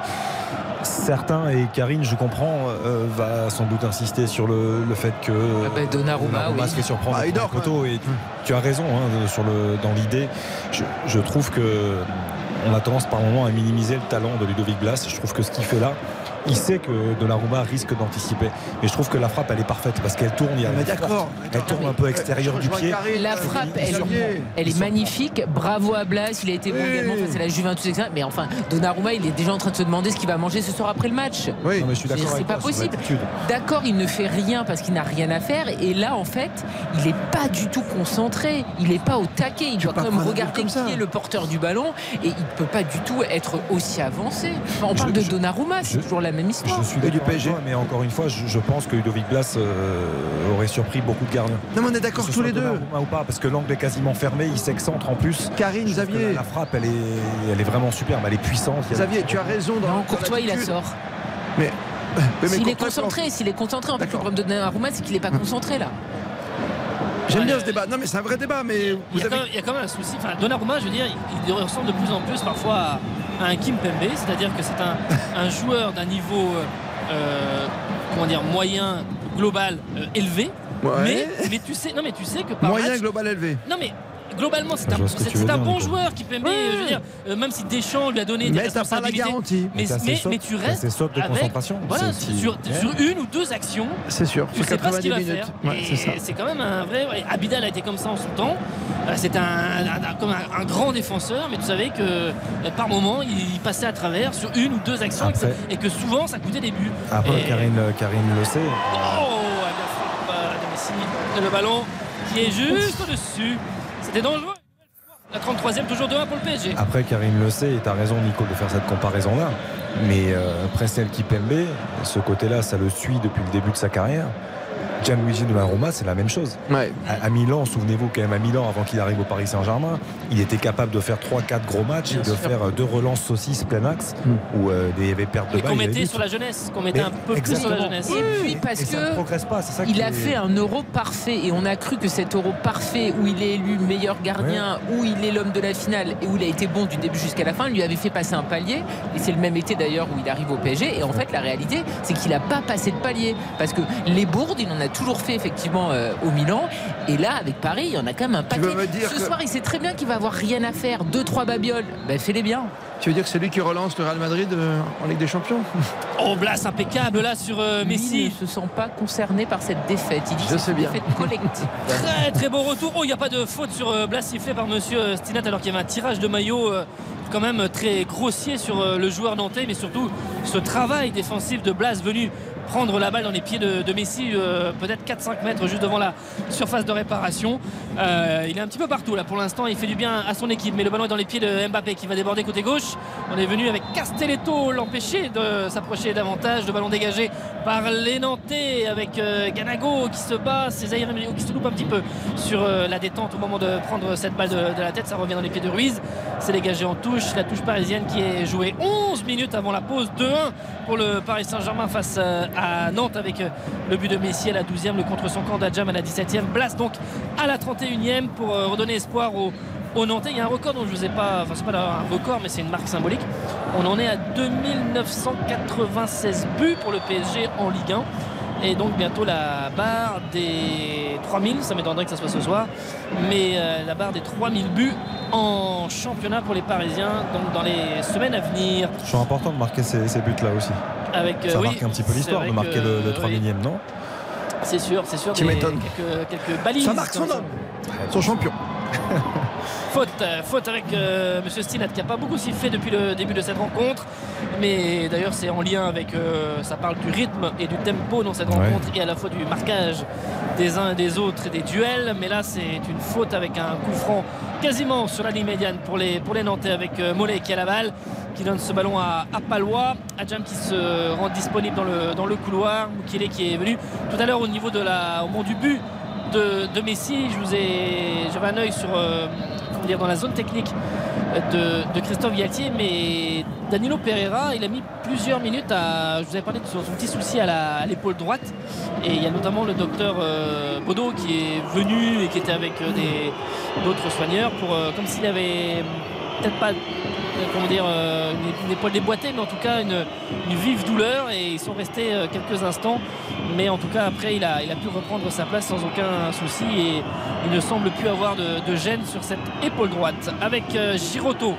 certain et Karine, je comprends, euh, va sans doute insister sur le, le fait que Ah bah, Donnarumma, oui. se fait surprendre Bah, dort, poteau et tu as raison hein, sur le dans l'idée. Je, je trouve que on a tendance par moment à minimiser le talent de Ludovic Blas. Je trouve que ce qu'il fait là il sait que Donnarumma risque d'anticiper. Mais je trouve que la frappe, elle est parfaite parce qu'elle tourne. Il y a Mais une d'accord, Elle tourne un peu extérieur du pied. La frappe, elle, elle est magnifique. Bravo à Blas, il a été bon également face à la Juventus, etc. Mais enfin, Donnarumma, il est déjà en train de se demander ce qu'il va manger ce soir après le match. Oui. Non, mais je suis d'accord C'est pas possible. D'accord, il ne fait rien parce qu'il n'a rien à faire. Et là, en fait, il n'est pas du tout concentré. Il n'est pas au taquet. Il doit quand même regarder comme qui est le porteur du ballon. Et il ne peut pas du tout être aussi avancé. Enfin, on parle Je- de je- Donnarumma, c'est toujours la même histoire. Je suis du PSG. toi, mais encore une fois, je, je pense que Ludovic Blas euh, aurait surpris beaucoup de gardiens. Non, mais on est d'accord tous les deux. Donnarumma ou pas, parce que l'angle est quasiment fermé, il s'excentre en plus. Karine, Xavier. La, la frappe, elle est, elle est vraiment superbe, elle est puissante. Xavier, tu as raison dans Non, Courtois, il la sort. Mais, S'il est concentré, s'il est concentré, en fait, le problème de Donnarumma, c'est qu'il n'est pas concentré là. J'aime bien ce débat. Non, mais c'est un vrai débat. Mais Il vous y, a quand avez. même, il y a quand même un souci. Enfin, Donnarumma, je veux dire, il, il ressemble de plus en plus parfois à, un Kim Pembe, c'est-à-dire que c'est un, un joueur d'un niveau, euh, comment dire, moyen, global, euh, élevé. Ouais. Mais, mais tu sais, non, mais tu sais que par Moyen match, global élevé. non mais globalement c'est un, c'est- c'est bon joueur qui Pembe, Ouais. je veux dire, euh, même si Deschamps lui a donné des Mais t'as pas la responsabilités. garantie. Mais, mais, sautes- mais tu restes de avec- concentration. Voilà, C'est- sur, Ouais. sur une ou deux actions, C'est sûr. tu sais pas ce qu'il 90 va minutes. faire. Ouais, c'est ça. c'est quand même un vrai. ouais, Abidal a été comme ça en son temps. Euh, C'était un, un- un- comme un, un grand défenseur, mais tu savais que euh, par moment il passait à travers sur une ou deux actions et que, ça- Après- et que souvent ça coûtait des buts. Après, Et- Karine, Karine le sait. Oh, la frappe euh, de Messi. Et le ballon qui est juste au-dessus. C'était dangereux. La 33e, toujours 2-1 pour le PSG. Après, Karine le sait, et tu as raison, Nico, de faire cette comparaison-là. Mais euh, Presnel Kipembe, ce côté-là, ça le suit depuis le début de sa carrière. Gianluigi Donnarumma, c'est la même chose. Ouais. À, à Milan, souvenez-vous quand même, à Milan, avant qu'il arrive au Paris Saint-Germain, il était capable de faire 3-4 gros matchs et de sûr. faire euh, deux relances saucisses plein axe, Mm. où euh, il y avait perte de Et balle. qu'on mettait sur la jeunesse. Qu'on mettait Mais un peu plus sur la jeunesse. Et puis parce Et ça ne que progresse pas, c'est ça il a est- fait un euro parfait et on a cru que cet euro parfait où il est élu meilleur gardien, où il est l'homme de la finale et où il a été bon du début jusqu'à la fin, lui avait fait passer un palier et c'est le même été d'ailleurs où il arrive au PSG et en fait la réalité c'est qu'il n'a pas passé de palier parce que les bourdes il en a toujours fait effectivement euh, au Milan et là avec Paris il y en a quand même un paquet. veux me dire Ce que- soir il sait très bien qu'il va avoir rien à faire, deux trois babioles, ben fais-les bien. Tu veux dire que c'est lui qui relance le Real Madrid euh, en Ligue des Champions? Oh, Blas impeccable là sur euh, Messi. ne se sent pas concerné par cette défaite. Il dit Je que sais c'est une bien. défaite collective. Très très beau retour. Oh, il n'y a pas de faute sur euh, Blas sifflé par monsieur euh, Stinat alors qu'il y avait un tirage de maillot euh, quand même très grossier sur euh, le joueur nantais, mais surtout ce travail défensif de Blas venu prendre la balle dans les pieds de, Messi, euh, peut-être 4-5 mètres juste devant la surface de réparation. Euh, il est un petit peu partout là pour l'instant, il fait du bien à son équipe, mais le ballon est dans les pieds de Mbappé qui va déborder côté gauche. On est venu avec Castelletto l'empêcher de s'approcher davantage, le ballon dégagé par les Nantais avec euh, Ganago qui se bat, Césaire Emilio qui se loupe un petit peu sur la détente au moment de prendre cette balle de, de la tête, ça revient dans les pieds de Ruiz. C'est dégagé en touche, la touche parisienne qui est jouée 11 minutes avant la pause 2-1 pour le Paris Saint-Germain face euh, à Nantes avec euh, le but de Messi à la 12e, le contre son camp d'Adjam à la 17e, Blas donc à la 31e pour euh, redonner espoir aux, aux Nantais. Il y a un record dont je ne vous ai pas, enfin c'est pas un record mais c'est une marque symbolique. On en est à 2996 buts pour le PSG en Ligue 1. Et donc bientôt la barre des 3000, ça m'étonnerait que ça soit ce soir, mais euh, la barre des 3000 buts en championnat pour les Parisiens, donc dans les semaines à venir. C'est important de marquer ces, ces buts-là aussi. Avec, euh, Ça oui, marque un petit peu l'histoire de marquer que, le, le oui, 3 millième, non? C'est sûr, c'est sûr. Tu m'étonnes. Quelques, quelques balises. Ça marque son homme, son champion. Faute, euh, faute avec euh, Monsieur Stinat qui n'a pas beaucoup sifflé depuis le début de cette rencontre. Mais d'ailleurs, c'est en lien avec. euh, ça parle du rythme et du tempo dans cette Ouais. rencontre et à la fois du marquage des uns et des autres et des duels. Mais là, c'est une faute avec un coup franc quasiment sur la ligne médiane pour les, pour les Nantais avec euh, Mollet qui a la balle qui donne ce ballon à, à Palois, Adjam qui se rend disponible dans le, dans le couloir, Mukele qui est venu tout à l'heure au niveau de la, au moment du but de, Messi. Je vous ai, j'avais un œil sur, euh, dans la zone technique de, de Christophe Galtier, mais Danilo Pereira, il a mis plusieurs minutes à. Je vous avais parlé de son, petit souci à l'épaule droite, et il y a notamment le docteur euh, Bodo qui est venu et qui était avec euh, d'autres soigneurs pour, comme s'il avait peut-être pas comment dire, euh, une, épaule déboîtée, mais en tout cas une, vive douleur et ils sont restés euh, quelques instants. Mais en tout cas, après, il a, pu reprendre sa place sans aucun souci et il ne semble plus avoir de, de gêne sur cette épaule droite. Avec euh, Giroto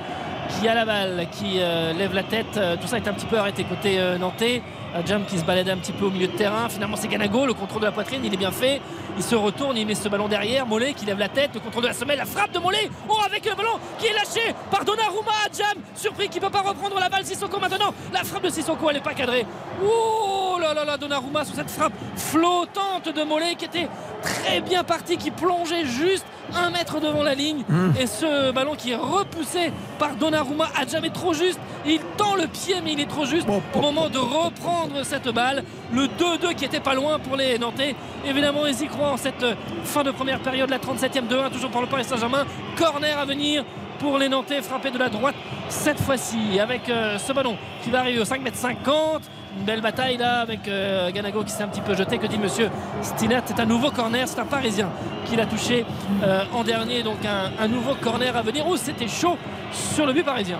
qui a la balle, qui euh, lève la tête. Euh, tout ça est un petit peu arrêté côté euh, nantais. Jam qui se baladait un petit peu au milieu de terrain. Finalement, c'est Ganago. Le contrôle de la poitrine, il est bien fait. Il se retourne, il met ce ballon derrière. Mollet qui lève la tête. Le contrôle de la semelle, la frappe de Mollet. Oh, avec le ballon qui est lâché par Donnarumma. Jam surpris qui ne peut pas reprendre la balle. Sissoko maintenant. La frappe de Sissoko, elle n'est pas cadrée. Oh là là là, Donnarumma sur cette frappe flottante de Mollet qui était très bien parti, qui plongeait juste un mètre devant la ligne. Mmh. Et ce ballon qui est repoussé par Donnarumma a jamais trop juste. Il tend le pied, mais il est trop juste au moment de reprendre cette balle. Le 2-2 qui était pas loin pour les Nantais. Évidemment, ils y croient en cette fin de première période, la 37e 2-1, toujours pour le Paris Saint-Germain. Corner à venir pour les Nantais, frappé de la droite cette fois-ci avec euh, ce ballon qui va arriver au 5 m 50 une belle bataille là avec euh, Ganago qui s'est un petit peu jeté. Que dit monsieur Stinat? C'est un nouveau corner, c'est un Parisien qui l'a touché euh, en dernier. Donc un, un nouveau corner à venir. Oh, c'était chaud sur le but parisien.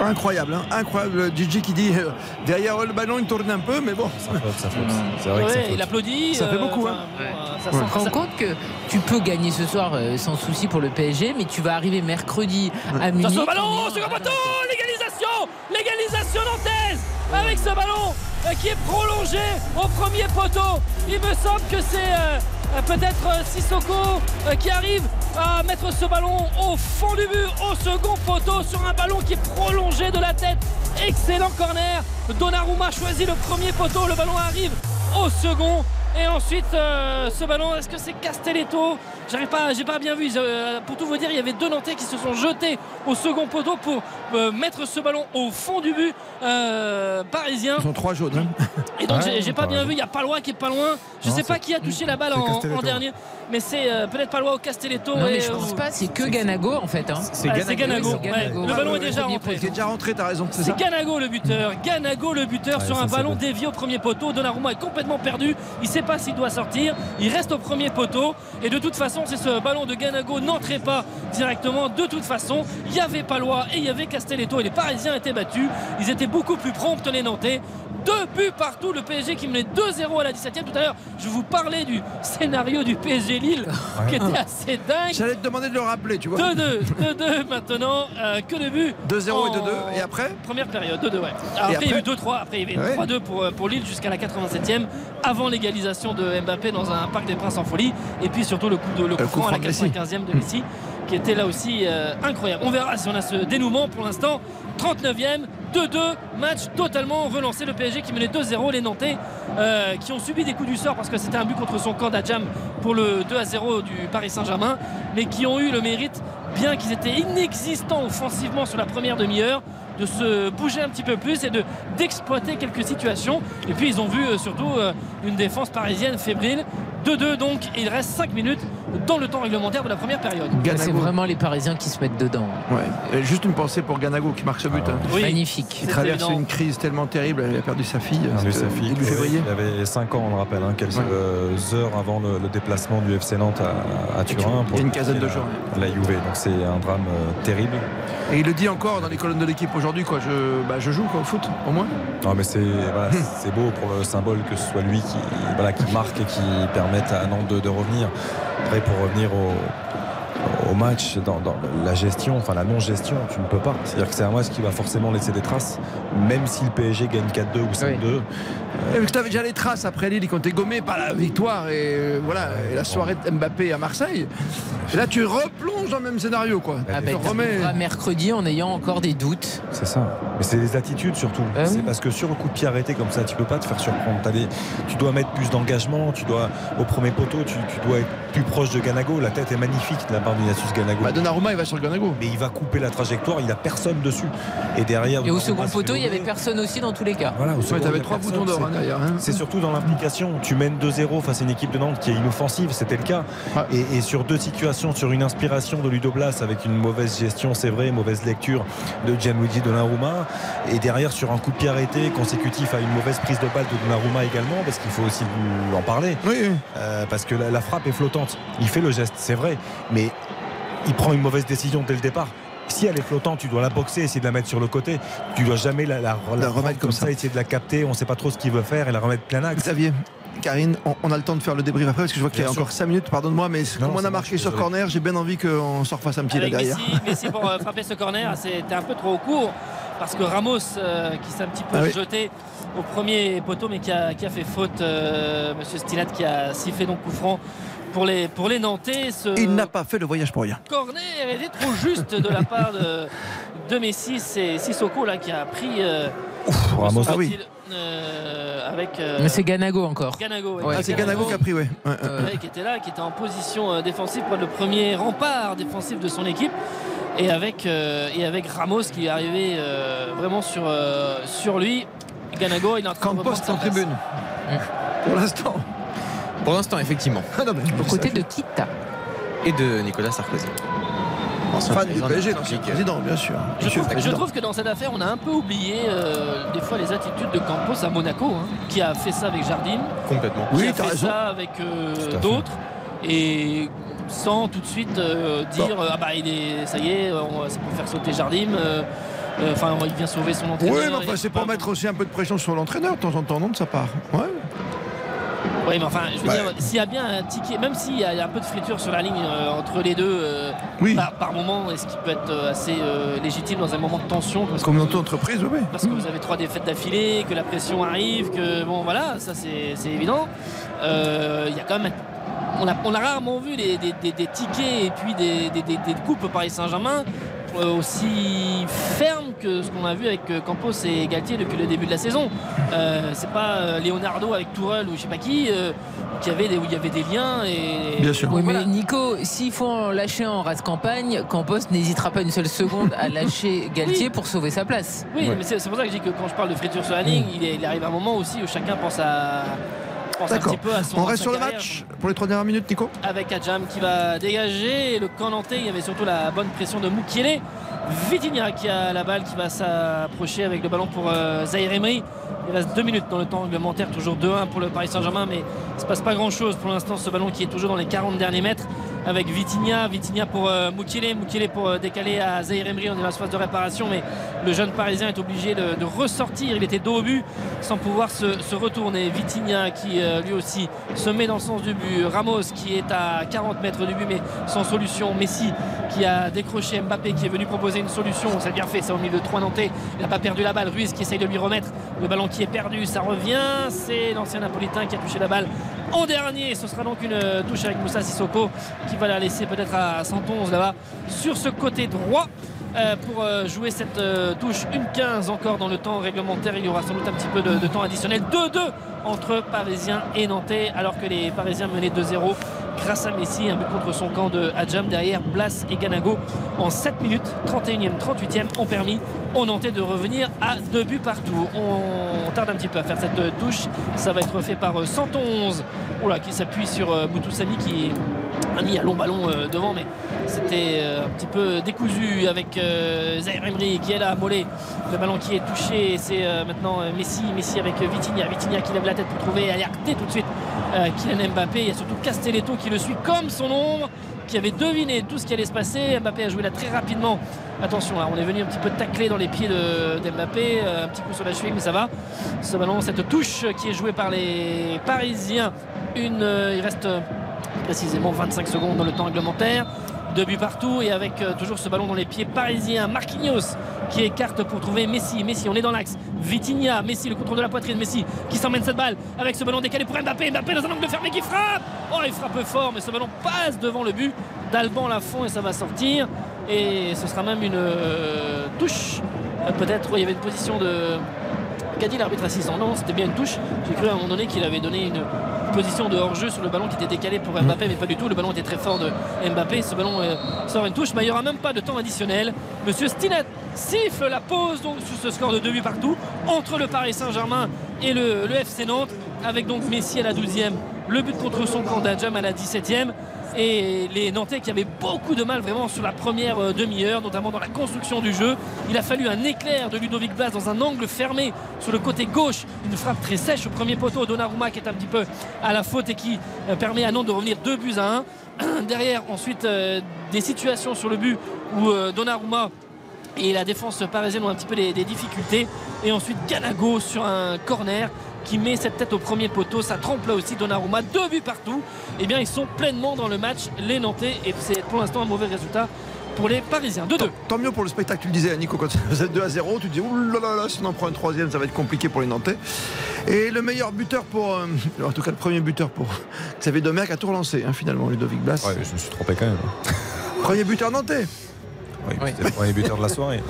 Incroyable, hein, incroyable. Gigi qui dit euh, derrière le ballon il tourne un peu, mais bon. Ça flotte, ça flotte. C'est vrai que ça flotte. il applaudit. Ça fait euh, beaucoup, enfin, hein. euh, ça Ouais. rends ça- compte que tu peux gagner ce soir euh, sans souci pour le PSG, mais tu vas arriver mercredi à Munich. Attention ballon, second poteau, l'égalisation, l'égalisation nantaise avec ce ballon qui est prolongé au premier poteau. Il me semble que c'est peut-être euh, Sissoko euh, qui arrive à mettre ce ballon au fond du but, au second poteau sur un ballon qui est prolongé de la tête. Excellent corner. Donnarumma choisit le premier poteau, le ballon arrive au second. Et ensuite, euh, ce ballon, est-ce que c'est Castelletto J'arrive pas, j'ai pas bien vu. Euh, pour tout vous dire, il y avait deux Nantais qui se sont jetés au second poteau pour euh, mettre ce ballon au fond du but euh, parisien. Ils sont trois jaunes. hein. Et donc, Ouais, j'ai- pas bien vu. Il y a Palois qui est pas loin. Je Non, sais pas c'est- qui a touché la balle c'est en, dernier, mais c'est euh, peut-être Palois ou Castelletto. Non, mais et, je euh, pense pas, c'est que Ganago en fait. hein. C'est Ah, c'est Ganago. C'est ouais. Le ballon est déjà Il rentré. est déjà rentré, t'as raison. C'est. C'est Ganago le buteur. Ganago le buteur Ouais, sur un c'est ballon dévié au premier poteau. Donnarumma est complètement perdu. Il sait pas s'il doit sortir. Il reste au premier poteau. Et de toute façon, c'est ce ballon de Ganago n'entrait pas directement. De toute façon, il y avait Palois et il y avait Castelletto. Et les Parisiens étaient battus. Ils étaient beaucoup plus prompts, les Nantais. Deux buts partout. Le PSG qui menait 2-0 à la 17e. Tout à l'heure, je vous parlais du scénario du PSG Lille qui était assez dingue. J'allais te demander de le rappeler, tu vois. 2-2, 2-2 maintenant, euh, que de buts. 2-0 et en 2-2, et après Première période, 2-2, ouais. Et après, il y a eu après 2-3, après il y avait Ouais. 3-2 pour, euh, pour Lille jusqu'à la 87e, avant l'égalisation de Mbappé dans un Parc des Princes en folie, et puis surtout le coup de le coup Le coup franc à la franc de Messi. 95e de Messi, qui était là aussi euh, incroyable. On verra si on a ce dénouement pour l'instant. 39e, 2-2, match totalement relancé. Le PSG qui menait 2-0, les Nantais euh, qui ont subi des coups du sort parce que c'était un but contre son camp d'Adjam pour le 2-0 du Paris Saint-Germain, mais qui ont eu le mérite, bien qu'ils étaient inexistants offensivement sur la première demi-heure, de se bouger un petit peu plus et de d'exploiter quelques situations. Et puis ils ont vu euh, surtout euh, une défense parisienne fébrile. 2-2 donc, il reste 5 minutes dans le temps réglementaire de la première période. C'est vraiment les Parisiens qui se mettent dedans. Ouais. Juste une pensée pour Ganago qui marque ce but. hein. Oui. Magnifique. Il traverse une crise tellement terrible. Il a perdu sa fille. Il a eu c'était sa fille, début ouais, février. Il avait 5 ans, on le rappelle, hein, quelques Ouais. euh, heures avant le, le déplacement du FC Nantes à, à Turin. Il y a une quinzaine de la- jours. La Juve, donc c'est un drame euh, terrible. Et il le dit encore dans les colonnes de l'équipe aujourd'hui. Quoi. Je, bah, je joue quoi, au foot, au moins. Non, mais c'est voilà, beau pour le symbole que ce soit lui qui, voilà, qui marque et qui permette à Nantes de, de revenir. Après, pour revenir au, match, dans, la gestion, enfin la non-gestion, tu ne peux pas. C'est-à-dire que c'est un match qui va forcément laisser des traces, même si le PSG gagne 4-2 ou 5-2. Et tu avais déjà les traces après Lille qui ont été gommées par la victoire et euh, voilà et la soirée de Mbappé à Marseille. Et là tu replonges dans le même scénario quoi. Ah tu te remets. t'arriveras mercredi en ayant encore des doutes. C'est ça. Mais c'est les attitudes surtout. Ah c'est oui. parce que sur le coup de pied arrêté comme ça, tu peux pas te faire surprendre. Des- Tu dois mettre plus d'engagement. Tu dois au premier poteau, tu, tu dois être plus proche de Ganago. La tête est magnifique de la part d'Ignatius Ganago. Bah, Donnarumma il va sur le Ganago. Mais il va couper la trajectoire. Il a personne dessus. Et derrière. Et au second se poteau, il y avait personne aussi dans tous les cas. Voilà, au second, t'avais il y a trois boutons d'or, C'est- hein. C'est surtout dans l'implication. Tu mènes 2-0 face à une équipe de Nantes qui est inoffensive, c'était le cas. Et, et sur deux situations, sur une inspiration de Ludo Blas avec une mauvaise gestion, c'est vrai, mauvaise lecture de Gianluigi Donnarumma. Et derrière, sur un coup de pied arrêté consécutif à une mauvaise prise de balle de Donnarumma également, parce qu'il faut aussi vous en parler. Euh, parce que la, la frappe est flottante. Il fait le geste, c'est vrai. Mais il prend une mauvaise décision dès le départ. Si elle est flottante, tu dois la boxer, essayer de la mettre sur le côté. Tu dois jamais la, la, la remettre comme ça. essayer de la capter. On ne sait pas trop ce qu'il veut faire et la remettre plein axe. Xavier. Karine, on, on a le temps de faire le débrief après parce que je vois qu'il y a encore 5 minutes, pardonne-moi, mais comme on a marqué sur corner, j'ai bien envie qu'on s'en refasse un petit là Avec derrière. Messi, Messi pour euh, frapper ce corner, c'était un peu trop court parce que Ramos euh, qui s'est un petit peu Ah oui. jeté au premier poteau mais qui a, qui a fait faute, euh, Monsieur Stilat qui a sifflé donc coup franc pour les, pour les Nantais. Ce Il n'a pas fait le voyage pour rien. corner était trop juste de la part de, de Messi. C'est Sissoko là qui a pris. euh, Ramos. son Ah oui. euh, avec. euh, Mais c'est Ganago encore. Ganago, ouais. Ouais, Ah, c'est Ganago qui a pris, ouais. Ouais, ouais. Ouais, qui était là, qui était en position défensive pour le premier rempart défensif de son équipe. Et avec, euh, et avec Ramos qui est arrivé euh, vraiment sur, euh, sur lui. Ganago, il est en train Campos en tribune. Pour l'instant. Pour l'instant, effectivement. Ah non, mais Aux côtés de Kita. Et de Nicolas Sarkozy. Ancien Fan du PSG, président, bien sûr. Je Monsieur trouve, je que dans cette affaire, on a un peu oublié euh, des fois les attitudes de Campos à Monaco, hein, qui a fait ça avec Jardim, Complètement. qui Oui, a fait raison. ça avec euh, d'autres, et sans tout de suite euh, dire ah bah il est ça y est, on- c'est pour faire sauter Jardim. euh, euh, Enfin, il vient sauver son entraîneur. Oui, mais enfin, c'est pour mettre aussi un peu de pression sur l'entraîneur de temps en temps, non, de sa part. Ouais. Oui, mais enfin, je veux Ouais. dire, s'il y a bien un ticket, même s'il y, a un peu de friture sur la ligne euh, entre les deux, euh, Oui. par, par moment, est-ce qu'il peut être euh, assez euh, légitime dans un moment de tension? Parce Comme que- dans toute entreprise, oui. parce que vous avez trois défaites d'affilée, que la pression arrive, que bon voilà, ça c'est évident. Il y a quand même. On a, on a rarement vu des, des- des- des tickets et puis des, coupes au Paris Saint-Germain aussi fermes que ce qu'on a vu avec euh, Campos et Galtier depuis le début de la saison. Euh, c'est pas euh, Leonardo avec Tourelle ou je sais pas qui euh, qui avait des, où il y avait des liens et Bien sûr. Oui, Voilà. mais Nico, s'il faut en lâcher en race campagne, Campos n'hésitera pas une seule seconde à lâcher Galtier Oui. pour sauver sa place. Oui, mais c'est pour ça que je dis que quand je parle de friture sur la ligne, il, est- il arrive un moment aussi où chacun pense à pense un D'accord. petit peu à son On reste sur le carrière. match pour les trois dernières minutes, Nico avec Adjam qui va dégager et le camp nantais il y avait surtout la bonne pression de Moukielé Vitinha qui a la balle qui va s'approcher avec le ballon pour euh, Zahir Emery. Il reste deux minutes dans le temps réglementaire toujours 2-1 pour le Paris Saint-Germain mais il ne se passe pas grand chose pour l'instant ce ballon qui est toujours dans les 40 derniers mètres avec Vitinha. Vitinha pour euh, Moukielé Moukielé pour euh, décaler à Zahir Emery. On est dans la phase de réparation mais le jeune parisien est obligé de, ressortir. Il était dos au but sans pouvoir se, se retourner. Vitinha qui euh, lui aussi se met dans le sens du but. Ramos qui est à 40 mètres du but mais sans solution. Messi qui a décroché Mbappé qui est venu proposer une solution c'est bien fait c'est au milieu de trois Nantais il n'a pas perdu la balle Ruiz qui essaye de lui remettre le ballon qui est perdu ça revient c'est l'ancien Napolitain qui a touché la balle en dernier ce sera donc une touche avec Moussa Sissoko qui va la laisser peut-être à 111 là-bas sur ce côté droit euh, pour euh, jouer cette euh, touche. Une 15 encore dans le temps réglementaire. Il y aura sans doute un petit peu de, de temps additionnel. 2-2 entre Parisiens et Nantais, alors que les Parisiens menaient 2-0 grâce à Messi. Un but contre son camp de Adjam derrière Blas et Ganago en 7 minutes. 31e, 38e ont permis aux Nantais de revenir à deux buts partout. On tarde un petit peu à faire cette euh, touche. Ça va être fait par euh, 111 Oula, qui s'appuie sur euh, Boutoussami qui a mis un long ballon euh, devant, mais c'était euh, un petit peu décousu avec euh, Zaire Emery qui est là, Mollet. Le ballon qui est touché, c'est euh, maintenant euh, Messi. Messi avec euh, Vitinha. Vitinha qui lève la tête pour trouver alerté tout de suite euh, Kylian Mbappé. Il y a surtout Castelletto qui le suit comme son ombre, qui avait deviné tout ce qui allait se passer. Mbappé a joué là très rapidement. Attention, là, on est venu un petit peu tacler dans les pieds d'Mbappé. Euh, un petit coup sur la cheville, mais ça va. Ce ballon, cette touche qui est jouée par les Parisiens. Euh, il reste euh, précisément 25 secondes dans le temps réglementaire. Deux buts partout et avec euh, toujours ce ballon dans les pieds parisiens. Marquinhos qui écarte pour trouver Messi. Messi, on est dans l'axe. Vitinha, Messi, le contrôle de la poitrine. Messi qui s'emmène cette balle avec ce ballon décalé pour Mbappé. Mbappé dans un angle fermé qui frappe. Oh, il frappe fort, mais ce ballon passe devant le but d'Alban Lafont et ça va sortir. Et ce sera même une euh, touche. Euh, Peut-être, il y avait une position de. Qu'a dit l'arbitre assistant Non, c'était bien une touche. J'ai cru à un moment donné qu'il avait donné une position de hors-jeu sur le ballon qui était décalé pour Mbappé, mais pas du tout. Le ballon était très fort de Mbappé. Ce ballon euh, sort une touche, mais il n'y aura même pas de temps additionnel. Monsieur Stinet siffle la pause donc sur ce score de 2 buts partout entre le Paris Saint-Germain et le, le FC Nantes, avec donc Messi à la 12e, le but contre son camp d'Adjam à la 17e. Et les Nantais qui avaient beaucoup de mal vraiment sur la première euh, demi-heure, notamment dans la construction du jeu. Il a fallu un éclair de Ludovic Blas dans un angle fermé sur le côté gauche. Une frappe très sèche au premier poteau. Donnarumma qui est un petit peu à la faute et qui euh, permet à Nantes de revenir 2 buts à 1. Derrière, ensuite, euh, des situations sur le but où euh, Donnarumma et la défense parisienne ont un petit peu des, des difficultés. Et ensuite, Ganago sur un corner qui met cette tête au premier poteau. Ça trompe là aussi Donnarumma. Deux buts partout. Eh bien, ils sont pleinement dans le match, les Nantais. Et c'est pour l'instant un mauvais résultat pour les Parisiens. 2-2. Tant, tant mieux pour le spectacle, tu le disais, Nico, quand vous êtes 2 à 0, tu te dis, oulala, là, si on en prend un troisième, ça va être compliqué pour les Nantais. Et le meilleur buteur pour, euh, en tout cas le premier buteur pour Xavier Domer qui a tout relancé, hein, finalement, Ludovic Blas. Ouais, je me suis trompé quand même. Premier buteur nantais. Oui, c'était le premier buteur de la soirée.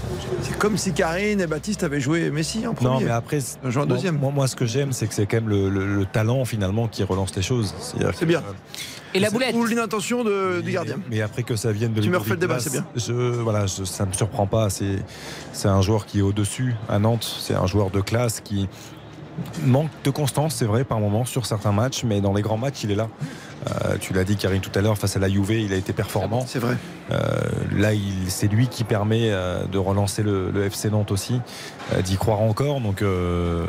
C'est comme si Karine et Baptiste avaient joué Messi en premier. Non, mais après, Un joueur bon, deuxième. Moi, moi, ce que j'aime, c'est que c'est quand même le, le- le talent finalement qui relance les choses. C'est bien. Et la boulette Ou l'intention de- du gardien. Mais après que ça vienne de Tu me refais le débat, c'est bien. Je, voilà, je- ça ne me surprend pas. C'est, c'est un joueur qui est au-dessus à Nantes. C'est un joueur de classe qui manque de constance, c'est vrai, par moment sur certains matchs, mais dans les grands matchs, il est là. Euh, tu l'as dit, Karine, tout à l'heure, face à la Juve, il a été performant. C'est vrai. Euh, là, c'est lui qui permet euh, de relancer le, le FC Nantes aussi, d'y croire encore. Donc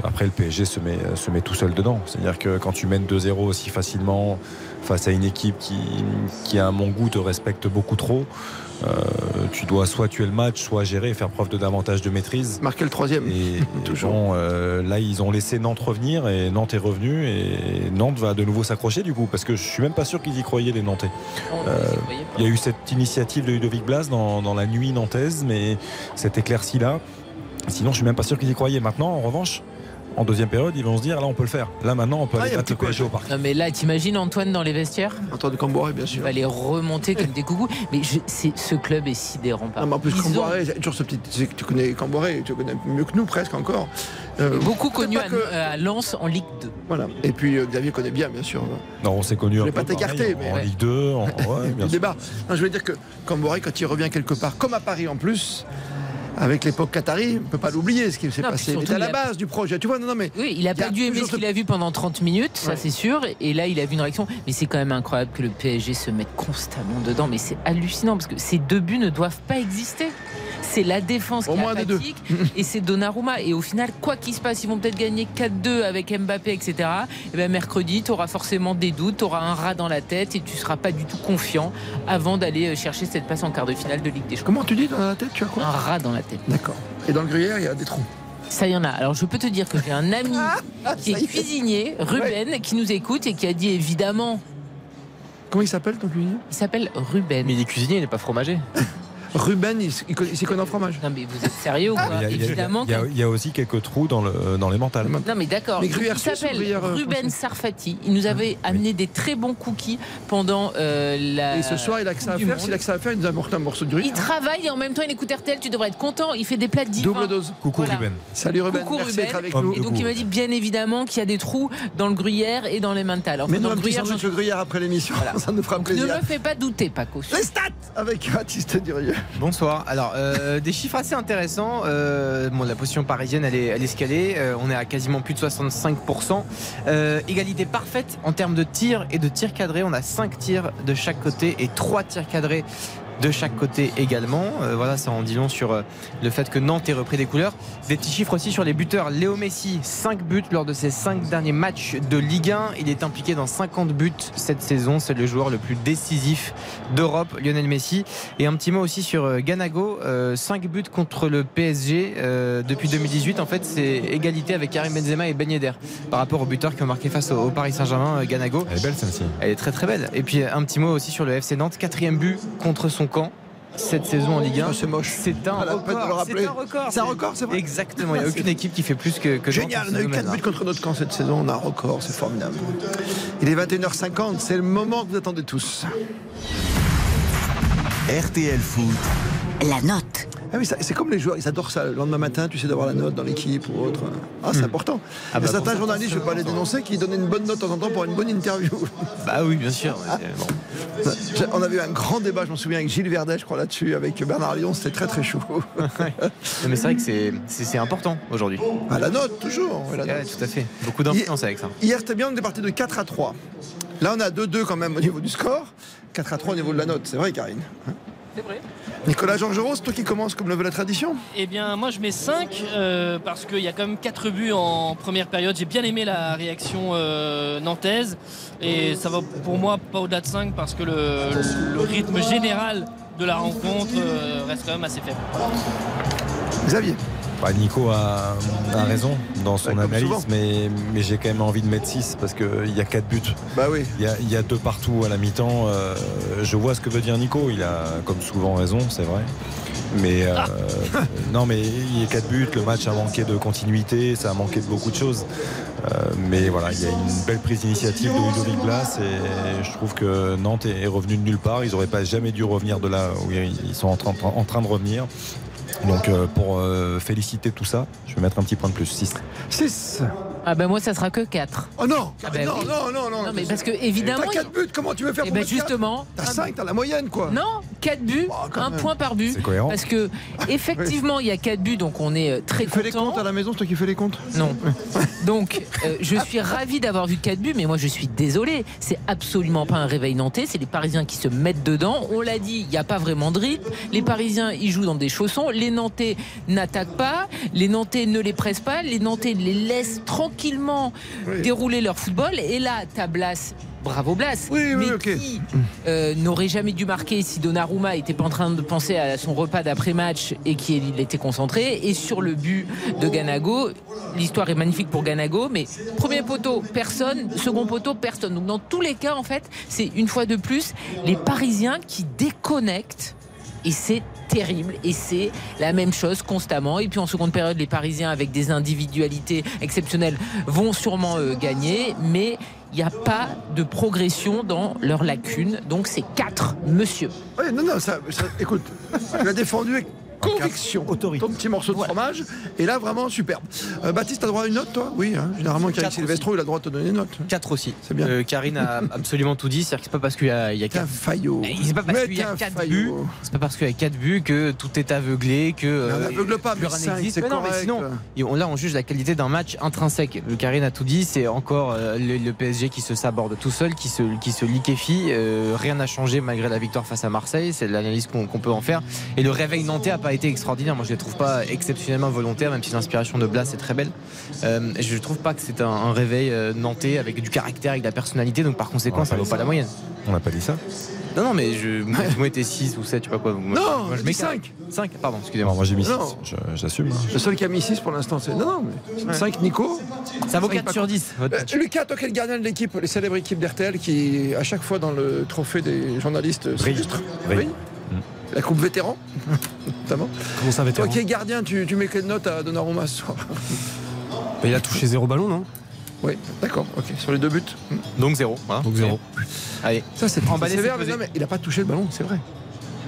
après, le PSG se met, se met tout seul dedans. C'est-à-dire que quand tu mènes 2-0 aussi facilement face à une équipe qui, qui à mon goût, te respecte beaucoup trop, tu dois soit tuer le match, soit gérer, faire preuve de davantage de maîtrise. Marquer le troisième. Et, et bon, euh, là, ils ont laissé Nantes revenir et Nantes est revenu et Nantes va de nouveau s'accrocher du coup, parce que je suis même pas sûr qu'ils y croyaient les Nantais. Euh, il y a eu cette initiative de Ludovic Blas dans, dans la nuit nantaise, mais cette éclaircie là. Sinon, je suis même pas sûr qu'ils y croyaient. Maintenant, en revanche, en deuxième période, ils vont se dire là, on peut le faire. Là, maintenant, on peut Ah, aller il battre le petit PSG au parc. Non mais là, t'imagines Antoine dans les vestiaires Antoine Camboire, bien Il sûr. va les remonter comme des coucous. Mais je- c'est- ce club est sidérant. Non, mais en plus, Ils ont toujours ce petit. tu connais Camboire, tu connais mieux que nous presque encore. Euh, beaucoup connu pas à, que- à Lens en Ligue 2. Voilà. Et puis euh, Xavier connaît bien, bien sûr. Non, on s'est connu Je un vais peu pas t'écarter, en, mais- en Ligue 2. En, ouais, bien débat. Non, je veux dire que Camboire, quand il revient quelque part, comme à Paris en plus, avec l'époque Qatari, on ne peut pas l'oublier ce qui s'est passé. surtout, était à la a- base du projet. Tu vois, non, non, mais. Oui, il a pas dû aimer ce qu'il a vu pendant 30 minutes, ça Ouais. c'est sûr. Et là, il a vu une réaction. Mais c'est quand même incroyable que le PSG se mette constamment dedans. Mais c'est hallucinant parce que ces deux buts ne doivent pas exister. C'est la défense Au qui est moins apathique et c'est Donnarumma. Et au final, quoi qu'il se passe, ils vont peut-être gagner 4-2 avec Mbappé, etc. Et ben mercredi, tu auras forcément des doutes, tu auras un rat dans la tête et tu seras pas du tout confiant avant d'aller euh, chercher cette place en quart de finale de Ligue des Champions. Comment tu dis dans la tête Tu as quoi? Un rat dans la tête. D'accord. Et dans le gruyère, il y a des trous. Ça y en a. Alors je peux te dire que j'ai un ami qui ça y est est. cuisinier, Ruben, qui nous écoute et qui a dit évidemment. Comment il s'appelle ton cuisinier? Il s'appelle Ruben. Mais il est cuisinier, il n'est pas fromager. Ruben, il, il il s'y connaît en fromage. Non mais vous êtes sérieux ou quoi Il y a- il y a- Évidemment. il y a- il y a aussi quelques trous dans, le, dans les mentales. Non mais d'accord. Mais Donc, gruyère Il s'appelle euh, Ruben Sarfati. Il nous avait amené des très bons cookies pendant euh, la. Et ce soir, il a que ça à faire. S'il a que ça à faire, il nous a apporté un morceau de Il gruyère. travaille et en même temps il écoute RTL. Tu devrais être content. Il fait des plats divins. Double dose. Coucou Voilà. Ruben. Salut Ruben, Coucou merci Ruben. d'être avec nous. Et donc il m'a dit bien évidemment qu'il y a des trous dans le gruyère et dans les mentales. Enfin, Mais nous, dans un le gruyère, de gruyère après l'émission. Ça nous fera ne plaisir. me fais pas douter, Paco. Les stats avec Baptiste Durieux. Bonsoir. Alors, euh, des chiffres assez intéressants. Euh, bon, la position parisienne, elle est, elle est escalée. Euh, on est à quasiment plus de 65%. Euh, égalité parfaite en termes de tirs et de tirs cadrés. On a 5 tirs de chaque côté et 3 tirs cadrés de chaque côté également. Euh, voilà, ça en dit long sur euh, le fait que Nantes ait repris des couleurs. Des petits chiffres aussi sur les buteurs. Léo Messi, 5 buts lors de ses 5 derniers matchs de Ligue 1. Il est impliqué dans 50 buts cette saison. C'est le joueur le plus décisif d'Europe, Lionel Messi. Et un petit mot aussi sur euh, Ganago. 5 buts contre le PSG euh, depuis 2018. En fait, c'est égalité avec Karim Benzema et Ben Yedder par rapport aux buteurs qui ont marqué face au, au Paris Saint-Germain, euh, Ganago. Elle est belle celle-ci. Elle est très très belle. Et puis un petit mot aussi sur le FC Nantes. Quatrième but contre son Cette saison en Ligue 1, Ah, c'est moche. c'est un le record. C'est un record. C'est un record, c'est vrai. Exactement. Il n'y a aucune équipe qui fait plus que, que Génial, on a eu 4 domaine-là. buts contre notre camp cette saison, on a un record, c'est formidable. Il est 21h50, c'est le moment que vous attendez tous. RTL Foot, La note. Ah oui, c'est comme les joueurs, ils adorent ça. Le lendemain matin, tu sais d'avoir la note dans l'équipe ou autre. Ah, c'est important. Ah Il y bah, a certains journalistes, je ne vais pas les dénoncer, qui donnaient une bonne note de temps en temps pour une bonne interview. Bah oui, bien sûr. bon. J'ai- On avait eu un grand débat, je m'en souviens, avec Gilles Verdet, je crois, là-dessus, avec Bernard Lyon, c'était très très chaud. Non, mais c'est vrai que c'est- c'est c'est important aujourd'hui. Ah, la note, toujours. Ouais, tout à fait. Beaucoup d'influence avec ça. Hier, c'était bien, on est parti de 4 à 3. Là, on a 2-2 quand même au niveau du score. 4 à 3 au niveau de la note, c'est vrai, Karine. C'est vrai. Nicolas Georgerot, c'est toi qui commence comme le veut la tradition Eh bien, moi je mets 5 parce qu'il y a quand même 4 buts en première période. J'ai bien aimé la réaction euh, nantaise et ça va pour moi pas au-delà de 5 parce que le, le rythme général de la rencontre euh, reste quand même assez faible. Xavier Bah, Nico a, a raison dans son analyse, souvent. mais, mais j'ai quand même envie de mettre 6 parce qu'il y a 4 buts. Bah oui. Il y a, il y a deux partout à la mi-temps. euh, je vois ce que veut dire Nico. Il a comme souvent raison, c'est vrai. Mais euh, non, mais il y a 4 buts. Le match a manqué de continuité, ça a manqué de beaucoup de choses. Euh, mais voilà, il y a une belle prise d'initiative de Ludovic Blas et je trouve que Nantes est revenu de nulle part. Ils n'auraient pas jamais dû revenir de là où ils sont en train, en train de revenir. Donc euh, pour euh, féliciter tout ça, je vais mettre un petit point de plus, 6. 6. Ah ben moi ça sera que 4. Oh non Ah ben non, oui. non, non, non, Non, mais parce que, évidemment, T'as 4 buts, comment tu veux faire Eh pour ben justement. T'as 5, t'as la moyenne quoi. Non, 4 buts, quand un même. point par but. C'est cohérent. Parce que effectivement, il y a 4 buts, donc on est euh, très Tu fais les content. comptes à la maison, c'est toi qui fais les comptes? Non. Donc, euh, je suis ravi d'avoir vu 4 buts, mais moi je suis désolé. C'est absolument pas un réveil nantais. C'est les Parisiens qui se mettent dedans. On l'a dit, il n'y a pas vraiment de rythme. Les Parisiens, ils jouent dans des chaussons. Les Nantais n'attaquent pas. Les Nantais ne les pressent pas. Les Nantais les laissent tranquillement dérouler leur football. Et là, t'as Blas. Bravo Blas. mais qui euh, n'aurait jamais dû marquer si Donnarumma était pas en train de penser à son repas d'après-match et qu'il était concentré. Et sur le but de Ganago, l'histoire est magnifique pour Ganago, mais premier poteau, personne, second poteau, personne. Donc dans tous les cas, en fait, c'est une fois de plus les Parisiens qui déconnectent et c'est terrible. Et c'est la même chose constamment. Et puis en seconde période les Parisiens avec des individualités exceptionnelles vont sûrement euh, gagner. Mais il n'y a pas de progression dans leurs lacunes. Donc c'est 4 monsieur. Ouais, non, non, ça, ça- écoute, tu l'as défendu conviction. Ton petit morceau de fromage. Et là, vraiment superbe. Euh, Baptiste, t'as droit à une note, toi? Oui, hein. généralement, Karine Silvestro, il a le droit de te donner une note. 4 aussi. C'est bien. Euh, Karine a absolument tout dit. C'est-à-dire que c'est pas parce qu'il y a, il y a quatre faillot. C'est pas parce qu'il y a t'es un 4 buts. C'est pas parce qu'il y a 4 buts que tout est aveuglé, que. euh, on n'aveugle pas, plus mais rien n'existe. Mais non, mais sinon, là, on juge la qualité d'un match intrinsèque. Le Karine a tout dit. C'est encore euh, le, le PSG qui se saborde tout seul, qui se, qui se liquéfie. Euh, rien n'a changé malgré la victoire face à Marseille. C'est l'analyse qu'on qu'on peut en faire. Et le réveil nantais a pas été extraordinaire. Moi, je ne le trouve pas exceptionnellement volontaire, même si l'inspiration de Blas est très belle. Euh, je ne trouve pas que c'est un, un réveil euh, nantais avec du caractère, avec de la personnalité. Donc, par conséquent, ça ne vaut pas la moyenne. On n'a pas dit ça Non, non, mais je, moi, je mettais 6 ou 7, je sais pas quoi. Moi, Non, moi, je mets cinq. 5, pardon, excusez-moi. moi j'ai mis 6, Non. j'assume. hein. Le seul qui a mis 6 pour l'instant, c'est. Non, non, mais 5 Nico. Ça vaut Cinq 4 pas sur con. 10. votre Euh. Lucas, toi qui es le gardien de l'équipe, les célèbres équipes d'RTL qui, à chaque fois dans le trophée des journalistes, s'illustrent. La coupe vétéran, notamment. Comment ça, Toi vétéran qui es gardien, tu, tu mets quelle note à Donnarumma ce soir Bah, Il a touché zéro ballon, non? Oui, d'accord, ok. Sur les deux buts. Donc 0. Donc zéro. Allez. Ça, c'est sévère, mais non, mais il n'a pas touché le ballon, c'est vrai.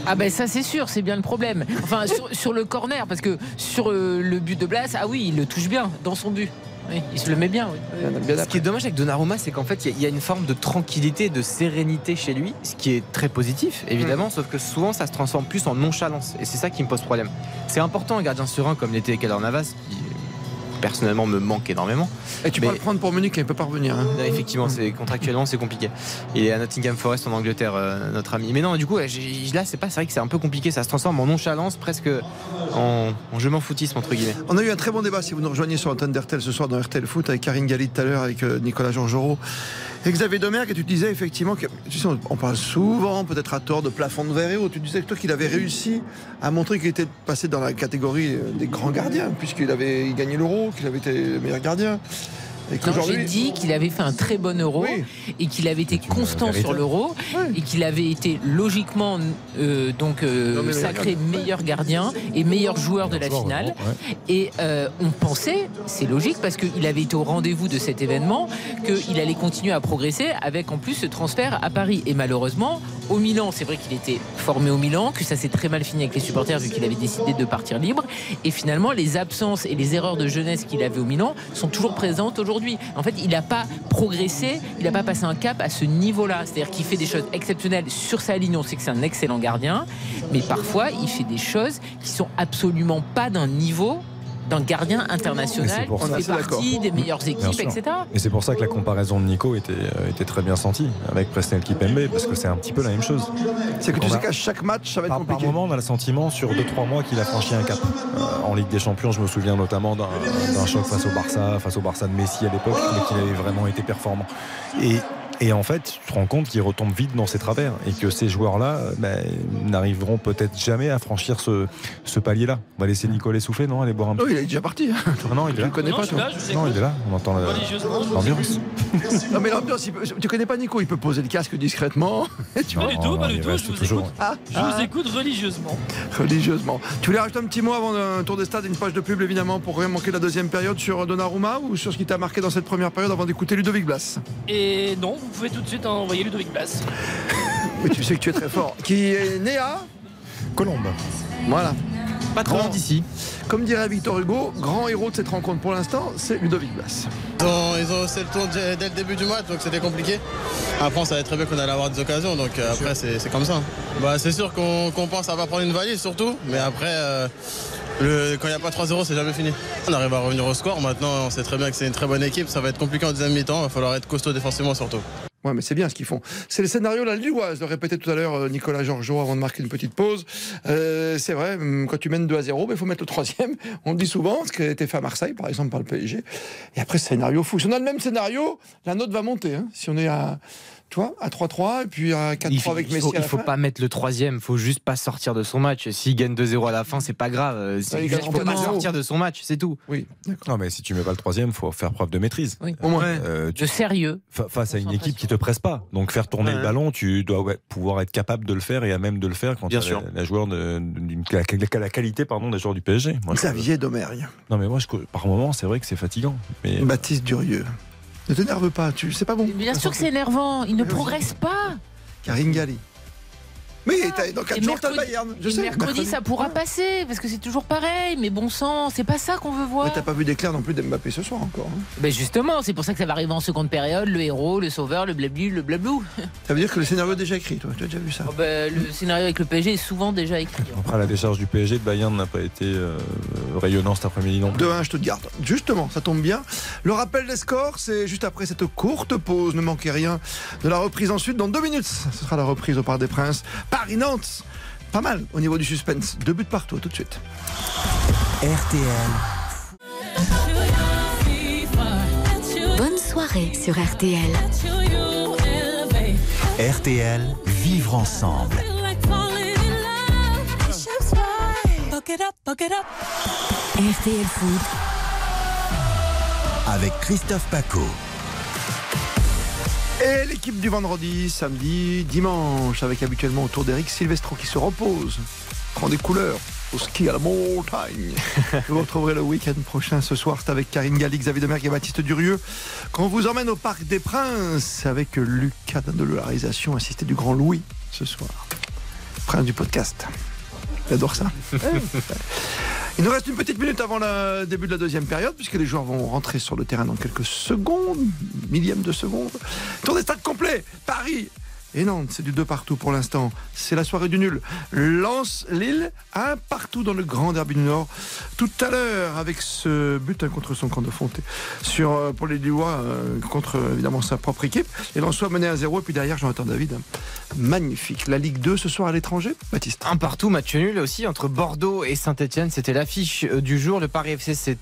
Ah ben ça c'est sûr, c'est bien le problème. Enfin sur, sur le corner, parce que sur euh, le but de Blas, ah oui, il le touche bien dans son but. Oui, il se le met bien. oui. Ce qui est dommage avec Donnarumma, c'est qu'en fait, il y a- il y, a une forme de tranquillité, de sérénité chez lui, ce qui est très positif, évidemment, sauf que souvent, ça se transforme plus en nonchalance. Et c'est ça qui me pose problème. C'est important, un gardien serein comme l'était Keller Navas, qui personnellement me manque énormément. Et tu Mais- peux le prendre pour Munich, il ne peut pas revenir. hein. Non, effectivement, c'est contractuellement c'est compliqué. Il est à Nottingham Forest en Angleterre, euh, notre ami. Mais non, du coup, là, c'est pas, c'est vrai que c'est un peu compliqué. Ça se transforme en nonchalance, presque en, en je m'en foutisme entre guillemets. On a eu un très bon débat si vous nous rejoignez sur l'antenne d'RTL ce soir dans RTL Foot avec Karine Galli tout à l'heure, avec euh, Nicolas Georgerot et Xavier Domergue. Tu disais effectivement que, tu sais, on- parle souvent, peut-être à tort, de plafond de verre et. Tu disais que toi qu'il avait réussi à montrer qu'il était passé dans la catégorie euh, des grands gardiens, puisqu'il avait gagné l'euro, qu'il avait été le meilleur gardien. Et j'ai dit qu'il avait fait un très bon euro et qu'il avait été constant sur l'euro et qu'il avait été logiquement euh, donc euh, Non, sacré gardien. meilleur gardien et meilleur joueur de la finale. Et euh, on pensait, c'est logique parce qu'il avait été au rendez-vous de cet événement, qu'il allait continuer à progresser avec en plus ce transfert à Paris. Et malheureusement, au Milan, c'est vrai qu'il était formé au Milan, que ça s'est très mal fini avec les supporters vu qu'il avait décidé de partir libre. Et finalement, les absences et les erreurs de jeunesse qu'il avait au Milan sont toujours présentes aujourd'hui. En fait, il n'a pas progressé, il n'a pas passé un cap à ce niveau-là. C'est-à-dire qu'il fait des choses exceptionnelles sur sa ligne. On sait que c'est un excellent gardien, mais parfois, il fait des choses qui sont absolument pas d'un niveau d'un gardien international c'est pour qui ça. fait partie des meilleures équipes, etc. Et c'est pour ça que la comparaison de Nico était, euh, était très bien sentie avec Presnel Kipembe, parce que c'est un petit peu la même chose. C'est que tu On sais a- qu'à chaque match, ça va être Par, par compliqué. moment, on a le sentiment sur 2-3 mois qu'il a franchi un cap. Euh, en Ligue des Champions, je me souviens notamment d'un d'un choc face au Barça, face au Barça de Messi à l'époque, mais qu'il avait vraiment été performant. Et, Et en fait, tu te rends compte qu'il retombe vite dans ses travers et que ces joueurs-là ben, n'arriveront peut-être jamais à franchir ce, ce palier-là. On va laisser Nicolas souffler, non Aller boire un Oh, petit il est déjà parti. Ah non, il est Tu là. connais Non, pas, toi là, Non, il est là. On entend l'ambiance. Non, mais l'ambiance, tu connais pas Nico, il peut poser le casque discrètement. tu Pas du tout, pas du tout, reste je vous toujours. écoute. Ah, Je ah, vous écoute religieusement. religieusement. Tu voulais rajouter un petit mot avant un tour des stades, une page de pub évidemment pour rien manquer de la deuxième période sur Donnarumma ou sur ce qui t'a marqué dans cette première période avant d'écouter Ludovic Blas? Et non, vous pouvez tout de suite envoyer Ludovic Blas. Oui, tu sais que tu es très fort. Qui est né à Colombe. Voilà. Pas trop d'ici. Comme dirait Victor Hugo, grand héros de cette rencontre pour l'instant, c'est Ludovic Blas. Ils ont, ils ont haussé le ton dès le début du match, donc c'était compliqué. Après, on savait très bien qu'on allait avoir des occasions, donc euh, après, c'est comme ça. Bah, c'est sûr qu'on qu'on pense à pas prendre une valise, surtout, mais après, euh, quand il n'y a pas 3-0, c'est jamais fini. On arrive à revenir au score. Maintenant, on sait très bien que c'est une très bonne équipe. Ça va être compliqué en deuxième mi-temps. Il va falloir être costaud défensivement, surtout. Ouais, mais c'est bien ce qu'ils font. C'est le scénario la Lilloise, le répétait tout à l'heure euh, Nicolas Georgeot avant de marquer une petite pause. Euh, c'est vrai, hum, quand tu mènes 2 à 0, il faut mettre le troisième. On le dit souvent, ce qui a été fait à Marseille, par exemple, par le PSG. Et après, scénario fou. Si on a le même scénario, la note va monter. hein. Si on est à, tu vois, à 3-3 et puis à 4-3 Il faut, avec il Messi faut, à la il faut fin. pas mettre le troisième, il faut juste pas sortir de son match. S'il gagne 2-0 à la fin, c'est pas grave. Euh, Ouais, il gagne faut pas 3-0. sortir de son match, c'est tout. Oui, Non, mais si tu mets pas le troisième, faut faire preuve de maîtrise. Au moins. Euh, tu- De sérieux. fa- face à une équipe qui te presse pas. Donc faire tourner le Ouais. ballon, tu dois ouais, pouvoir être capable de le faire et à même de le faire quand sûr. La, la joueur de, la, la- la qualité pardon des joueurs du PSG. Moi, je- Xavier Domergue, non mais moi je, par moment c'est vrai que c'est fatigant. Mais Baptiste Durieux. Ne t'énerve pas, tu c'est pas bon. Bien sûr que c'est énervant. Il ne progresse pas. Karine Galli. Mais t'as- dans 4 Et jours, t'as le mercredi- Bayern. Je sais. mercredi, ça pourra passer parce que c'est toujours pareil. Mais bon sang, c'est pas ça qu'on veut voir. Mais t'as pas vu d'éclair non plus d'Mbappé ce soir encore. hein. Ben justement, c'est pour ça que ça va arriver en seconde période. Le héros, le sauveur, le blablu, le blablou. Ça veut dire que le scénario est déjà écrit, toi. Tu as déjà vu ça Oh ben, le scénario avec le PSG est souvent déjà écrit. après la décharge du PSG, le Bayern n'a pas été euh, rayonnant cet après-midi non plus. 2-1, je te garde. Justement, ça tombe bien. Le rappel des scores, c'est juste après cette courte pause. Ne manquez rien de la reprise ensuite dans deux minutes. Ce sera la reprise au Parc des Princes. Paris-Nantes. Pas mal au niveau du suspense. Deux buts partout, tout de suite. RTL, Bonne soirée sur RTL. RTL, vivre ensemble. RTL Foot, Avec Christophe Paco. Et l'équipe du vendredi, samedi, dimanche, avec habituellement autour d'Eric Silvestro qui se repose, prend des couleurs au ski à la montagne. Vous retrouverez le week-end prochain ce soir, c'est avec Karine Galli, Xavier Demergue et Baptiste Durieux, qu'on vous emmène au Parc des Princes avec Lucas Dindolarisation, assisté du Grand Louis ce soir. Prince du podcast. J'adore ça. Il nous reste une petite minute avant le début de la deuxième période, puisque les joueurs vont rentrer sur le terrain dans quelques secondes, millième de seconde. Tour des stades complet, Paris et Nantes, c'est du 2 partout pour l'instant. C'est la soirée du nul. Lance Lille, un partout dans le grand derby du Nord. Tout à l'heure, avec ce but hein, contre son camp de Fonté, sur, euh, pour les Lillois, euh, contre euh, évidemment sa propre équipe. Et l'on soit mené à 0 et puis derrière, Jonathan David. Magnifique. La Ligue 2 ce soir à l'étranger, Baptiste? Un partout, match nul aussi entre Bordeaux et Saint-Etienne. C'était l'affiche du jour. Le Paris FC s'est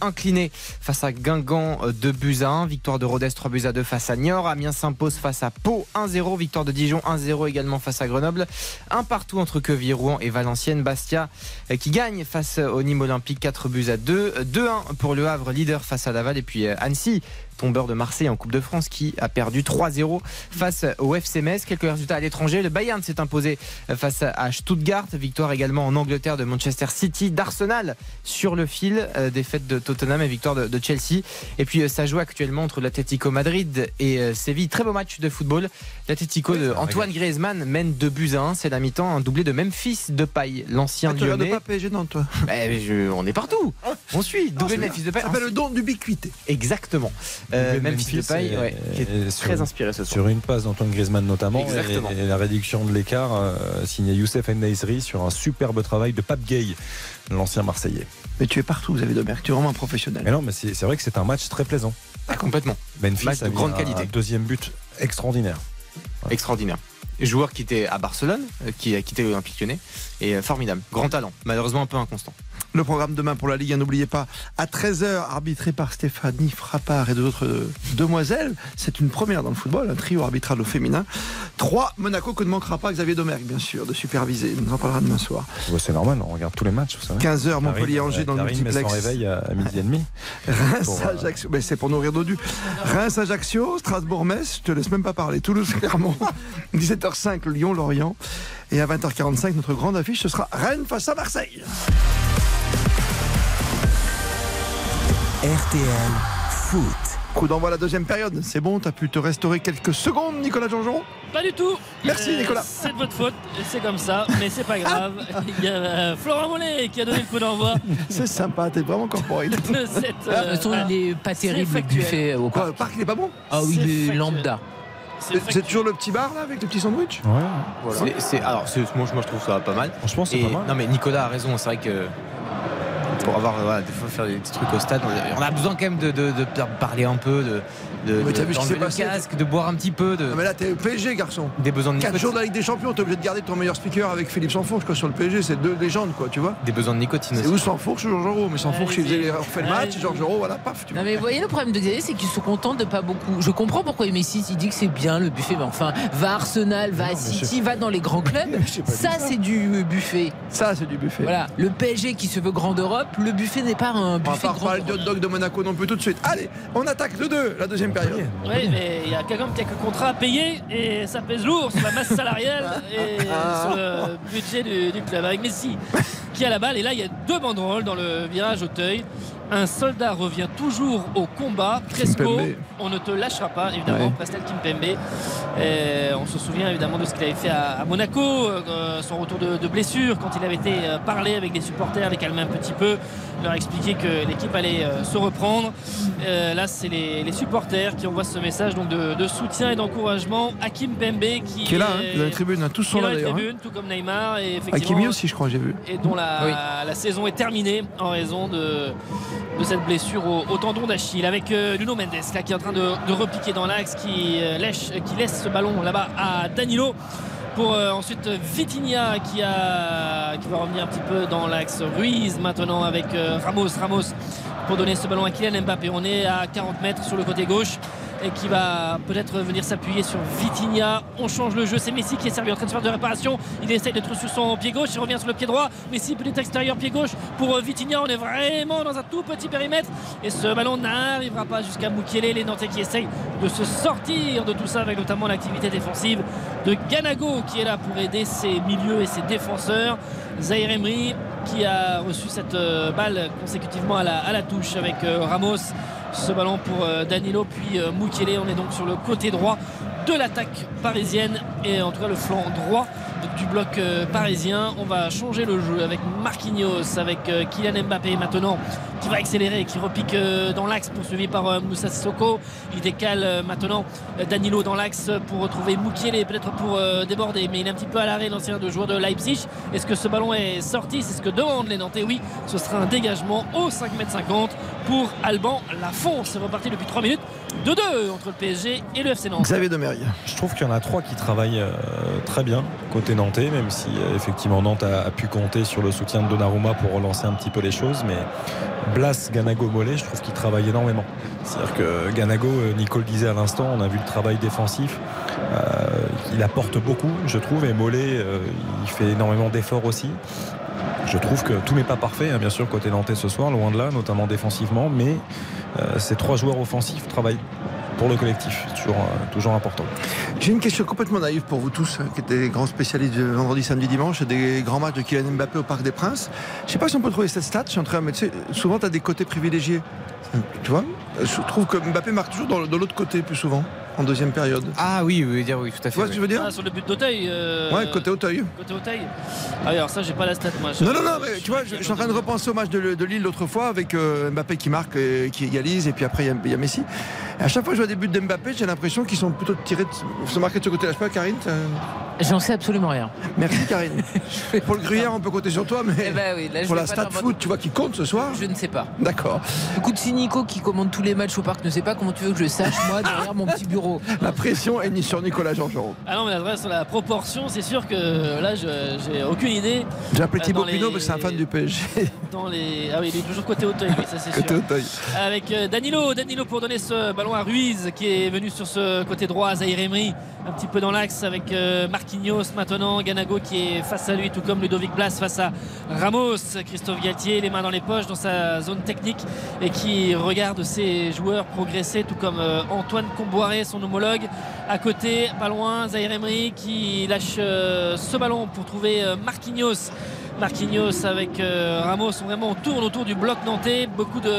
incliné face à Guingamp 2 buts à 1. Victoire de Rodez 3 buts à 2 face à Niort. Amiens s'impose face à Pau 1-0. Victoire de Dijon 1-0 également face à Grenoble. Un partout entre Quevilly, Rouen et Valenciennes. Bastia euh, qui gagne face au Nîmes Olympique 4 buts à 2. 2-1 pour le Havre, leader face à Laval. Et puis euh, Annecy tombeur de Marseille en Coupe de France qui a perdu 3-0 face au FC Metz. Quelques résultats à l'étranger. Le Bayern s'est imposé face à Stuttgart. Victoire également en Angleterre de Manchester City, d'Arsenal sur le fil. euh, défaite de Tottenham et victoire de, Chelsea. Et puis euh, ça joue actuellement entre l'Atlético Madrid et euh, Séville. Très beau match de football. L'Atlético de Antoine Griezmann mène 2 buts à 1. C'est la mi-temps. Un doublé de Memphis de paille, l'ancien Ah, tu lyonnais. pas PSG toi je- on est partout. On suit. Doublé de Memphis de paille. Ça s'appelle le don d'ubiquité. Exactement. Euh, Memphis Memphis, ouais, qui est et très sur- inspiré ce soir. Sur une passe d'Antoine Griezmann notamment. Exactement. Et, et la réduction de l'écart euh, signé Youssef Endaisri sur un superbe travail de Pape Gay, l'ancien Marseillais. Mais tu es partout, Xavier Domergue. Tu es vraiment un professionnel. Mais non, mais c'est vrai que c'est un match très plaisant. Ah, complètement. Memphis Match de a grande un- qualité. un deuxième but extraordinaire. Extraordinaire. Joueur qui était à Barcelone, euh, qui a quitté l'Olympique lyonnais, et euh, formidable. Grand talent, malheureusement un peu inconstant. Le programme demain pour la Ligue 1, n'oubliez pas, à 13h, arbitré par Stéphanie Frappard et d'autres euh, demoiselles. C'est une première dans le football, un trio arbitral au féminin. 3, Monaco que ne manquera pas Xavier Domergue, bien sûr, de superviser. On en parlera demain soir. Ouais, c'est normal, on regarde tous les matchs. Vous savez. 15h, Montpellier-Angers dans le multiplex. son réveil à, à midi et demi. Reims-Ajaccio, mais c'est pour nourrir Dodu. Reims-Ajaccio, Strasbourg-Metz, je te laisse même pas parler. Toulouse-Clermont, 17h05, Lyon-Lorient. Et à 20h45, notre grande affiche, ce sera Rennes face à Marseille. RTL Foot. Coup d'envoi à la deuxième période. C'est bon, t'as pu te restaurer quelques secondes, Nicolas Jean-Jean Pas du tout. Merci, Euh, Nicolas. C'est de votre faute, c'est comme ça, mais c'est pas grave. Il y a euh, Florent Mollet qui a donné le coup d'envoi C'est sympa, t'es vraiment corporel. de cette. Euh, voilà. il est pas C'est terrible le buffet au parc. le parc, il est pas bon Ah oui, C'est il est lambda. C'est toujours le petit bar là avec le petit sandwich Ouais. Voilà. Alors, moi, moi, je trouve ça pas mal. Franchement, c'est pas mal. Non, mais Nicolas a raison. C'est vrai que pour avoir des fois faire des petits trucs au stade, on a besoin quand même de, parler un peu, de, Mais de- vu ce qui le casque, de boire un petit peu, de, Non, mais là, t'es PSG, garçon. des besoins de 4 nicotine. jours de la Ligue des Champions, t'es obligé de garder ton meilleur speaker avec Philippe Sansfourche quoi, sur le PSG. C'est deux légendes, quoi, tu vois. Des besoins de nicotine C'est où Sansfourche ou Georges Euro Mais Sansfourche, il faisait on refait le match. Georges Euro, voilà, paf, tu vois. Non mais vous voyez le problème de Xavier c'est qu'ils sont contents de pas beaucoup. Je comprends pourquoi Messi il dit que c'est bien le buffet, mais enfin va à Arsenal, va à City, va dans les grands clubs. Ça c'est du buffet. Ça, c'est du buffet. Voilà, le PSG qui se veut grand d'Europe, le buffet n'est pas un On va buffet pas de Monaco non plus tout de suite. Allez, on attaque le 2, la deuxième période. Oui, mais il y a quand même quelques contrats à payer et ça pèse lourd sur la masse salariale et sur le budget du, du club. Avec Messi qui a la balle et là il y a deux banderoles dans le virage Auteuil. Un soldat revient toujours au combat. Kimpembe. on ne te lâchera pas, évidemment, Ouais. Prestel Kimpembe. Et on se souvient évidemment de ce qu'il avait fait à, à Monaco, euh, son retour de, de blessure, quand il avait été euh, parlé avec les supporters, les calmer un petit peu, leur expliquer que l'équipe allait euh, se reprendre. Euh, là, c'est les, les supporters qui envoient ce message donc de, de soutien et d'encouragement. Hakim Pembe qui, Qui est là, hein, dans les tribunes, hein, tous sont là d'ailleurs. hein. tout comme Neymar. Et effectivement, Hakimi aussi, je crois, j'ai vu. et dont la, la saison est terminée en raison de, de cette blessure au, tendon d'Achille. Avec euh, Nuno Mendes là, qui est en train de, de repiquer dans l'axe, qui, euh, qui laisse ce ballon là-bas à Danilo. Pour euh, ensuite Vitinha qui, qui va revenir un petit peu dans l'axe Ruiz maintenant avec euh, Ramos. Ramos pour donner ce ballon à Kylian Mbappé. On est à 40 mètres sur le côté gauche qui va peut-être venir s'appuyer sur Vitinha. On change le jeu. C'est Messi qui est servi en train de faire de réparation. Il essaye d'être sur son pied gauche. Il revient sur le pied droit. Messi peut-être extérieur pied gauche pour euh, Vitinha. On est vraiment dans un tout petit périmètre et ce ballon n'arrivera pas jusqu'à Mukiele. Les Nantais qui essayent de se sortir de tout ça avec notamment l'activité défensive de Ganago qui est là pour aider ses milieux et ses défenseurs. Zahir Emery qui a reçu cette euh, balle consécutivement à la, à la touche avec euh, Ramos. Ce ballon pour euh, Danilo puis euh, Mukiele. On est donc sur le côté droit de l'attaque parisienne et en tout cas le flanc droit du bloc euh, parisien. On va changer le jeu avec Marquinhos, avec Kylian Mbappé maintenant qui va accélérer et qui repique dans l'axe poursuivi par Moussa Sissoko. Il décale maintenant Danilo dans l'axe pour retrouver Mukiele peut-être pour déborder mais il est un petit peu à l'arrêt l'ancien de joueur de Leipzig. Est-ce que ce ballon est sorti? C'est ce que demandent les Nantais. Oui, ce sera un dégagement au 5m50 pour Alban Lafont. C'est reparti depuis 3 minutes. 2-2 entre le PSG et le FC Nantes. Xavier Demergue. Je trouve qu'il y en a trois qui travaillent euh, très bien côté nantais, même si euh, effectivement Nantes a, a pu compter sur le soutien de Donnarumma pour relancer un petit peu les choses. Mais Blas, Ganago, Mollet, je trouve qu'ils travaillent énormément. C'est-à-dire que Ganago, euh, Nicole disait à l'instant, on a vu le travail défensif. Euh, il apporte beaucoup, je trouve, et Mollet, euh, il fait énormément d'efforts aussi. Je trouve que tout n'est pas parfait, hein, bien sûr, côté nantais ce soir, loin de là, notamment défensivement, mais euh, ces trois joueurs offensifs travaillent pour le collectif. C'est toujours, euh, toujours important. J'ai une question complètement naïve pour vous tous, hein, qui êtes des grands spécialistes de vendredi, samedi, dimanche, des grands matchs de Kylian Mbappé au Parc des Princes. Je sais pas si on peut trouver cette stat, je suis en train, mais tu sais, souvent tu as des côtés privilégiés. Tu vois Je trouve que Mbappé marque toujours dans- de l'autre côté plus souvent, en deuxième période. Ah oui, oui, dire oui, tout à fait. Tu vois ce que je veux dire Ah, sur le but d'Auteuil. euh, Ouais, côté Auteuil. Côté Auteuil. Ah, alors ça, j'ai pas la stat moi. Je- Non, non, non, mais tu vois, je, suis en train de repenser au match de, de Lille l'autre fois avec euh, Mbappé qui marque, et qui égalise, et puis après il y a- il y, a Messi. À chaque fois que je vois des buts d'Mbappé, j'ai l'impression qu'ils sont plutôt tirés, de, se marquer de ce côté-là. Je sais pas, Karine J'en sais absolument rien. Merci, Karine. Pour le gruyère, on peut compter sur toi, mais Eh ben oui, là, je pour la stat foot, tu vois, qui compte ce soir Je ne sais pas. D'accord. Écoute, si Nico qui commande tous les matchs au parc ne sait pas comment tu veux que je sache, moi, derrière mon petit bureau. La pression est mise sur Nicolas Georgerot. Ah non, mais la vraie, sur la proportion, c'est sûr que là, je- j'ai aucune idée. J'ai appelé Euh, Thibaut Pinot, mais c'est un fan du PSG. Dans les... Ah oui, il est toujours côté Auteuil, oui, ça c'est sûr. Côté Auteuil. Avec euh, Danilo, Danilo pour donner ce ballon à Ruiz qui est venu sur ce côté droit, Zahir Emery un petit peu dans l'axe avec euh, Marquinhos maintenant, Ganago qui est face à lui tout comme Ludovic Blas face à Ramos, Christophe Galtier les mains dans les poches dans sa zone technique et qui regarde ses joueurs progresser tout comme euh, Antoine Comboiré son homologue. À côté, pas loin, Zahir Emery qui lâche euh, ce ballon pour trouver Marquinhos. Marquinhos avec Ramos vraiment on tourne autour du bloc nantais. Beaucoup de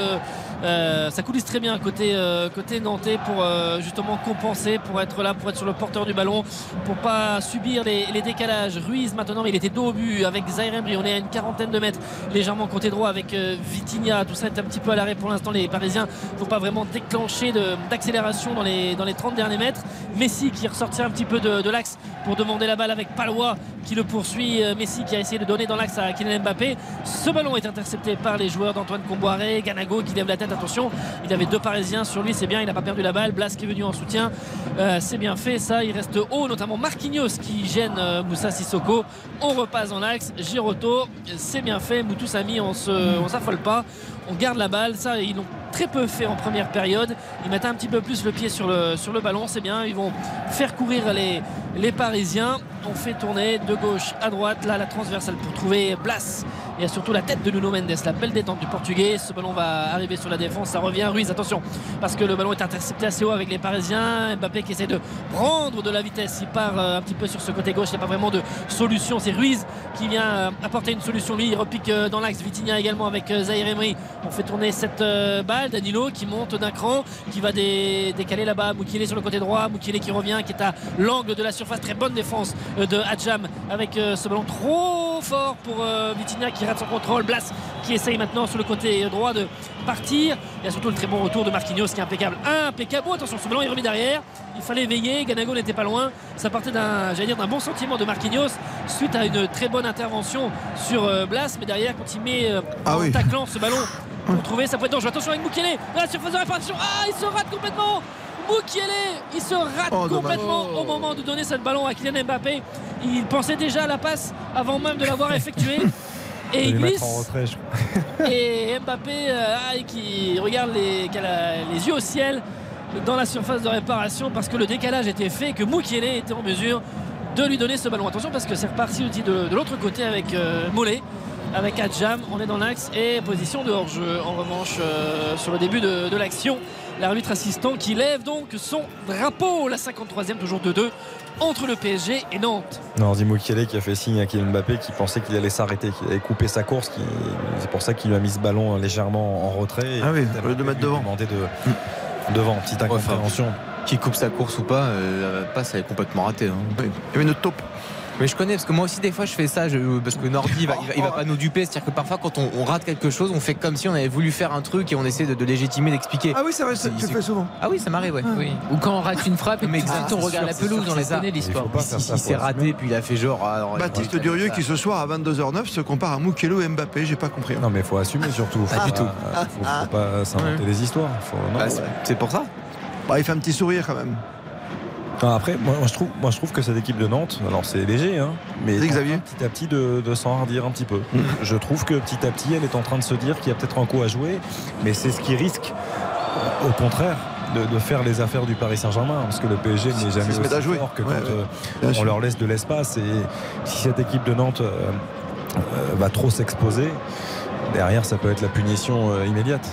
euh, ça coulisse très bien côté, euh, côté nantais pour euh, justement compenser pour être là pour être sur le porteur du ballon pour pas subir les, décalages. Ruiz maintenant mais il était dos au but avec Zaire Emery. On est à une quarantaine de mètres légèrement côté droit avec euh, Vitinha. Tout ça est un petit peu à l'arrêt pour l'instant les Parisiens. Faut pas vraiment déclencher d'accélération dans les, dans les 30 derniers mètres. Messi qui ressortit un petit peu de, l'axe pour demander la balle avec Palois qui le poursuit. Messi qui a essayé de donner dans l'axe à Kylian Mbappé. Ce ballon est intercepté par les joueurs d'Antoine Comboiré Ganago qui lève la attention il avait deux Parisiens sur lui c'est bien il n'a pas perdu la balle. Blas qui est venu en soutien Euh, c'est bien fait ça il reste haut notamment Marquinhos qui gêne euh, Moussa Sissoko. On repasse dans l'axe Giroto c'est bien fait Moutou Sami on se on s'affole pas on garde la balle ça ils l'ont très peu fait en première période. Ils mettent un petit peu plus le pied sur le, sur le ballon c'est bien ils vont faire courir les, les Parisiens. On fait tourner de gauche à droite là la transversale pour trouver Blas et surtout la tête de Nuno Mendes la belle détente du portugais. Ce ballon va arriver sur la défense ça revient. Ruiz attention parce que le ballon est intercepté assez haut avec les Parisiens. Mbappé qui essaie de prendre de la vitesse il part euh, un petit peu sur ce côté gauche. Il n'y a pas vraiment de solution. C'est Ruiz qui vient euh, apporter une solution. Lui il repique euh, dans l'axe. Vitinha également avec Zahir Emery. On fait tourner cette balle. Danilo qui monte d'un cran qui va dé- décaler là-bas. Moukile sur le côté droit. Moukile qui revient qui est à l'angle de la surface. Très bonne défense de Hadjam avec ce ballon trop fort pour Vitinha qui rate son contrôle. Blas qui essaye maintenant sur le côté droit de partir. Il y a surtout le très bon retour de Marquinhos qui est impeccable. Impeccable. Oh, attention ce ballon est remis derrière. Il fallait veiller. Ganago n'était pas loin. Ça partait d'un j'allais dire d'un bon sentiment de Marquinhos suite à une très bonne intervention sur euh, Blas. Mais derrière quand il met euh, Ah en oui. taclant ce ballon pour trouver sa pointe dangereux attention avec Moukele dans la surface de réparation ah il se rate complètement. Moukele il se rate Oh, complètement au moment de donner ce ballon à Kylian Mbappé. Il pensait déjà à la passe avant même de l'avoir effectuée et il glisse et Mbappé euh, qui regarde les, qui a la- les yeux au ciel dans la surface de réparation parce que le décalage était fait que Moukiele était en mesure de lui donner ce ballon. Attention parce que c'est reparti aussi de, de l'autre côté avec euh, Mollet avec Adjam. On est dans l'axe et position de hors-jeu en revanche euh, sur le début de, de l'action l'arbitre assistant qui lève donc son drapeau la 53e toujours 2-2 entre le PSG et Nantes Non, Zimo Kiele qui a fait signe à Kylian Mbappé qui pensait qu'il allait s'arrêter, qu'il allait couper sa course. qui- C'est pour ça qu'il lui a mis ce ballon légèrement en retrait. Ah oui, au lieu de mettre devant. demandé de, devant, petite incompréhension. Qui coupe sa course ou pas, euh, la passe elle est complètement ratée. hein. Il y avait une taupe. Mais je connais parce que moi aussi des fois je fais ça je- parce que Nordi il va, il va, il va pas nous duper c'est à dire que parfois quand on, on rate quelque chose on fait comme si on avait voulu faire un truc et on essaie de, de légitimer d'expliquer Ah oui, c'est vrai, ça, tu fais souvent. ah oui ça m'arrive ouais Oui. Ou quand on rate une frappe et Mais puis tout de exact, suite on regarde la sûr, pelouse, on les connaît l'histoire. Il s'est raté puis il a fait genre ah, non, Baptiste Durieux qui ce soir à 22h09 se compare à Moukelo et Mbappé, j'ai pas compris. Non, mais il faut assumer surtout. Pas du tout. Faut, faut pas s'inventer des histoires. Bah, c'est- c'est pour ça Bah, il fait un petit sourire quand même. Non, après, moi, moi, je trouve, moi je trouve que cette équipe de Nantes, alors c'est léger, hein, mais Xavier. petit à petit de, de s'enhardir un petit peu. Je trouve que petit à petit, elle est en train de se dire qu'il y a peut-être un coup à jouer, mais c'est ce qui risque, au contraire, de, de faire les affaires du Paris Saint-Germain, parce que le PSG n'est jamais aussi jouer. fort que Ouais, quand ouais. euh, on sûr. leur laisse de l'espace. Et si cette équipe de Nantes euh, euh, va trop s'exposer, derrière, ça peut être la punition euh, immédiate.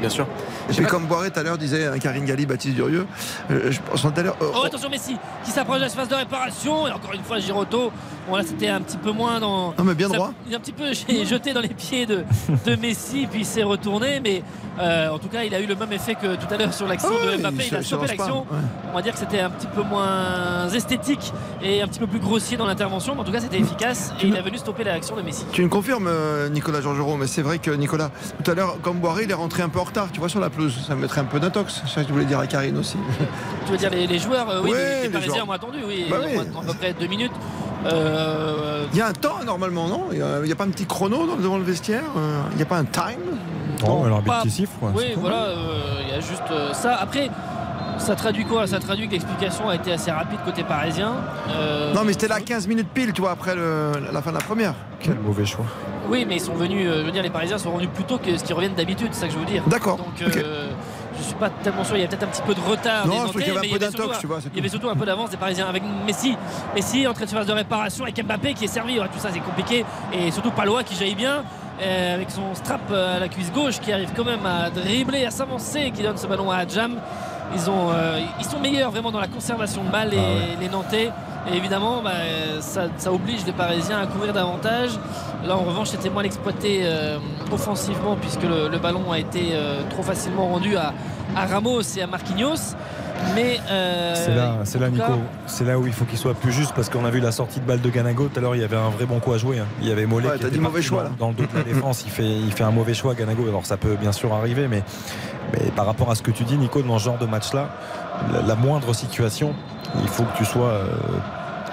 bien sûr Et puis comme Boiré tout à l'heure disait hein, Karine Galli, Baptiste Durieux, euh, je pense tout à l'heure. euh, Oh attention Messi qui s'approche de la surface de réparation et encore une fois Giroto bon là c'était un petit peu moins dans Non, mais bien ça- droit. il est un petit peu jeté dans les pieds de, de Messi puis il s'est retourné mais euh, en tout cas il a eu le même effet que tout à l'heure sur l'action Ah de Mbappé il a pas, l'action ouais. on va dire que c'était un petit peu moins esthétique et un petit peu plus grossier dans l'intervention mais en tout cas c'était efficace et il est venu stopper l'action de Messi Tu me confirmes, euh, Nicolas Georgerot, mais c'est vrai que Nicolas, tout à l'heure, comme Boiré, il est rentré un peu hors retard, tu vois, sur la pelouse. Ça mettrait un peu d'intox. C'est ça que je voulais dire à Karine aussi. Tu veux dire les, les joueurs euh, Oui, Ouais, les, les les Parisiens joueurs. ont attendu, oui. Bah oui. ont attendu à peu près deux minutes. Euh, Il y a un temps normalement, non? Il n'y a, pas un petit chrono dans- devant le vestiaire? Euh, Il n'y a pas un time? Bon, l'arbitre pas- siffle. quoi, Oui, voilà, euh, il y a juste euh, ça. Après, ça traduit quoi? Ça traduit que l'explication a été assez rapide côté parisien. Euh, Non, mais c'était là 15 minutes pile, tu vois, après le- la fin de la première. Quel mauvais choix. Oui, mais ils sont venus, euh, je veux dire, les Parisiens sont revenus plus tôt que ce qu'ils reviennent d'habitude, c'est ça que je veux dire. D'accord, Donc, euh, je suis pas tellement sûr, il y a peut-être un petit peu de retard. Non, des je trouve qu'il y avait un peu d'intox, tu vois, Il y avait surtout un peu d'avance des Parisiens avec Messi. Messi en train de faire de réparation avec Mbappé qui est servi. Ouais, tout ça, c'est compliqué. Et surtout Palois qui jaillit bien. euh, avec son strap à la cuisse gauche qui arrive quand même à dribbler, à s'avancer, qui donne ce ballon à Adjam. Ils, ont, euh, ils sont meilleurs vraiment dans la conservation de balle, les, Ah les Nantais. Et évidemment, bah, ça, ça oblige les Parisiens à courir davantage. Là, en revanche, c'était moins l'exploiter euh, offensivement puisque le, le ballon a été euh, trop facilement rendu à, à Ramos et à Marquinhos. Mais euh, C'est là, c'est là Nico. C'est là où il faut qu'il soit plus juste parce qu'on a vu la sortie de balle de Ganago. Tout à l'heure, il y avait un vrai bon coup à jouer. hein. Il y avait Mollet Ouais, qui t'as était dit mauvais choix, dans, là. dans le dos de la défense. Il fait, il fait un mauvais choix, Ganago. Alors ça peut bien sûr arriver, mais, mais par rapport à ce que tu dis, Nico, dans ce genre de match-là, la, la moindre situation, il faut que tu sois euh,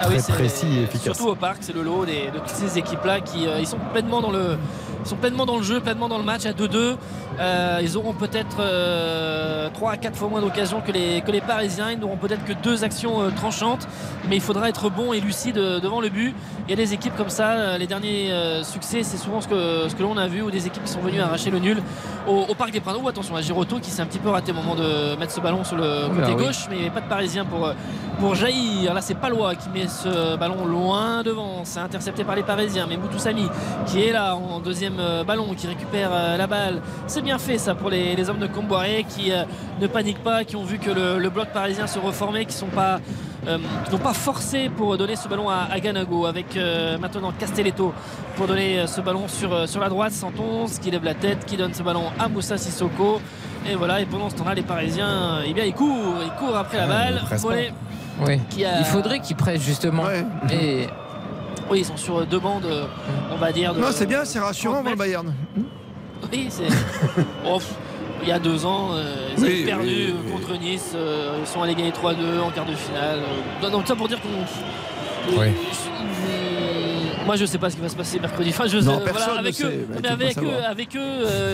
Ah très oui, précis et efficace. Surtout au parc, c'est le lot des- de toutes ces équipes-là qui euh, ils sont pleinement dans le ils sont pleinement dans le jeu, pleinement dans le match à 2-2. Euh, ils auront peut-être 3 à 4 fois moins d'occasions que les, que les Parisiens. Ils n'auront peut-être que deux actions euh, tranchantes, mais il faudra être bon et lucide euh, devant le but. Il y a des équipes comme ça, euh, les derniers euh, succès, c'est souvent ce que, ce que l'on a vu, ou des équipes qui sont venues arracher le nul au, au Parc des Printemps. Ou attention à Giroto qui s'est un petit peu raté au moment de mettre ce ballon sur le Oh, côté bah oui. gauche, mais pas de Parisien pour, euh, pour jaillir. Là, c'est Palois qui met ce ballon loin devant. C'est intercepté par les Parisiens. Mais Moutoussami qui est là en deuxième euh, ballon, qui récupère euh, la balle. C'est bien fait ça pour les, les hommes de Comboiré qui euh, ne paniquent pas, qui ont vu que le, le bloc parisien se reformait, qui sont pas euh, qui n'ont pas forcé pour donner ce ballon à, à Ganago avec euh, maintenant Castelletto pour donner euh, ce ballon sur, sur la droite 111 qui lève la tête qui donne ce ballon à Moussa Sissoko et voilà et pendant ce temps là les Parisiens eh bien ils courent ils courent après la balle Oui. a- Il faudrait qu'ils pressent justement. Et oui ils sont sur deux bandes euh, on va dire de- Non, c'est bien, c'est rassurant 30 avant le. Bayern. Oui, c'est. Oh, il y a deux ans, euh, ils Oui, ont perdu oui, euh, contre Nice. ils sont allés gagner 3-2 en quart de finale. euh. donc, ça pour dire qu'on. Oui. je- Moi, je sais pas ce qui va se passer mercredi. Enfin, je Non, sais, voilà, ne avec sait, eux, mais avec eux, avec eux,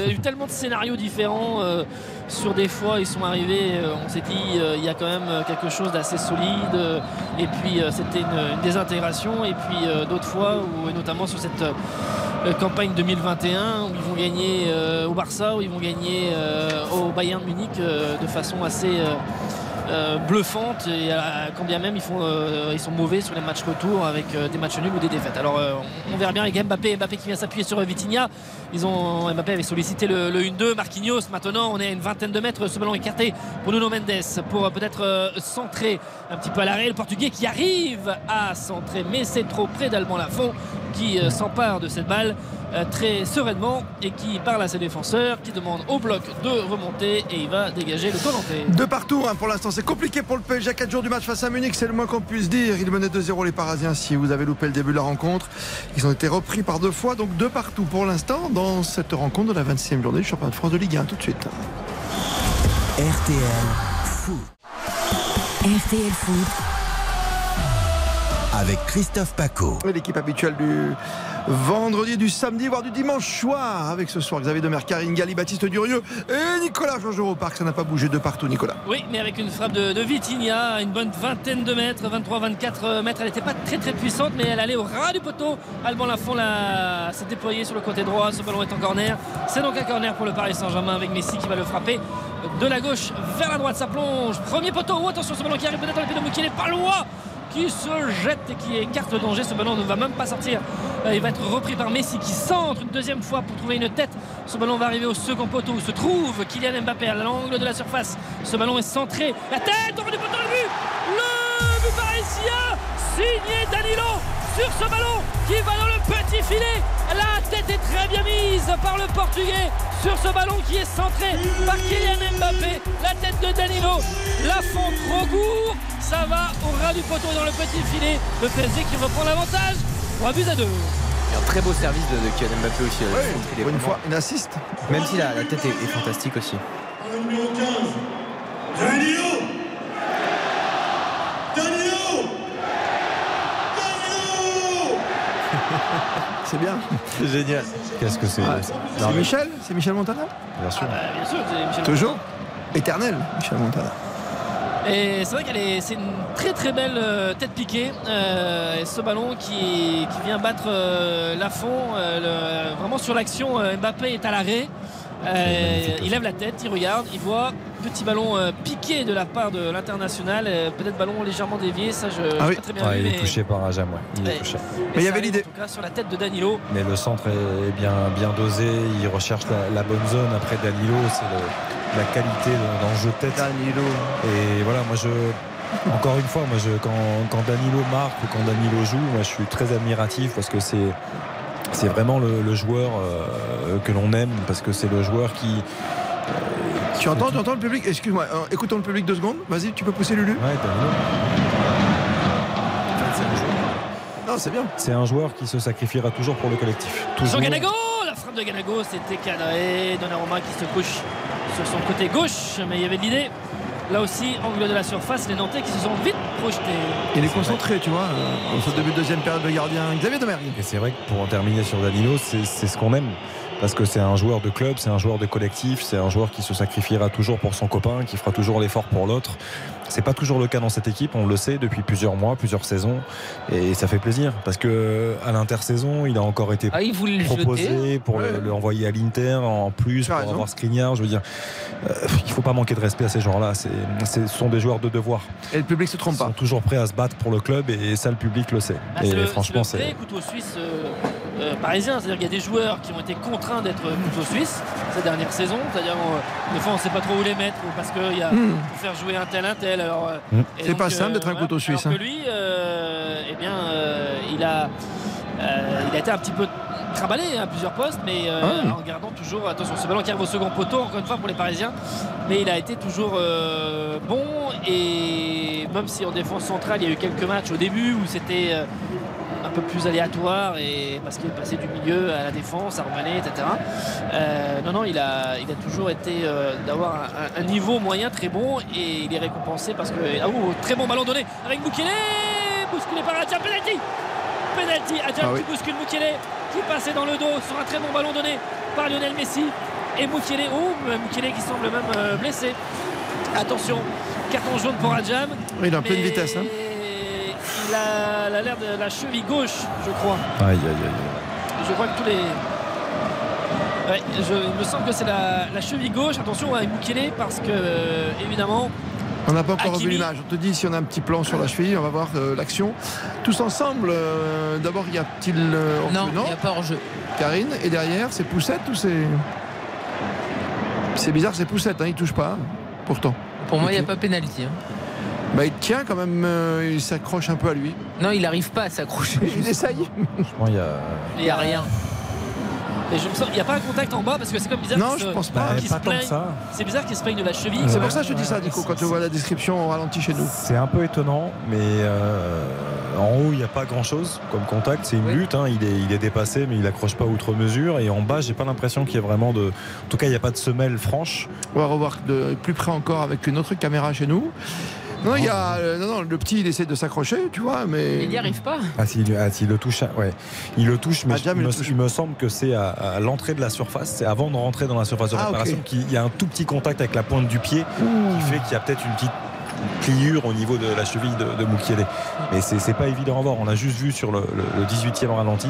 il y a eu tellement de scénarios différents. euh, sur des fois, ils sont arrivés. euh, on s'est dit, euh, il y a quand même euh, quelque chose d'assez solide. et puis, c'était une, désintégration. Et puis, d'autres fois, notamment sur cette campagne 2021 où ils vont gagner au Barça, où ils vont gagner au Bayern Munich de façon assez euh, euh, bluffante et euh, quand bien même ils, font, euh, ils sont mauvais sur les matchs retour avec euh, des matchs nuls ou des défaites. Alors euh, on, verra bien avec Mbappé, Mbappé qui vient s'appuyer sur Vitinha. Ils ont, Mbappé avait sollicité le, le 1-2, Marquinhos. Maintenant on est à une vingtaine de mètres, ce ballon écarté pour Nuno Mendes pour peut-être centrer un petit peu à l'arrêt. Le Portugais qui arrive à centrer, mais c'est trop près d'Alban Lafont qui s'empare de cette balle très sereinement et qui parle à ses défenseurs, qui demande au bloc de remonter et il va dégager le commenté. De partout, hein, pour l'instant, c'est compliqué pour le PSG à 4 jours du match face à Munich, c'est le moins qu'on puisse dire. Ils menaient 2-0 les Parisiens si vous avez loupé le début de la rencontre. Ils ont été repris par deux fois, donc de partout pour l'instant dans cette rencontre de la 26e journée du championnat de France de Ligue 1. Tout de suite. RTL Foot. RTL Foot. Avec Christophe Paco. L'équipe habituelle du vendredi, du samedi, voire du dimanche soir, avec ce soir Xavier Demer, Karine Baptiste Durieux et Nicolas Georges au parc. Ça n'a pas bougé de partout, Nicolas. Oui, mais avec une frappe de, de Vitinha, une bonne vingtaine de mètres, 23-24 mètres. Elle n'était pas très très puissante, mais elle allait au ras du poteau. Alban Lafont l'a- s'est déployé sur le côté droit. Ce ballon est en corner. C'est donc un corner pour le Paris Saint-Germain avec Messi qui va le frapper de la gauche vers la droite. Ça plonge. Premier poteau. Oh, attention, ce ballon qui arrive peut-être dans les pieds de Moukielé. Pas loin qui se jette et qui écarte le danger. Ce ballon ne va même pas sortir. Euh, Il va être repris par Messi qui centre une deuxième fois pour trouver une tête. Ce ballon va arriver au second poteau où se trouve Kylian Mbappé à l'angle de la surface. Ce ballon est centré. La tête hors du poteau, le but Le but parisien signé Danilo sur ce ballon qui va dans le petit filet. La tête est très bien mise par le Portugais sur ce ballon qui est centré par Kylian Mbappé. La tête de Danilo. La fond trop court. Ça va au ras du poteau dans le petit filet. Le PSG qui reprend l'avantage. 3 buts à 2. un très beau service de, de Kylian Mbappé aussi. euh, est pour une vraiment- fois, une assiste. Même si la, la tête est, est fantastique aussi. C'est bien. C'est génial. Qu'est-ce que c'est Ah, c'est- Michel C'est Michel Montana Bien sûr. Ah bah, bien sûr, c'est Michel Toujours Éternel, Michel Montana. Et c'est vrai qu'elle est, c'est une très très belle euh, tête piquée. Euh, et ce ballon qui, qui vient battre euh, Lafont, euh, le- vraiment sur l'action. Mbappé est à l'arrêt. Euh, il lève la tête, il regarde, il voit petit ballon euh, piqué de la part de l'international, euh, peut-être ballon légèrement dévié, ça je Ah oui. pas très bien vu. il est mais- touché par Ajam, ouais. Il est Ouais. touché. Mais il y avait l'idée. En tout cas sur la tête de Danilo. Mais le centre est bien, bien dosé, il recherche la, la bonne zone. Après Danilo, c'est la qualité dans le jeu de tête. Danilo. Et voilà, moi je. Encore une fois, moi je, quand, quand Danilo marque ou quand Danilo joue, moi je suis très admiratif parce que c'est. C'est vraiment le, le joueur euh, que l'on aime parce que c'est le joueur qui. euh, Tu entends, tu entends le public Excuse-moi, euh, écoutons le public deux secondes. Vas-y, tu peux pousser Lulu Ouais, Danilo. Non, c'est bien. C'est un joueur qui se sacrifiera toujours pour le collectif. Toujours. Sur Ganago, la frappe de Ganago, c'était cadré. Donnarumma qui se couche sur son côté gauche, mais il y avait de l'idée. Là aussi, angle de la surface, les Nantais qui se sont vite projetés. Il est concentré, tu vois, euh, dans ce début de deuxième période de gardien. Xavier Demergue. Et c'est vrai que pour en terminer sur Danilo, c'est ce qu'on aime. Parce que c'est un joueur de club, c'est un joueur de collectif, c'est un joueur qui se sacrifiera toujours pour son copain, qui fera toujours l'effort pour l'autre. C'est pas toujours le cas dans cette équipe, on le sait depuis plusieurs mois, plusieurs saisons, et ça fait plaisir parce que à l'intersaison, il a encore été Ah, le proposé jeter. pour le- le envoyer à l'Inter en plus pour raison. avoir Skriniar. Je veux dire, euh, il faut pas manquer de respect à ces joueurs-là. Ce sont des joueurs de devoir. Et le public se trompe Ils sont pas. toujours prêts à se battre pour le club et ça, le public le sait. Ah, et le- franchement, c'est le vrai c'est couteau suisse euh, euh, parisien. C'est-à-dire qu'il y a des joueurs qui ont été contraints d'être couteau suisse ces dernières saisons. C'est-à-dire, euh, des fois, on ne sait pas trop où les mettre parce qu'il y a Hmm. faire jouer un tel, un tel. Alors, euh, Hmm. C'est pas simple d'être un voilà. couteau suisse, Alors hein. que lui, euh, eh bien, euh, il, a, euh, il a été un petit peu trimballé à plusieurs postes, mais euh, Ah. en gardant toujours, attention, ce ballon qui arrive au second poteau, encore une fois pour les Parisiens, mais il a été toujours euh, bon et même si en défense centrale, il y a eu quelques matchs au début où c'était euh, peu plus aléatoire et parce qu'il est passé du milieu à la défense, à Romané, etc. Euh, non, non, il a, il a toujours été euh, d'avoir un, un niveau moyen très bon et il est récompensé parce que ah, oh, très bon ballon donné avec Mukele, bousculé par Adjam, penalty, penalty, Adjam Ah oui. qui bouscule Mukele, qui passait dans le dos sur un très bon ballon donné par Lionel Messi et Mukele, oh Mukele qui semble même euh, blessé. Attention, carton jaune pour Adjam. Oui, il est en pleine mais vitesse. hein. Il a l'air de la cheville gauche, je crois. Aïe, aïe, aïe. Je crois que tous les. Ouais, je, il me semble que c'est la, la cheville gauche. Attention à Mukele parce que, euh, évidemment, On n'a pas encore Hakimi. revu l'image. On te dit si on a un petit plan sur la cheville, on va voir euh, l'action. Tous ensemble, euh, d'abord, y a-t-il euh, Non, il n'y a pas hors-jeu. Karine, et derrière, c'est Poussette ou c'est. C'est bizarre, c'est Poussette, hein, il touche pas, pourtant. Pour moi, il n'y a pas pénalty. hein. Bah, il tient quand même, euh, il s'accroche un peu à lui. Non, il n'arrive pas à s'accrocher. Il essaye. Franchement, il y a. il n'y a rien. Et je me sens, il n'y a pas un contact en bas parce que c'est comme bizarre. Non, qu'il je se- pense pas. qu'il Pas se tant que plaigne. ça. C'est bizarre qu'il se plaigne de la cheville. C'est pour ça que je te dis ça, Nico, quand tu vois la description au ralenti chez nous. C'est un peu étonnant, mais euh, en haut, il n'y a pas grand-chose comme contact. C'est une Oui. lutte, hein. il, est, il est dépassé, mais il accroche pas outre mesure. Et en bas, j'ai pas l'impression qu'il y ait vraiment de. En tout cas, il n'y a pas de semelle franche. On va revoir de plus près encore avec une autre caméra chez nous. Non, il y a, euh, non, non, le petit, il essaie de s'accrocher, tu vois, mais. Il n'y arrive pas. Ah, s'il ah, s'il le touche, ah, ouais. Il le touche, mais Ah, Jam, il, me, le touche. il me semble que c'est à, à l'entrée de la surface, c'est avant de rentrer dans la surface de Ah, réparation qu'il y a un tout petit contact avec la pointe du pied qui fait qu'il y a peut-être une petite pliure au niveau de la cheville de, de Mukiele. Mais c'est c'est pas évident à voir. On a juste vu sur le, le- le 18e ralenti.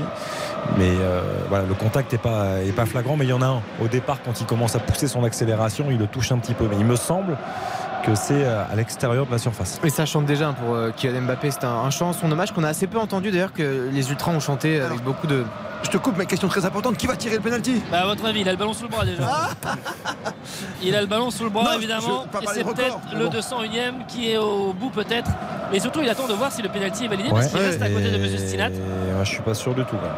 Mais euh, voilà, le contact n'est pas, est pas flagrant, mais il y en a un. Au départ, quand il commence à pousser son accélération, il le touche un petit peu. Mais il me semble que c'est euh, à l'extérieur de la surface. Et ça chante déjà hein, pour euh, Kylian Mbappé. C'est un, un chant, son hommage qu'on a assez peu entendu d'ailleurs, que les Ultras ont chanté avec beaucoup de. Je te coupe, mais question très importante qui va tirer le penalty? Bah, à votre avis, il a le ballon sous le bras déjà. il a le ballon sous le bras Non, évidemment. je Et c'est peut-être mais le bon. 201ème qui est au bout peut-être. Et surtout, il attend de voir si le penalty est validé parce qu'il Ouais, reste à côté de Monsieur Stinat. et moi, je suis pas sûr du tout. là.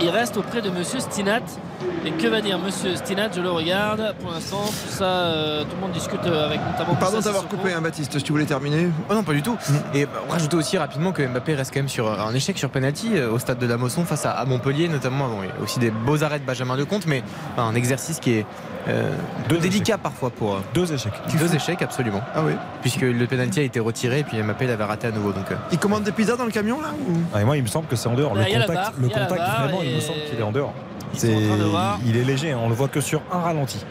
Il reste auprès de Monsieur Stinat. Et que va dire Monsieur Stinat Je le regarde. Pour l'instant, tout ça, euh, tout le monde discute euh, avec notamment. Pardon d'avoir coupé, hein, Baptiste, si tu voulais terminer. Oh non, pas du tout. Et bah, on rajoute aussi rapidement que Mbappé reste quand même sur un échec sur penalty euh, au stade de la Mosson face à, à Montpellier, notamment. Bon, il y a aussi des beaux arrêts de Benjamin Lecomte, mais enfin, un exercice qui est euh, délicat parfois pour. euh, Deux échecs. Deux échecs, absolument. Ah oui. Puisque le penalty a été retiré et puis Mbappé l'avait raté à nouveau. Donc, euh, Il commande des pizzas dans le camion là ou... Ah, et moi, il me semble que c'est en dehors. Bah, Le contact, barre, le contact vraiment, il me semble qu'il est en dehors. Ils sont en train de voir. il est léger, hein, on le voit que sur un ralenti.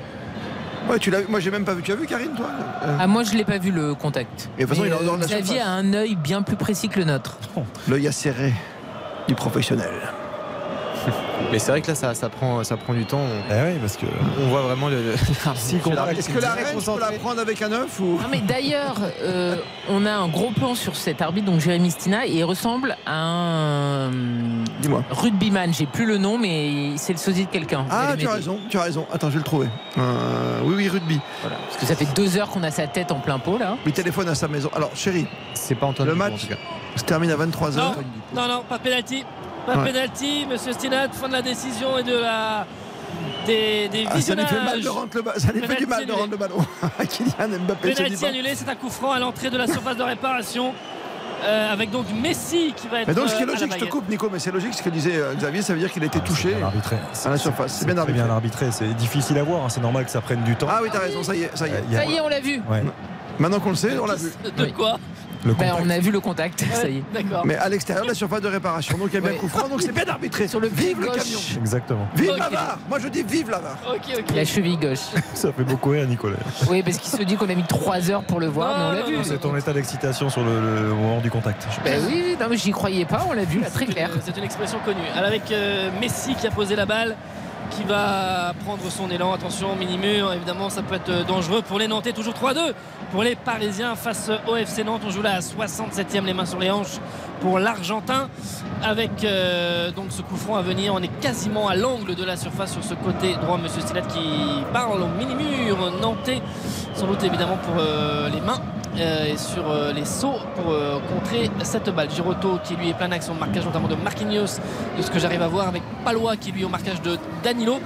Ouais, tu l'as vu. Moi, j'ai même pas vu. Tu as vu, Karine, toi? Euh, Ah, moi, je l'ai pas vu le contact. Et de toute façon, Mais, il est en dehors de la Xavier a un œil bien plus précis que le nôtre. L'œil acéré du professionnel. Mais c'est vrai que là, ça, ça, prend, ça prend du temps. On, Eh oui, parce que. on voit vraiment le. Si. Est-ce que la reine, je peux la prendre avec un œuf ou Non mais d'ailleurs, euh, on a un gros plan sur cet arbitre, donc Jérémy Stina, et il ressemble à un Dis-moi. rugbyman. J'ai plus le nom, mais c'est le sosie de quelqu'un. Ah, tu as raison, tu as raison. Attends, je vais le trouver. Euh, oui, oui, rugby. Voilà, parce que ça fait deux heures qu'on a sa tête en plein pot là. Il téléphone à sa maison. Alors, chérie, C'est pas Antoine le Dupont, en match tout cas. se termine à 23h. Non, non, non, pas pénalty. Pas Ouais. pénalty, Monsieur Stinat, fin de la décision et de la des, des Ah, ça lui fait mal de le, ba- ça lui fait du Penalty mal de rendre le ballon à Kylian Mbappé. Penalty annulé, c'est un coup franc à l'entrée de la surface de réparation. euh, avec donc Messi qui va être. Mais donc, ce qui est euh, logique, je te coupe, Nico, mais c'est logique ce que disait euh, Xavier, ça veut dire qu'il a été touché à la surface. C'est bien arbitré. bien arbitré. C'est difficile à voir. hein, C'est normal que ça prenne du temps. Ah oui, t'as raison, ça y est, ça y est. Il y a- Ça y est, on l'a vu. Ouais. Maintenant qu'on le sait, on l'a vu. De quoi? Le Ben, on a vu le contact. Ouais, Ça y est. D'accord. Mais à l'extérieur de la surface de réparation, donc il y a bien Ouais. coup franc, donc c'est bien arbitré. Sur le Vive le camion Exactement. Vive la VAR Moi je dis vive la ok. La cheville gauche. Ça fait beaucoup rire, Nicolas. Oui, parce qu'il se dit qu'on a mis trois heures pour le voir, Non, mais on l'a vu. C'est ton état d'excitation sur le, le moment du contact. Ben oui, non mais j'y croyais pas, on l'a vu là, très clair. C'est une expression connue. Alors avec euh, Messi qui a posé la balle, qui va prendre son élan. Attention, mini-mur, évidemment, ça peut être euh, dangereux pour les Nantais. Toujours 3-2 pour les Parisiens face au FC Nantes. On joue là à 67e, les mains sur les hanches pour l'Argentin. Avec euh, donc ce coup franc à venir, on est quasiment à l'angle de la surface sur ce côté droit. Monsieur Stilat qui parle au mini-mur nantais, sans doute évidemment pour euh, les mains euh, et sur euh, les sauts pour euh, contrer cette balle. Giroto qui lui est plein action de marquage notamment de Marquinhos de ce que j'arrive à voir avec Palois qui lui est au marquage de Danilo.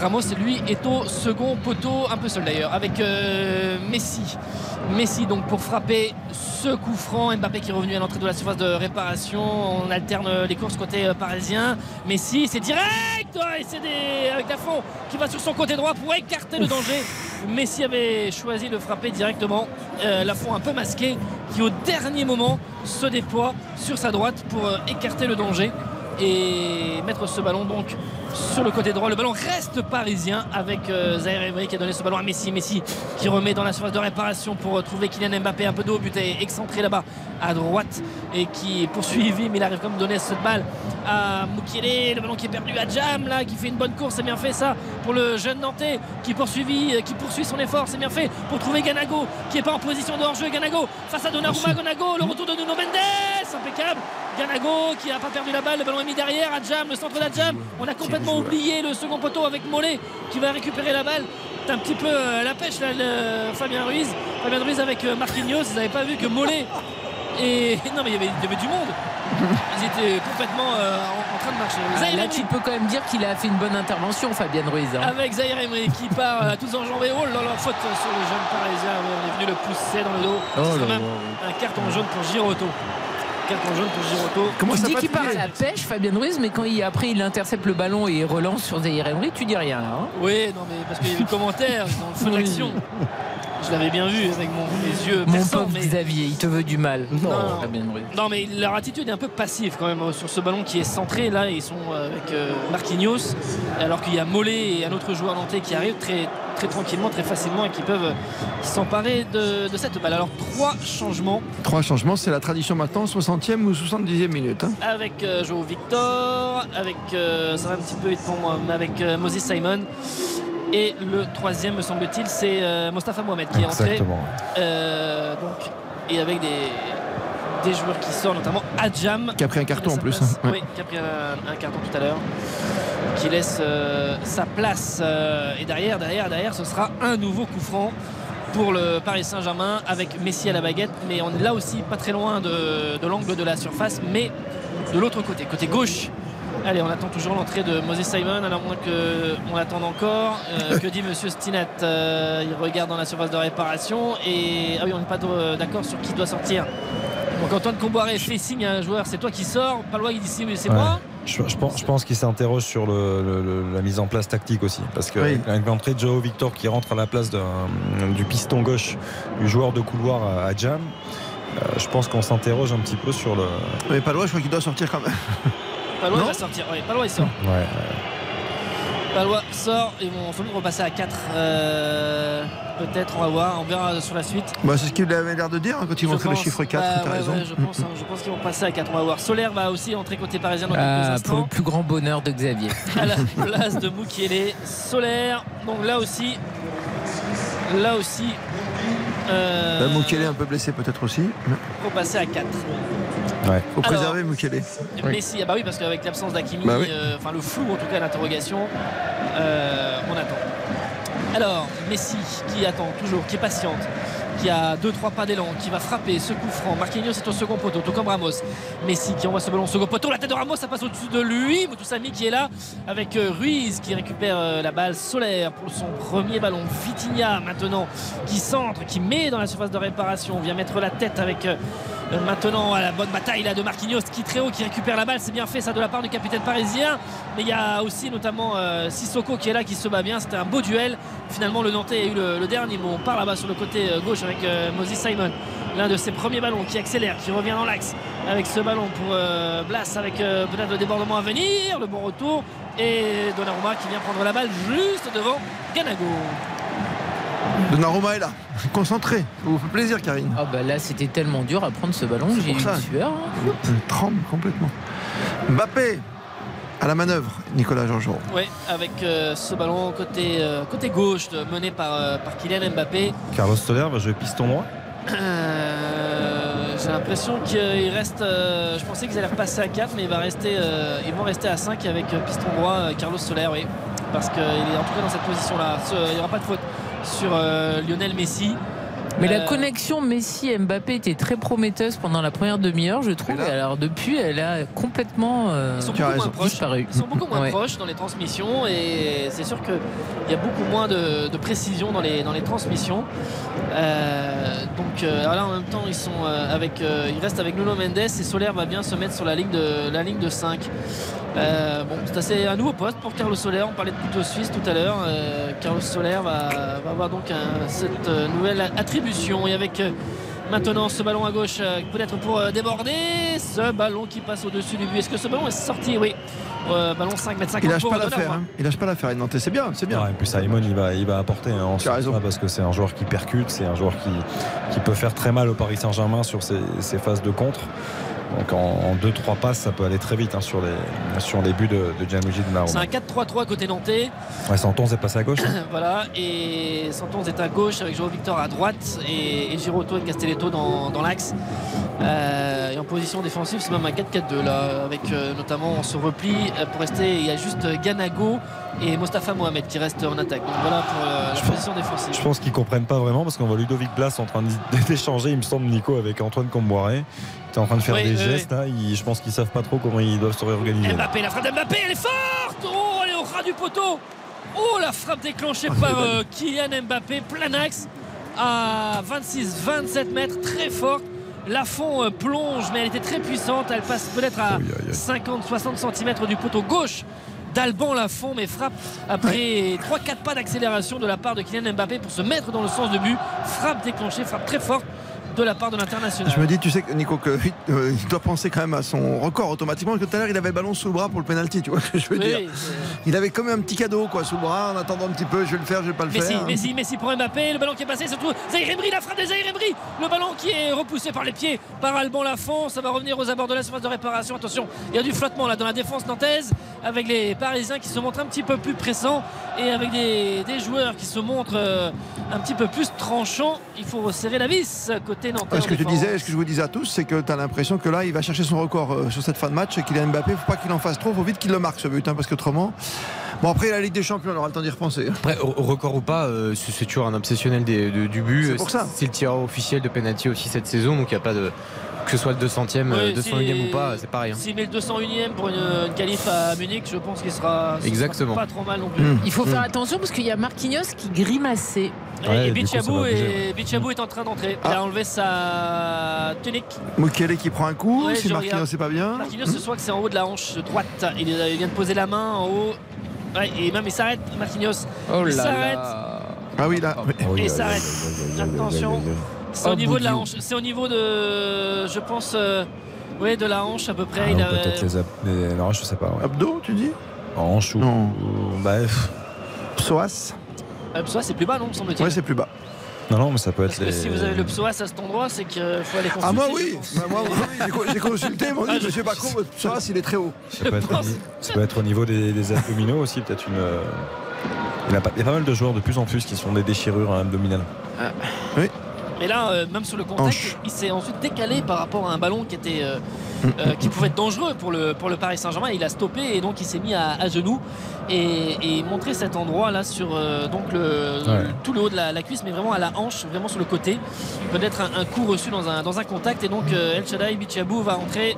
Ramos lui est au second poteau, un peu seul d'ailleurs, avec Messi. Messi donc pour frapper ce coup franc. Mbappé qui est revenu à l'entrée de la surface de réparation. On alterne les courses côté parisien. Messi c'est direct et c'est des... avec Lafont qui va sur son côté droit pour écarter le danger. Messi avait choisi de frapper directement. Euh, Lafont un peu masqué qui au dernier moment se déploie sur sa droite pour euh, écarter le danger et mettre ce ballon donc sur le côté droit. Le ballon reste parisien avec euh, Zaire Emery qui a donné ce ballon à Messi. Messi qui remet dans la surface de réparation pour euh, trouver Kylian Mbappé un peu d'eau, but est excentré là-bas à droite et qui est poursuivi, mais il arrive comme donner cette balle à Moukielé. Le ballon qui est perdu à Jam là, qui fait une bonne course, c'est bien fait ça pour le jeune Nantais qui poursuivi, euh, qui poursuit son effort, c'est bien fait pour trouver Ganago qui n'est pas en position de hors-jeu. Ganago face à Donnarumma, Ganago, le retour de Nuno Mendes, impeccable. Ganago qui n'a pas perdu la balle, le ballon est mis derrière, Adjam, le centre d'Adjam. On a complètement oublié le second poteau avec Mollet qui va récupérer la balle. C'est un petit peu euh, la pêche là, le Fabien Ruiz. Fabien Ruiz avec euh, Marquinhos, vous n'avez pas vu que Mollet et. Non mais il y avait, il y avait du monde. Ils étaient complètement euh, en, en train de marcher. Ah, là, tu peux quand même dire qu'il a fait une bonne intervention, Fabien Ruiz. hein. avec Zaire Emery qui part à tous enjambés. Oh là là, faute sur le jeune parisien. On est venu le pousser dans le dos. Oh C'est quand même un carton jaune pour Giroto. Carton jaune pour Giroto. Comment tu ça dis qu'il part à la pêche, Fabien Ruiz, mais quand il, après il intercepte le ballon et il relance sur Zaire Emery, tu dis rien là. hein? Oui, non mais parce qu'il y a eu le commentaire dans le feu Oui. d'action. Je l'avais bien vu avec mon, mes yeux Mon pauvre mais- Xavier, il te veut du mal. Non. Fabien Ruiz. Non mais leur attitude est un peu passive quand même euh, sur ce ballon qui est centré là ils sont euh, avec euh, Marquinhos alors qu'il y a Mollet et un autre joueur nantais qui arrivent très, très tranquillement très facilement et qui peuvent s'emparer de, de cette balle alors trois changements Trois changements, c'est la tradition maintenant, 60e ou 70e minute. hein. avec euh, Joe Victor avec euh, ça va un petit peu vite pour moi mais avec euh, Moses Simon et le troisième me semble-t-il c'est Mostafa Mohamed qui est entré Exactement. Donc, et avec des, des joueurs qui sortent, notamment Adjam. Qui a pris un carton en plus, hein. Ouais. Oui, qui a pris un, un carton tout à l'heure. Qui laisse euh, sa place. euh, et derrière, derrière, derrière, ce sera un nouveau coup franc pour le Paris Saint-Germain avec Messi à la baguette. Mais on est là aussi pas très loin de, de l'angle de la surface, mais de l'autre côté, côté gauche. Allez, on attend toujours l'entrée de Moses Simon, alors moins qu'on l'attende encore. Euh, que dit Monsieur Stinat Il regarde dans la surface de réparation et ah oui, on n'est pas d'accord sur qui doit sortir. Donc Antoine Comboiré fait signe à un joueur, c'est toi qui sors. Palois il dit si, mais c'est Ouais. moi. Je, je pense, je pense qu'il s'interroge sur le- le- le- la mise en place tactique aussi. Parce que Oui. avec l'entrée de Joao Victor qui rentre à la place du piston gauche du joueur de couloir à, à Jam, euh, je pense qu'on s'interroge un petit peu sur le. Mais pas loin, je crois qu'il doit sortir quand même. Palois Non il va sortir. Oui, Palois il sort. Ouais, Palois sort. Ils vont doute repasser à 4. Peut-être, on va voir. On verra sur la suite. Bah, c'est ce qu'il avait l'air de dire hein, quand il Je montrait le chiffre 4. Bah, t'as ouais, raison. ouais, je pense, hein, je pense qu'ils vont passer à 4. On va voir. Solaire va aussi entrer côté parisien dans quelques Ah, pour le plus grand bonheur de Xavier. à la place de Mukiele. Solaire. Donc là aussi. Là aussi. Euh, Bah, Mukele un peu blessé peut-être aussi. faut passer à 4. Ouais. Faut Alors, préserver Mukele. Messi, ah bah oui, parce qu'avec l'absence d'Akimi, Bah oui. euh, enfin le flou en tout cas, l'interrogation, euh, on attend. Alors, Messi qui attend toujours, qui est patiente, qui a 2-3 pas d'élan, qui va frapper ce coup franc. Marquinhos est au second poteau, tout comme Ramos. Messi qui envoie ce ballon au second poteau. La tête de Ramos, ça passe au-dessus de lui. Moutoussami qui est là avec euh, Ruiz qui récupère euh, la balle solaire pour son premier ballon. Vitinha maintenant qui centre, qui met dans la surface de réparation. On vient mettre la tête avec euh, maintenant à la bonne bataille là, de Marquinhos qui très haut, qui récupère la balle. C'est bien fait ça de la part du capitaine parisien. Mais il y a aussi notamment euh, Sissoko qui est là, qui se bat bien. C'était un beau duel. Finalement, le Nantais a eu le, dernier mot. On part là-bas sur le côté euh, gauche avec euh, Moses Simon. L'un de ses premiers ballons qui accélère, qui revient dans l'axe avec ce ballon pour euh, Blas avec euh, peut-être le débordement à venir, le bon retour et Donnarumma qui vient prendre la balle juste devant Ganago. Donnarumma est là, concentré. Ça vous fait plaisir, Karine. Ah bah là, c'était tellement dur à prendre ce ballon. J'ai eu une sueur. hein. Il tremble complètement. Mbappé à la manœuvre, Nicolas Georgerot. Oui, avec euh, ce ballon côté, euh, côté gauche de- mené par, euh, par Kylian Mbappé. Carlos Soler va jouer piston droit. Euh, J'ai l'impression qu'il reste. euh, je pensais qu'ils allaient repasser à 4, mais il va rester, euh, ils vont rester à 5 avec piston droit euh, Carlos Soler, oui. Parce qu'il est en tout cas dans cette position-là. Ce- Il n'y aura pas de faute sur euh, Lionel Messi. Mais la Euh, connexion Messi-Mbappé était très prometteuse pendant la première demi-heure, je trouve. Et là Et alors depuis, elle a complètement euh, Ils sont beaucoup moins proches. disparu. Ils sont beaucoup moins Ouais. proches dans les transmissions et c'est sûr qu'il y a beaucoup moins de, de précision dans les, dans les transmissions. Euh, donc euh, alors là en même temps ils sont avec euh, ils restent avec Nuno Mendes et Soler va bien se mettre sur la ligne de la ligne de 5. Euh, bon, c'est assez un nouveau poste pour Carlos Soler. On parlait de couteau suisse tout à l'heure. Euh, Carlos Soler va, va avoir donc un- cette euh, nouvelle attribution et avec euh, Maintenant, ce ballon à gauche, euh, peut-être pour euh, déborder. Ce ballon qui passe au-dessus du but. Est-ce que ce ballon est sorti? Oui. Euh, ballon 5 mètres 50 Il lâche pour pas l'affaire. Hein. Il lâche pas l'affaire. Nantais, c'est bien, c'est bien. Ouais, et puis Simon, il va, il va apporter hein, Tu as ensuite raison. parce que c'est un joueur qui percute, c'est un joueur qui, qui peut faire très mal au Paris Saint-Germain sur ses, ses phases de contre. Donc en 2-3 passes, ça peut aller très vite hein, sur, les, sur les buts de, de Gianluigi C'est un 4-3-3 côté nantais. Ouais, Santon est passé à gauche. hein. voilà. Et Santon est à gauche avec Joao Victor à droite et, et et Castelletto dans, dans l'axe. Euh, et en position défensive, c'est même un 4-4-2 là, avec euh, notamment ce repli euh, pour rester. Il y a juste Ganago et Mostafa Mohamed qui restent en attaque. Donc voilà pour euh, la position défensive. Je pense qu'ils comprennent pas vraiment parce qu'on voit Ludovic Blas en train d'échanger, il me semble, Nico, avec Antoine Comboiré. Tu es en train de faire Oui, des oui, gestes là. ils- je pense qu'ils savent pas trop comment ils doivent se réorganiser. Mbappé, la frappe d'Mbappé, elle est forte Oh, elle est au ras du poteau Oh, la frappe déclenchée par euh, Kylian Mbappé, plein axe, à 26-27 mètres, très forte. La fond euh, plonge, mais elle était très puissante. Elle passe peut-être à 50-60 cm du poteau gauche d'Alban Lafont, mais frappe après 3-4 pas d'accélération de la part de Kylian Mbappé pour se mettre dans le sens de but. Frappe déclenchée, frappe très forte de la part de l'international. Je me dis, tu sais, Nico, qu'il doit penser quand même à son record automatiquement. Parce que tout à l'heure, il avait le ballon sous le bras pour le penalty, tu vois ce que je veux Oui, dire. Il avait comme un petit cadeau quoi, sous le bras en attendant un petit peu. Je vais le faire, je vais pas le Messi, faire. Messi, Messi pour Mbappé, le ballon qui est passé, surtout Zahir Emery, la frappe de Zahir Emery, le ballon qui est repoussé par les pieds par Alban Lafont, ça va revenir aux abords de la surface de réparation. Attention, il y a du flottement là dans la défense nantaise avec les Parisiens qui se montrent un petit peu plus pressants et avec des, des joueurs qui se montrent euh, un petit peu plus tranchants. Il faut resserrer la vis côté nantais. Ce que je te disais, ce que je vous disais à tous, c'est que tu as l'impression que là, il va chercher son record euh, sur cette fin de match et qu'il a Mbappé, faut pas qu'il en fasse trop, faut vite qu'il le marque ce but, hein, parce qu'autrement, Bon, après la Ligue des Champions, on aura le temps d'y repenser. Après, au- au record ou pas, euh, c'est c'est toujours un obsessionnel des- de- du but. C'est pour ça. C'est le tireur officiel de penalty aussi cette saison, donc il n'y a pas de. Que ce soit le 200e, euh, Ouais, 201e si- ou pas, c'est pareil. hein. S'il met le 201ème pour une, une qualif à Munich, je pense qu'il sera, Exactement. pas trop mal non plus. Il faut faire attention parce qu'il y a Marquinhos qui grimaçait. Et- et Bichabou est, Bichabou est en train d'entrer. Il Ah. a enlevé sa tunique. Mukele qui prend un coup, Ouais, si Marquinhos c'est pas bien. Marquinhos, ce soir, que c'est en haut de la hanche droite. Il, il vient de poser la main en haut. Ouais, et même il s'arrête, Marquinhos. Oh il s'arrête. Ah oui, là. Et il s'arrête. Attention. C'est au niveau de la hanche. C'est au niveau de. Je pense. euh, ouais, de la hanche à peu près. Ah, il non, a- Peut-être les, ab- les- non, je sais pas. ouais. Abdo, tu dis? Hanche ou. Non. ou- bah. Psoas Euh, psoas, c'est plus bas, non, me semble-t-il. Ouais, c'est plus bas. Non, non, mais ça peut être Parce que les. si vous avez le psoas à cet endroit, c'est qu'il faut aller consulter. Ah, moi oui. Bah, Moi, oui, j'ai co- j'ai consulté, ils m'ont dit, monsieur Bacot, votre Psoas il est très haut. Ça peut, être, au pense. ni- ça peut être au niveau des, des abdominaux aussi, peut-être une. euh, Il y, a pas, il y a pas mal de joueurs de plus en plus qui sont des déchirures hein, abdominales. Oui. Mais là, euh, même sur le contact, il s'est ensuite décalé par rapport à un ballon qui était euh, Mm, euh, qui pouvait être dangereux pour le, pour le Paris Saint-Germain. Il a stoppé et donc il s'est mis à, à genoux et, et montrer cet endroit là sur euh, donc le, Ouais. tout le haut de la, la cuisse, mais vraiment à la hanche, vraiment sur le côté. Peut-être un, un coup reçu dans un, dans un contact et donc euh, El Shaddai Bichabou va entrer.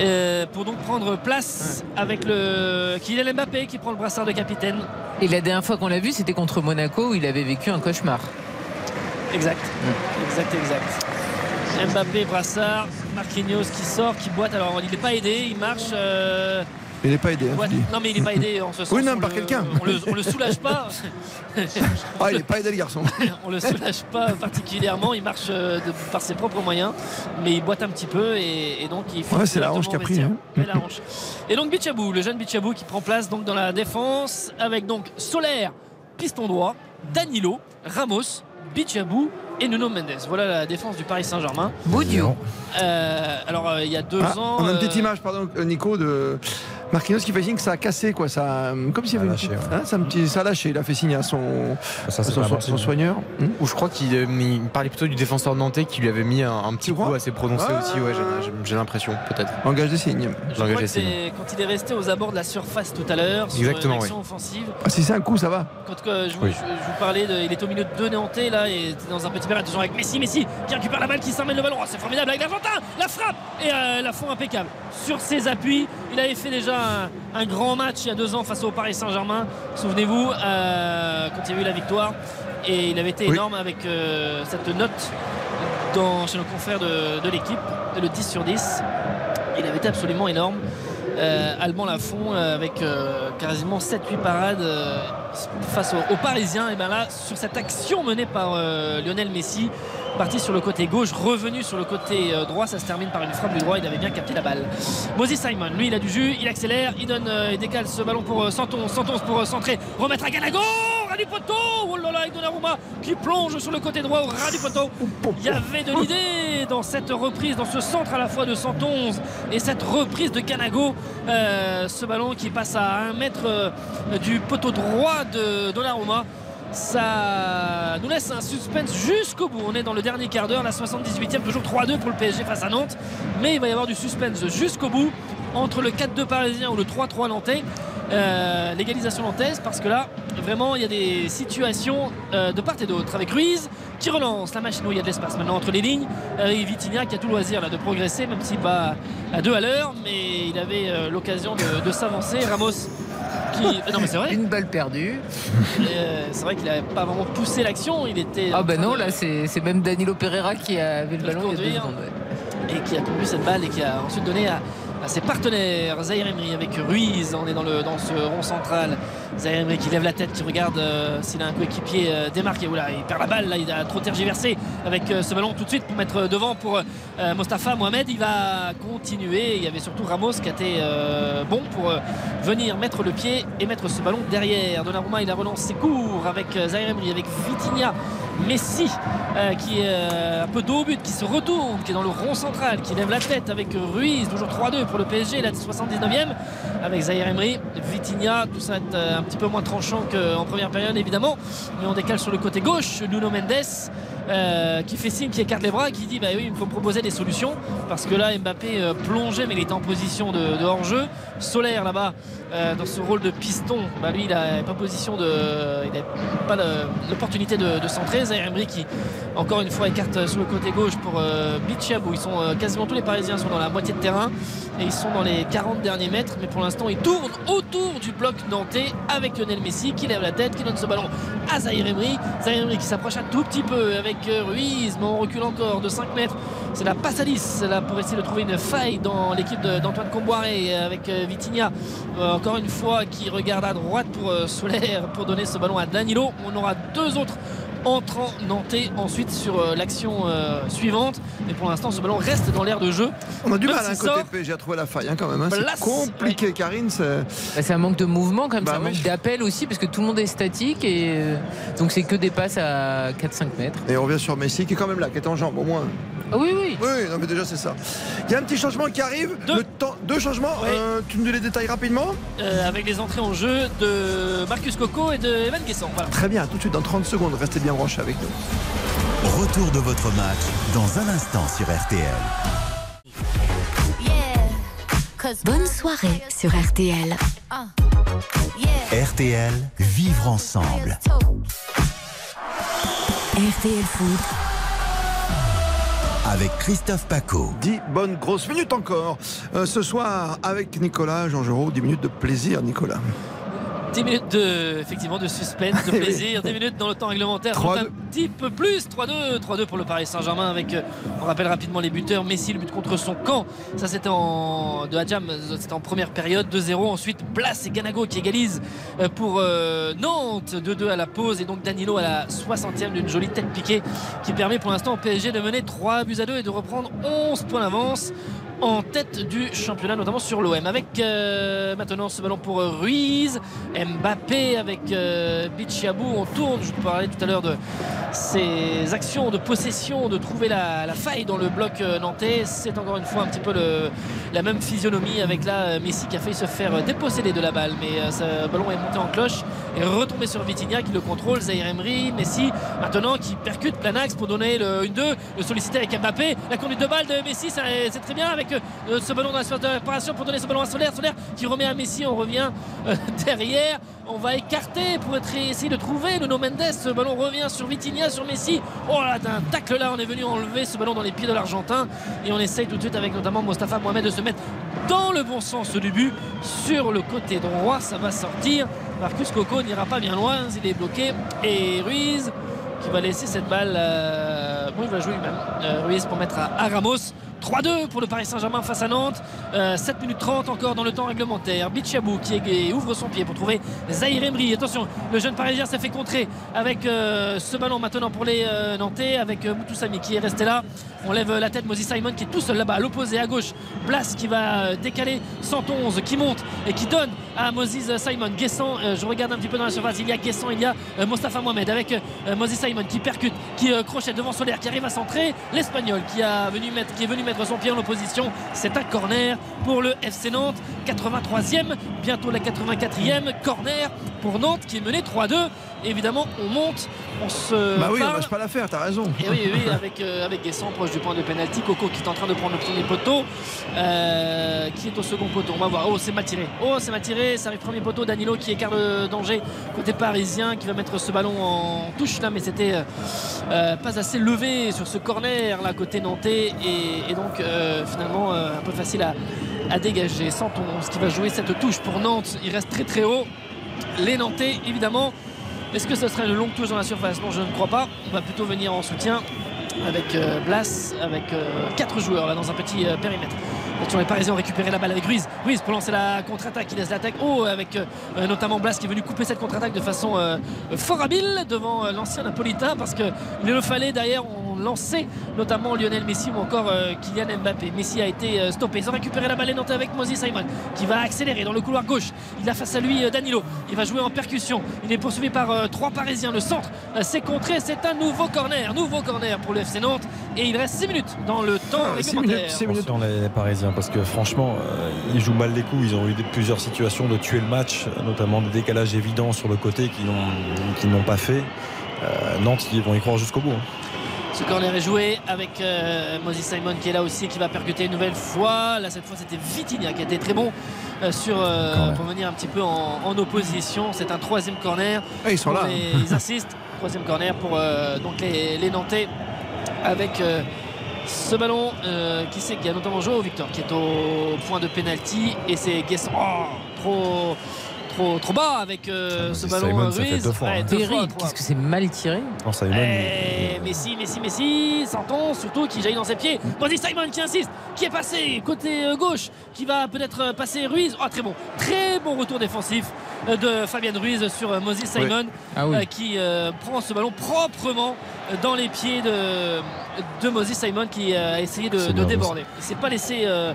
euh, pour donc prendre place avec le Kylian Mbappé qui prend le brassard de capitaine. Et la dernière fois qu'on l'a vu, c'était contre Monaco où il avait vécu un cauchemar. Exact. Exact, exact. Mbappé, Brassard, Marquinhos qui sort, qui boite. Alors il n'est pas aidé, il marche. euh, Il n'est pas aidé. hein. Non mais il n'est pas aidé en ce sens. Oui, non, par quelqu'un. On le, on le soulage pas. Ah, il n'est pas aidé le garçon. on le soulage pas particulièrement. Il marche euh, de- par ses propres moyens, mais il boite un petit peu et, et donc il file Ouais, c'est la hanche qui a pris, hein. Ouais, la hanche. Et donc Bichabou, le jeune Bichabou qui prend place donc dans la défense avec donc Solaire, piston droit, Danilo, Ramos, Bichabou et Nuno Mendes. Voilà la défense du Paris Saint-Germain. Boudio. Euh, alors euh, il y a deux Ah, ans. on a une euh, petite image, pardon, euh, Nico, de Marquinhos qui fait signe que ça a cassé, quoi. Ça, euh, comme s'il y avait une ouais. hein, ça, a un petit- ça a lâché. Il a fait signe à son, Ça, son soigneur. Hmm. Ou je crois qu'il euh, parlait plutôt du défenseur nantais qui lui avait mis un, un petit coup assez prononcé Ah. aussi. Ouais, j'ai- l'impression, peut-être. Langage des signes. je Langage crois des que signes. c'est quand il est resté aux abords de la surface tout à l'heure sur Exactement, une action oui. offensive. Ah, si c'est un coup, ça va. Quand euh, je, vous- Oui. je- je vous parlais, de, il est au milieu de deux Néantais là et était dans un petit période avec Messi, Messi qui récupère la balle, qui s'emmène le ballon. Oh, c'est formidable avec l'Argentin, la frappe et euh, la fond impeccable. Sur ses appuis, il avait fait déjà un, un grand match il y a deux ans face au Paris Saint-Germain. Souvenez-vous, euh, quand il y a eu la victoire et il avait été Oui. énorme avec euh, cette note dans, chez nos confrères de, de l'équipe, le 10 sur 10. Il avait été absolument énorme. Euh, Alban Lafont euh, avec quasiment 7-8 parades face aux, aux Parisiens. Et bien là, sur cette action menée par Lionel Messi, parti sur le côté gauche, revenu sur le côté euh, droit, ça se termine par une frappe du droit. Il avait bien capté la balle. Moses Simon, lui, il a du jus, il accélère, il donne, euh, il décale ce ballon pour euh, Santon, Santon pour euh, centrer, remettre à Ganago, ras du poteau. Oh là là, avec Donnarumma qui plonge sur le côté droit au ras poteau. Il y avait de l'idée dans cette reprise, dans ce centre à la fois de 111 et cette reprise de Canago. Euh, ce ballon qui passe à 1 mètre euh, du poteau droit de Donnarumma. Ça nous laisse un suspense jusqu'au bout. On est dans le dernier quart d'heure, la 78e, toujours 3-2 pour le PSG face à Nantes. Mais il va y avoir du suspense jusqu'au bout entre le 4-2 parisien ou le 3-3 nantais. Euh, L'égalisation nantaise parce que là, vraiment, il y a des situations euh, de part et d'autre avec Ruiz qui relance la machine où il y a de l'espace maintenant entre les lignes euh, et qui a tout loisir là, de progresser, même s'il va à deux à l'heure, mais il avait l'occasion de s'avancer. Ramos qui. Non, mais c'est vrai. Une balle perdue. Euh, c'est vrai qu'il n'avait pas vraiment poussé l'action. Il était. Ah en ben non, de- là c'est même Danilo Pereira qui avait le ballon il y a deux secondes. et qui a conduit cette balle et qui a ensuite donné à, à ses partenaires. Zahir Emery avec Ruiz, on est dans, le, dans ce rond central. Zahir Emery qui lève la tête, qui regarde euh, s'il a un coéquipier euh, démarqué. Oula, il perd la balle, là, il a trop tergiversé avec euh, ce ballon tout de suite pour mettre devant pour Mostafa Mohamed. Il va continuer. Il y avait surtout Ramos qui a été bon pour venir mettre le pied et mettre ce ballon derrière. Donnarumma, il a relancé court avec Emery, avec Vitinha. Messi qui est un peu dos au but, qui se retourne, qui est dans le rond central, qui lève la tête avec Ruiz, toujours 3-2 pour le PSG, la 79e, avec Zahir Emery, Vitinha, tout ça un petit peu moins tranchant qu'en première période évidemment, mais on décale sur le côté gauche, Nuno Mendes. Euh, qui fait signe, qui écarte les bras, qui dit bah oui, il faut proposer des solutions parce que là Mbappé euh, plongeait mais il était en position de, hors-jeu. Solaire là-bas euh, dans ce rôle de piston, bah lui il n'a pas position de, il n'a pas l'opportunité de, centrer. Zaire Emery qui encore une fois écarte sur le côté gauche pour euh, Bichiabou. Ils sont quasiment tous les Parisiens sont dans la moitié de terrain et ils sont dans les 40 derniers mètres. Mais pour l'instant ils tournent autour du bloc nantais avec Lionel Messi qui lève la tête, qui donne ce ballon à Zaire Emery. Zaire Emery qui s'approche un tout petit peu avec euh, Ruiz, mais on recule encore de 5 mètres. C'est la passe à 10 là pour essayer de trouver une faille dans l'équipe d'Antoine Comboiré avec euh, Vitinha. Euh, encore une fois qui regarde à droite pour euh, Solaire pour donner ce ballon à Danilo. On aura deux autres entrants nantais ensuite sur euh, l'action euh, suivante. Mais pour l'instant ce ballon reste dans l'air de jeu. On a du mal, hein, s'il côté PSG, à trouver la faille, hein, quand même. hein. Place, C'est compliqué, Karine. c'est- Bah, c'est un manque de mouvement, comme Bah ça, un oui. manque d'appel aussi, parce que tout le monde est statique et euh, donc c'est que des passes à 4-5 mètres. Et on revient sur Messi, qui est quand même là, qui est en jambes, au moins. Ah oui, oui. Oui, non, mais déjà, c'est ça. Il y a un petit changement qui arrive. Le temps, deux changements. Oui. Euh, tu nous les détailles rapidement euh, avec les entrées en jeu de Marcus Coco et de Evan Guessant. Voilà. Très bien, tout de suite, dans 30 secondes. Restez bien avec nous. Retour de votre match dans un instant sur RTL. Bonne soirée sur RTL. RTL, vivre ensemble. RTL Foot. Avec Christophe Paco. 10 bonnes grosses minutes encore. Euh, ce soir, avec Nicolas Georgerot, 10 minutes de plaisir, Nicolas. 10 minutes de, effectivement, de suspense, de plaisir, 10 minutes dans le temps réglementaire. 3-2. Un petit peu plus, 3-2, 3-2 pour le Paris Saint-Germain avec, euh, on rappelle rapidement les buteurs, Messi le but contre son camp, ça c'était en, de Hadjam, c'était en première période, 2-0, ensuite Blas et Ganago qui égalisent euh, pour euh, Nantes, 2-2 à la pause. Et donc Danilo à la 60e d'une jolie tête piquée qui permet pour l'instant au PSG de mener 3 buts à 2 et de reprendre 11 points d'avance en tête du championnat, notamment sur l'OM. Avec euh, maintenant ce ballon pour euh, Ruiz, Mbappé avec euh, Bichiabou. On tourne, je vous parlais tout à l'heure de ces actions de possession, de trouver la, la faille dans le bloc euh, nantais. C'est encore une fois un petit peu le- la même physionomie avec là euh, Messi qui a failli se faire déposséder de la balle, mais euh, ce ballon est monté en cloche et retombé sur Vitinha qui le contrôle. Zaire Emery, Messi maintenant qui percute plein axe pour donner le 1-2, le solliciter avec Mbappé. La conduite de balle de Messi, c'est très bien avec euh, ce ballon dans la surface de réparation pour donner ce ballon à Solaire. Solaire qui remet à Messi, on revient euh, derrière. On va écarter pour être, essayer de trouver Nuno Mendes. Ce ballon revient sur Vitinha, sur Messi. Oh là, d'un tacle là, on est venu enlever ce ballon dans les pieds de l'Argentin. Et on essaye tout de suite avec notamment Mostafa Mohamed de se mettre dans le bon sens du but sur le côté droit. Ça va sortir. Marcus Coco n'ira pas bien loin. Il est bloqué. Et Ruiz qui va laisser cette balle. euh, Bon, il va jouer lui-même. Euh, Ruiz pour mettre à, Ramos. 3-2 pour le Paris Saint-Germain face à Nantes. Euh, 7 minutes 30 encore dans le temps réglementaire. Bichabou qui ouvre son pied pour trouver Zahir Emery. Attention, le jeune Parisien s'est fait contrer avec euh, ce ballon maintenant pour les euh, Nantais avec euh, Moutoussamy qui est resté là. On lève la tête. Moses Simon qui est tout seul là-bas à l'opposé à gauche. Place qui va euh, décaler 111 qui monte et qui donne à Moses Simon. Guessant, euh, je regarde un petit peu dans la surface. Il y a Guessant, il y a euh, Mostafa Mohamed avec euh, Moses Simon qui percute, qui crochette devant Solaire, qui arrive à centrer. L'Espagnol qui, qui est venu mettre son pied en opposition. C'est un corner pour le FC Nantes. 83e, bientôt la 84e. Corner pour Nantes qui est mené 3-2. Évidemment, on monte, on se. bah oui, on parle. lâche pas l'affaire, t'as raison. Et oui, oui, avec, euh, avec Guessant proche du point de pénalty. Coco qui est en train de prendre le premier poteau. euh, qui est au second poteau. On va voir. Oh, c'est mal tiré. Oh, c'est mal tiré. Ça arrive premier poteau. Danilo qui écarte le danger côté parisien qui va mettre ce ballon en touche là, mais c'était euh, euh, pas assez levé sur ce corner là côté nantais. Et, et donc, finalement, un peu facile à, à dégager. 111 qui va jouer cette touche pour Nantes. Il reste très très haut. Les Nantais, évidemment. Est-ce que ce serait une longue touche dans la surface Non, je ne crois pas. On va plutôt venir en soutien avec euh, Blas, avec 4 joueurs là dans un petit euh, périmètre. Attention, les Parisiens ont récupéré la balle avec Ruiz. Ruiz pour lancer la contre-attaque, il laisse l'attaque haut avec euh, notamment Blas qui est venu couper cette contre-attaque de façon euh, fort habile devant euh, l'ancien Napolitain parce qu'il le fallait derrière. Lançait notamment Lionel Messi ou encore euh, Kylian Mbappé. Messi a été euh, stoppé. Ils ont récupéré la balle et Nantes avec Moses Simon qui va accélérer dans le couloir gauche. Il a face à lui euh, Danilo. Il va jouer en percussion. Il est poursuivi par euh, trois Parisiens. Le centre euh, s'est contré. C'est un nouveau corner. Nouveau corner pour le FC Nantes. Et il reste 6 minutes dans le temps réglementaire. Attention les Parisiens parce que franchement euh, ils jouent mal les coups ils ont eu des- plusieurs situations de tuer le match notamment des décalages évidents sur le côté qu'ils n'ont pas fait Euh, Nantes ils vont y croire jusqu'au bout hein. Ce corner est joué avec euh, Moses Simon qui est là aussi, qui va percuter une nouvelle fois. Là, cette fois, c'était Vitinha qui a été très bon euh, sur, euh, pour venir un petit peu en, en opposition. C'est un troisième corner. Ah, ils sont là. les- ils assistent. Troisième corner pour euh, donc les, les Nantais avec ce ballon euh, qui sait qui a notamment joué au Victor qui est au point de pénalty et c'est Guesson oh, trop trop trop bas avec euh, ce ballon Simon, Ruiz Ouais, hein. qu'est-ce que c'est mal tiré Non, Simon, Eh, Messi, Messi, Messi, Santon surtout qui jaillit dans ses pieds. Moses Simon qui insiste, qui est passé côté euh, gauche, qui va peut-être euh, passer Ruiz. Oh, très bon, très bon retour défensif de Fabien Ruiz sur Moses Simon Ah oui. euh, qui euh, prend ce ballon proprement dans les pieds de, de Moses Simon qui euh, a essayé de, déborder. Il s'est pas laissé euh,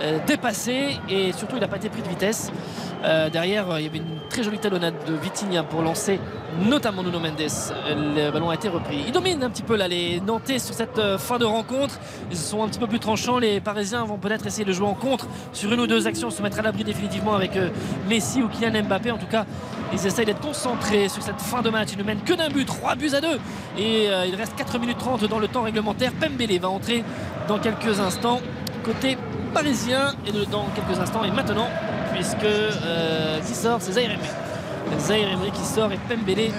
euh, dépasser et surtout il n'a pas été pris de vitesse. Euh, derrière, euh, il y avait une très jolie talonnade de Vitinha pour lancer notamment Nuno Mendes. Le ballon a été repris. Il domine un petit peu là les Nantais sur cette fin de rencontre. Ils sont un petit peu plus tranchants. Les Parisiens vont peut-être essayer de jouer en contre sur une ou deux actions, se mettre à l'abri définitivement avec Messi ou Kylian Mbappé. En tout cas, ils essayent d'être concentrés sur cette fin de match. Ils ne mènent que d'un but, 3 buts à 2. Et il reste 4 minutes 30 dans le temps réglementaire. Pembele va entrer dans quelques instants côté parisien et dans quelques instants et maintenant puisque euh, qui sort c'est Zaire Emery. Zaire qui sort et Pembele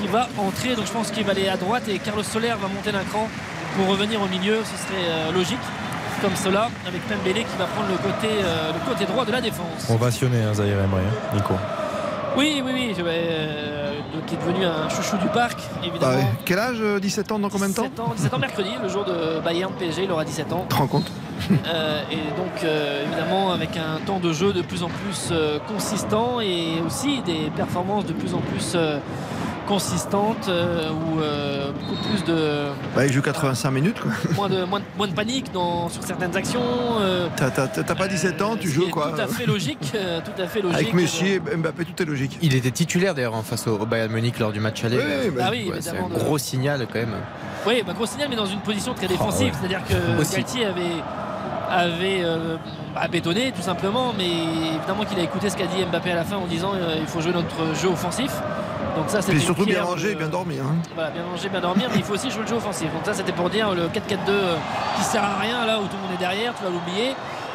qui va entrer donc je pense qu'il va aller à droite et Carlos Soler va monter d'un cran pour revenir au milieu ce serait euh, logique comme cela avec Pembele qui va prendre le côté, euh, le côté droit de la défense Ovationné, hein, Zahir Emery, hein, Nico. Oui oui oui je vais, euh, donc, qui est devenu un chouchou du parc Ah évidemment ouais. Quel âge euh, 17 ans dans combien de temps 17 ans, 17 ans mercredi, le jour de Bayern PSG, il aura 17 ans. Tu te rends compte Euh, et donc euh, évidemment avec un temps de jeu de plus en plus euh, consistant et aussi des performances de plus en plus consistantes euh, ou euh, beaucoup plus de bah, Il joue 85 minutes. quoi. moins de moins de, moins de panique dans, sur certaines actions. euh, T'as t'as- t'as pas 17 ans, tu joues quoi Tout à fait logique, euh, tout à fait logique. Avec Messi et Mbappé, tout est logique. Il était titulaire d'ailleurs en face au, au Bayern Munich lors du match aller. Oui, bah, Ah oui, Ouais, c'est un gros signal quand même. Oui, bah, gros signal, mais dans une position très défensive. ouais. C'est-à-dire que Aussi. Galtier avait, avait euh, bah, bétonné tout simplement, mais évidemment qu'il a écouté ce qu'a dit Mbappé à la fin en disant euh, il faut jouer notre jeu offensif. Donc ça, c'était surtout bien pierre manger, de- bien dormir. hein. Voilà, bien manger, bien dormir, mais il faut aussi jouer le jeu offensif. Donc ça, c'était pour dire le 4-4-2 euh, qui sert à rien là où tout le monde est derrière, tu vas l'oublier.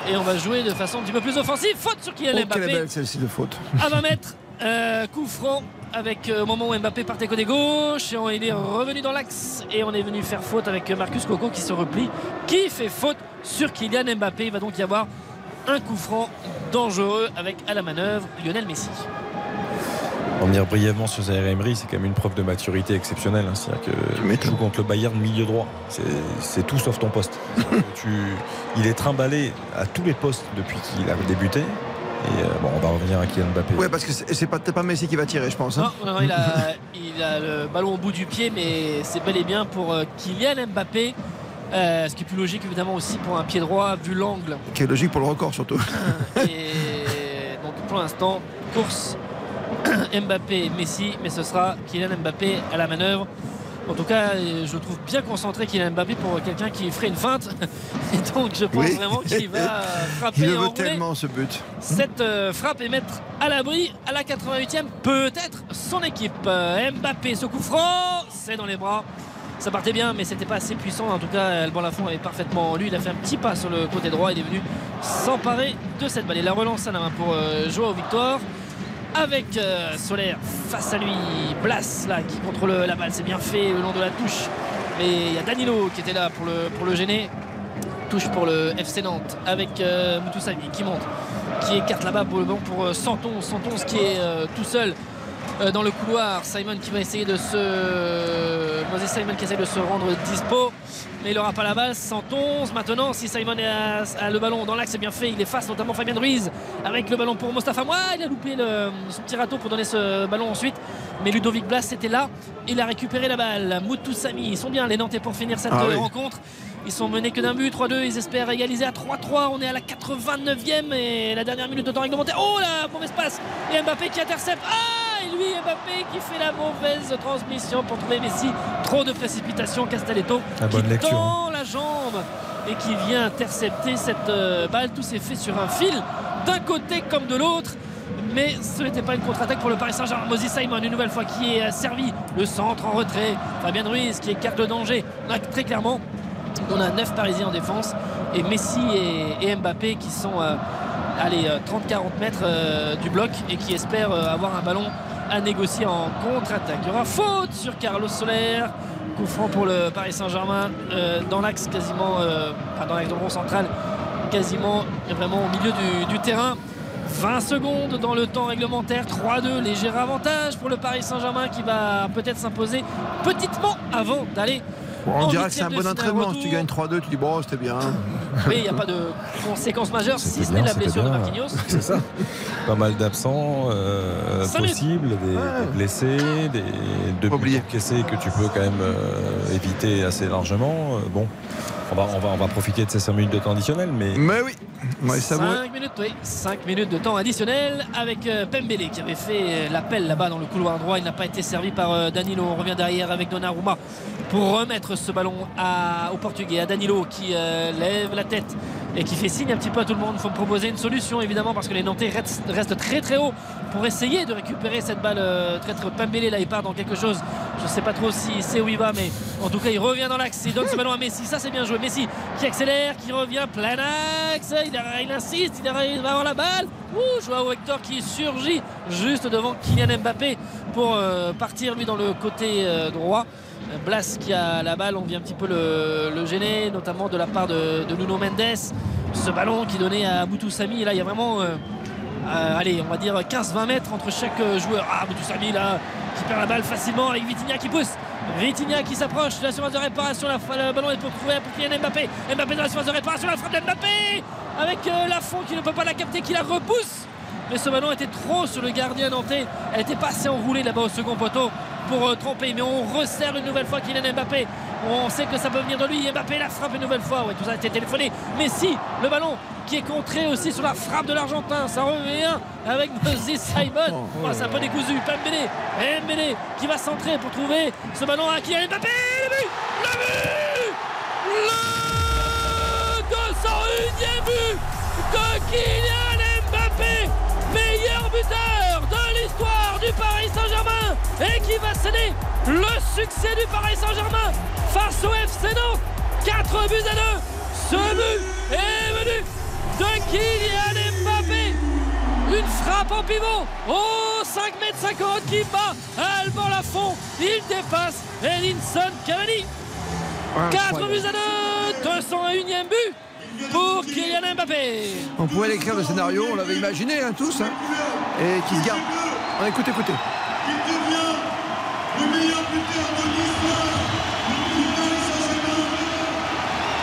Et on va jouer de façon un petit peu plus offensive. Faute sur Kylian Oh, Mbappé belle celle-ci de faute. à 20 mètres. euh, coup franc avec euh, au moment où Mbappé partait côté gauche et on- il est revenu dans l'axe et on est venu faire faute avec Marcus Coco qui se replie qui fait faute sur Kylian Mbappé il va donc y avoir un coup franc dangereux avec à la manœuvre Lionel Messi revenir brièvement sur Zaire Emery, c'est quand même une preuve de maturité exceptionnelle. hein. C'est-à-dire que tu joues contre le Bayern milieu droit. C'est- C'est tout sauf ton poste. tu, il est trimballé à tous les postes depuis qu'il a débuté. Et euh, bon, on va revenir à Kylian Mbappé. Ouais, parce que c'est c'est pas, peut-être pas Messi qui va tirer, je pense. hein. non, non, il, a, il a le ballon au bout du pied mais c'est bel et bien pour euh, Kylian Mbappé Euh, ce qui est plus logique évidemment aussi pour un pied droit vu l'angle Qui est logique pour le record, surtout. Et donc pour l'instant, course Mbappé, Messi, mais ce sera Kylian Mbappé à la manœuvre. En tout cas, euh, je trouve bien concentré Kylian Mbappé pour quelqu'un qui ferait une feinte. Et donc je pense Oui. vraiment qu'il va frapper Il le veut tellement, ce but. cette euh, frappe et mettre à l'abri à la 88e peut-être son équipe. Euh, Mbappé, ce coup franc, c'est dans les bras. Ça partait bien, mais c'était pas assez puissant. En tout cas, Alban Lafont est parfaitement lui. Il a fait un petit pas sur le côté droit. Il est venu s'emparer de cette balle. Et la relance à la main pour euh, Joao Victor. Avec euh, Solaire face à lui, Blas là qui contrôle la balle, c'est bien fait le long de la touche. Mais il y a Danilo qui était là pour le, pour le gêner. Touche pour le FC Nantes avec euh, qui monte, qui écarte là-bas pour le banc pour euh, Santon. Santon qui est euh, tout seul euh, dans le couloir. Simon qui va essayer de se. Moses Simon qui essaie de se rendre dispo. Mais il n'aura pas la balle. 111 maintenant. Si Simon a le ballon dans l'axe, c'est bien fait. Il efface notamment Fabien Ruiz avec le ballon pour Mostafa Moi. Il a loupé le- son petit râteau pour donner ce ballon ensuite. Mais Ludovic Blas était là. Il a récupéré la balle. Moutoussamy. Ils sont bien les Nantais pour finir cette Ah oui. rencontre. Ils sont menés que d'un but, 3-2. Ils espèrent égaliser à 3-3. On est à la 89e et la dernière minute de temps réglementaire. Oh la mauvaise passe. Et Mbappé qui intercepte. Ah Et lui, Mbappé qui fait la mauvaise transmission pour trouver Messi. Trop de précipitation. Castelletto La qui lecture, tend la jambe et qui vient intercepter cette euh, balle. Tout s'est fait sur un fil d'un côté comme de l'autre. mais ce n'était pas une contre-attaque pour le Paris Saint-Germain. Moses Simon, une nouvelle fois, qui est servi. Le centre en retrait. Fabien Ruiz qui écarte le danger. Là, très clairement, on a 9 Parisiens en défense et Messi et, Mbappé qui sont euh, allez, 30-40 mètres euh, du bloc et qui espèrent euh, avoir un ballon à négocier en contre-attaque. Il y aura faute sur Carlos Soler. Coup franc pour le Paris Saint-Germain euh, dans l'axe quasiment, enfin dans l'axe de rond central, quasiment vraiment au milieu du terrain. 20 secondes dans le temps réglementaire, 3-2, léger avantage pour le Paris Saint-Germain qui va peut-être s'imposer petitement avant d'aller. Bon, on dirait que c'est un bon entraînement. Si tu gagnes 3-2, tu dis bon, c'était bien. Oui, il n'y a pas de conséquences majeures si ce n'est la blessure de. Marquinhos. C'est ça. Pas mal d'absents euh, possibles, des, des blessés, des deux buts encaissés que tu peux quand même euh, éviter assez largement. Euh, bon, on va, on, va, on va profiter de ces 5 minutes de temps additionnel, mais. Mais oui, savourer. 5 minutes, oui, 5 minutes de temps additionnel avec Pembele qui avait fait l'appel là-bas dans le couloir droit. Il n'a pas été servi par Danilo. On revient derrière avec Donnarumma pour remettre ce ballon au Portugais, à Danilo qui euh, lève la tête et qui fait signe un petit peu à tout le monde. Il faut me proposer une solution évidemment parce que les Nantais restent, très très haut pour essayer de récupérer cette balle euh, très très Pembele là il part dans quelque chose. Je ne sais pas trop si c'est où il va mais en tout cas il revient dans l'axe. Il donne ce ballon à Messi. Ça c'est bien joué. Messi qui accélère, qui revient plein axe. Il, insiste, il à avoir la balle. Ouh, Joao Hector qui surgit juste devant Kylian Mbappé pour euh, partir lui dans le côté droit. Euh, Blas qui a la balle, on vient un petit peu le, gêner, notamment de la part de, de Nuno Mendes. Ce ballon qui donnait à Boutou Sami, et là il y a vraiment, euh, euh, allez, on va dire 15-20 mètres entre chaque joueur. Ah, Boutou Sami là, qui perd la balle facilement avec Vitinha qui pousse. Vitinha qui s'approche de la surface de réparation, la, le ballon est pour trouver pour Kylian Mbappé. Mbappé dans la surface de réparation, la frappe d'Mbappé avec euh, Lafont qui ne peut pas la capter, qui la repousse. Mais ce ballon était trop sur le gardien nantais. Elle était pas assez enroulée là-bas au second poteau pour euh, tromper. Mais on resserre une nouvelle fois Kylian Mbappé. On sait que ça peut venir de lui. Mbappé la frappe une nouvelle fois. Ouais, tout ça a été téléphoné. Mais si, le ballon qui est contré aussi sur la frappe de l'Argentin. Ça revient avec Moses Simon. Oh, c'est un peu décousu. Pembele. Pembele qui va centrer pour trouver ce ballon à Kylian Mbappé. Le but Le but Le 201e but de Kylian buteur de l'histoire du Paris Saint-Germain et qui va céder le succès du Paris Saint-Germain face au FC Nantes. 4 buts à 2 ce but est venu de Kylian Mbappé. Une frappe en pivot au 5 mètres 50 qui bat Alban Lafont. Il dépasse Edinson Cavani. 4 buts à 2 201e but pour Kylian Mbappé On pouvait l'écrire le scénario, on l'avait imaginé hein, tous. hein. et qui se garde. Ah, écoutez, écoutez. le meilleur buteur de l'histoire du Paris Saint-Germain.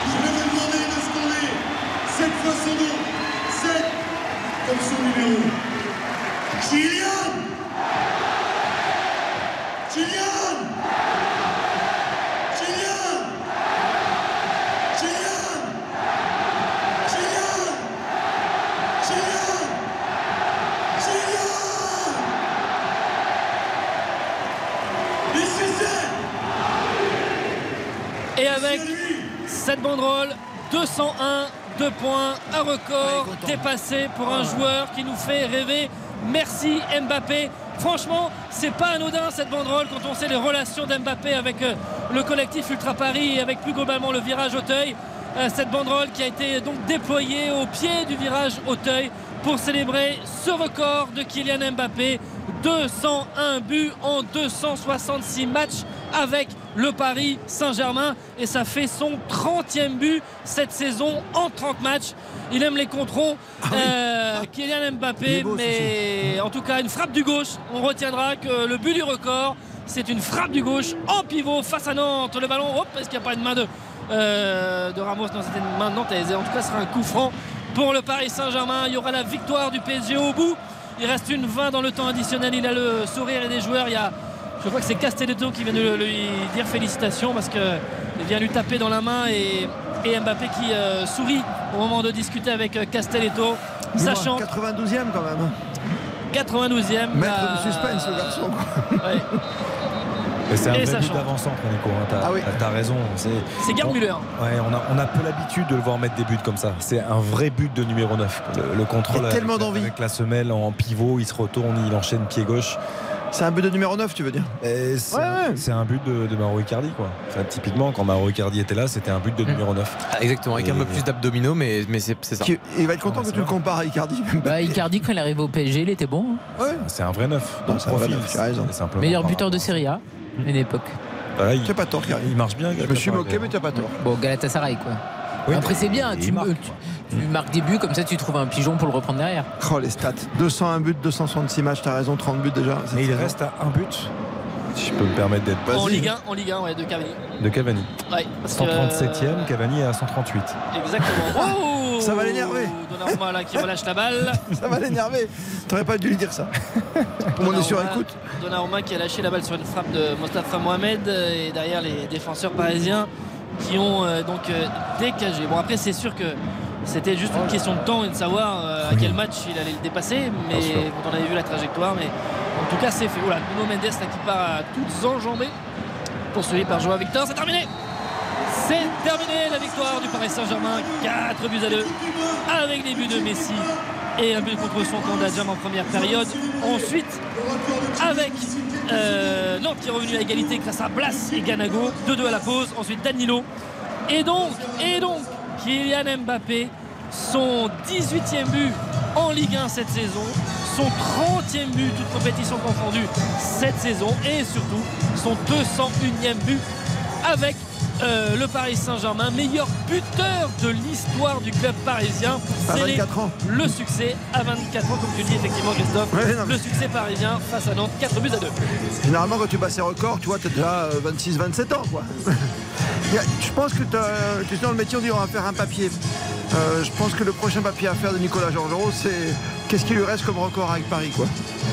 Je vais vous demander de scorer cette fois son nom, 7 comme son numéro. Kylian Kylian Kylian Kylian Kylian Kylian Et c'est ça Et avec cette banderole, 201, 2 points, un record dépassé pour un joueur qui nous fait rêver. Merci Mbappé. Franchement, c'est pas anodin cette banderole quand on sait les relations d'Mbappé avec euh, le collectif Ultra Paris et avec plus globalement le virage Auteuil. Euh, Cette banderole qui a été donc déployée au pied du virage Auteuil pour célébrer ce record de Kylian Mbappé. 201 buts en 266 matchs avec le Paris Saint-Germain et ça fait son 30e but cette saison en 30 matchs. Il aime les controns. Euh, Kylian Mbappé, mais en tout cas une frappe du gauche. On retiendra que le but du record, c'est une frappe du gauche en pivot face à Nantes. Le ballon, hop, est-ce qu'il n'y a pas une main de, euh, de Ramos? Non, c'était une main de Nantaise. Et en tout cas, ce sera un coup franc pour le Paris Saint-Germain. Il y aura la victoire du PSG au bout. Il reste une 20 dans le temps additionnel. Il a le sourire et des joueurs. Il y a, je crois que c'est Castelletto qui vient de lui dire félicitations parce qu'il vient lui taper dans la main et, et Mbappé qui euh, sourit au moment de discuter avec euh, Castelletto, sachant 92e quand même. 92e. Maître la- du suspense, le garçon. quoi. Ouais. C'est un Et vrai but d'avant-centre, Nico. hein, T'as Ah oui. raison. C'est Gerd on- Müller. Ouais, on a, on a peu l'habitude de le voir mettre des buts comme ça. C'est un vrai but de numéro 9. Le, le contrôle avec, tellement d'envie. avec la semelle en pivot, il se retourne, il enchaîne pied gauche. C'est un but de numéro 9, tu veux dire C'est Ouais, un- ouais. c'est un but de, de Mauro Icardi. Quoi. Enfin, typiquement, quand Mauro Icardi était là, c'était un but de numéro 9. Ah, Exactement, avec un Et- peu plus d'abdominaux, mais, mais c'est ça. Qui- Il va être content que tu le compares à Icardi. Bah, Icardi, quand il est arrivé au PSG, il était bon. hein. Ouais. C'est un vrai 9. Non, c'est un vrai Meilleur buteur de Serie A, à une époque. il, Tu n'as pas tort, il marche bien. Je me suis moqué, mais tu n'as pas tort. Bon, Galatasaray, quoi. Oui, Après, c'est bien. Tu, marque. tu- tu marques des buts, comme ça, tu trouves un pigeon pour le reprendre derrière. Oh, les stats. 201 buts, 266 matchs, t'as raison, 30 buts déjà. Mais il reste à un but. Si je peux me permettre d'être En Vas-y. Ligue 1, en Ligue 1 ouais, de Cavani. de Cavani. Ouais, parce que, 137e, Cavani est à 138. Exactement. Oh Ça va l'énerver. Donnarumma là qui relâche la balle. Ça va l'énerver. T'aurais pas dû lui dire ça. On est sur écoute. Donnarumma qui a lâché la balle sur une frappe de Mostafa Mohamed euh, et derrière les défenseurs parisiens qui ont euh, donc euh, décagé. Bon après c'est sûr que c'était juste une question de temps et de savoir euh, à quel match il allait le dépasser, mais quand on avait vu la trajectoire, mais en tout cas c'est fait. Voilà, Nuno Mendes là, qui part à toutes enjambées, poursuivi par Joao Victor, c'est terminé c'est terminé la victoire du Paris Saint-Germain, 4 buts à 2, avec les buts de Messi et un but contre son camp d'Adjam en première période. Ensuite, avec euh, Nantes qui est revenu à égalité grâce à Blas et Ganago, 2-2 à la pause. Ensuite, Danilo. Et donc, et donc, Kylian Mbappé, son 18e but en Ligue 1 cette saison, son 30e but, toute compétition confondue cette saison, et surtout son 201e but avec euh, le Paris Saint-Germain, meilleur buteur de l'histoire du club parisien pour À sceller 24 ans. le succès à 24 ans, comme tu dis effectivement Christophe. Ouais, non, mais- le succès parisien face à Nantes, 4 buts à 2. Généralement, quand tu bats ces records, tu vois, t'as déjà 26-27 ans, quoi. Je pense que tu es dans le métier, on dit on va faire un papier. Euh, je pense que le prochain papier à faire de Nicolas Georgerot, c'est qu'est-ce qui lui reste comme record avec Paris, quoi.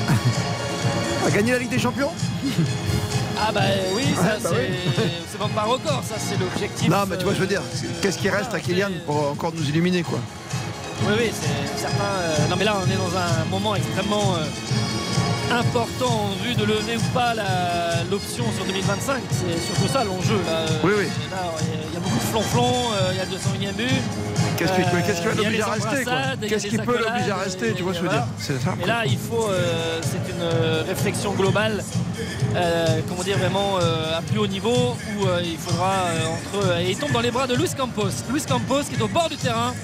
À gagner la Ligue des Champions? Ah bah oui, ça bah c'est oui. pas record, ça c'est l'objectif. Non, mais tu vois, je veux dire, euh, qu'est-ce qui reste à Kylian pour encore nous illuminer, quoi? Oui, oui, c'est certain. euh, non, mais là, on est dans un moment extrêmement euh, important en vue de lever ou pas la- l'option sur 2025. C'est surtout ça l'enjeu. Là. Oui, oui. Il y a beaucoup de flonflons, euh, il y a le 201e but. Qu'est-ce qui, Euh, va a l'obliger à rester, Qu'est-ce qui peut l'obliger à rester, tu vois ce que je veux dire. Et là, il faut, euh, c'est une euh, réflexion globale, euh, comment dire, vraiment à plus haut niveau, où il faudra entre. et il tombe dans les bras de Luis Campos. Luis Campos qui est au bord du terrain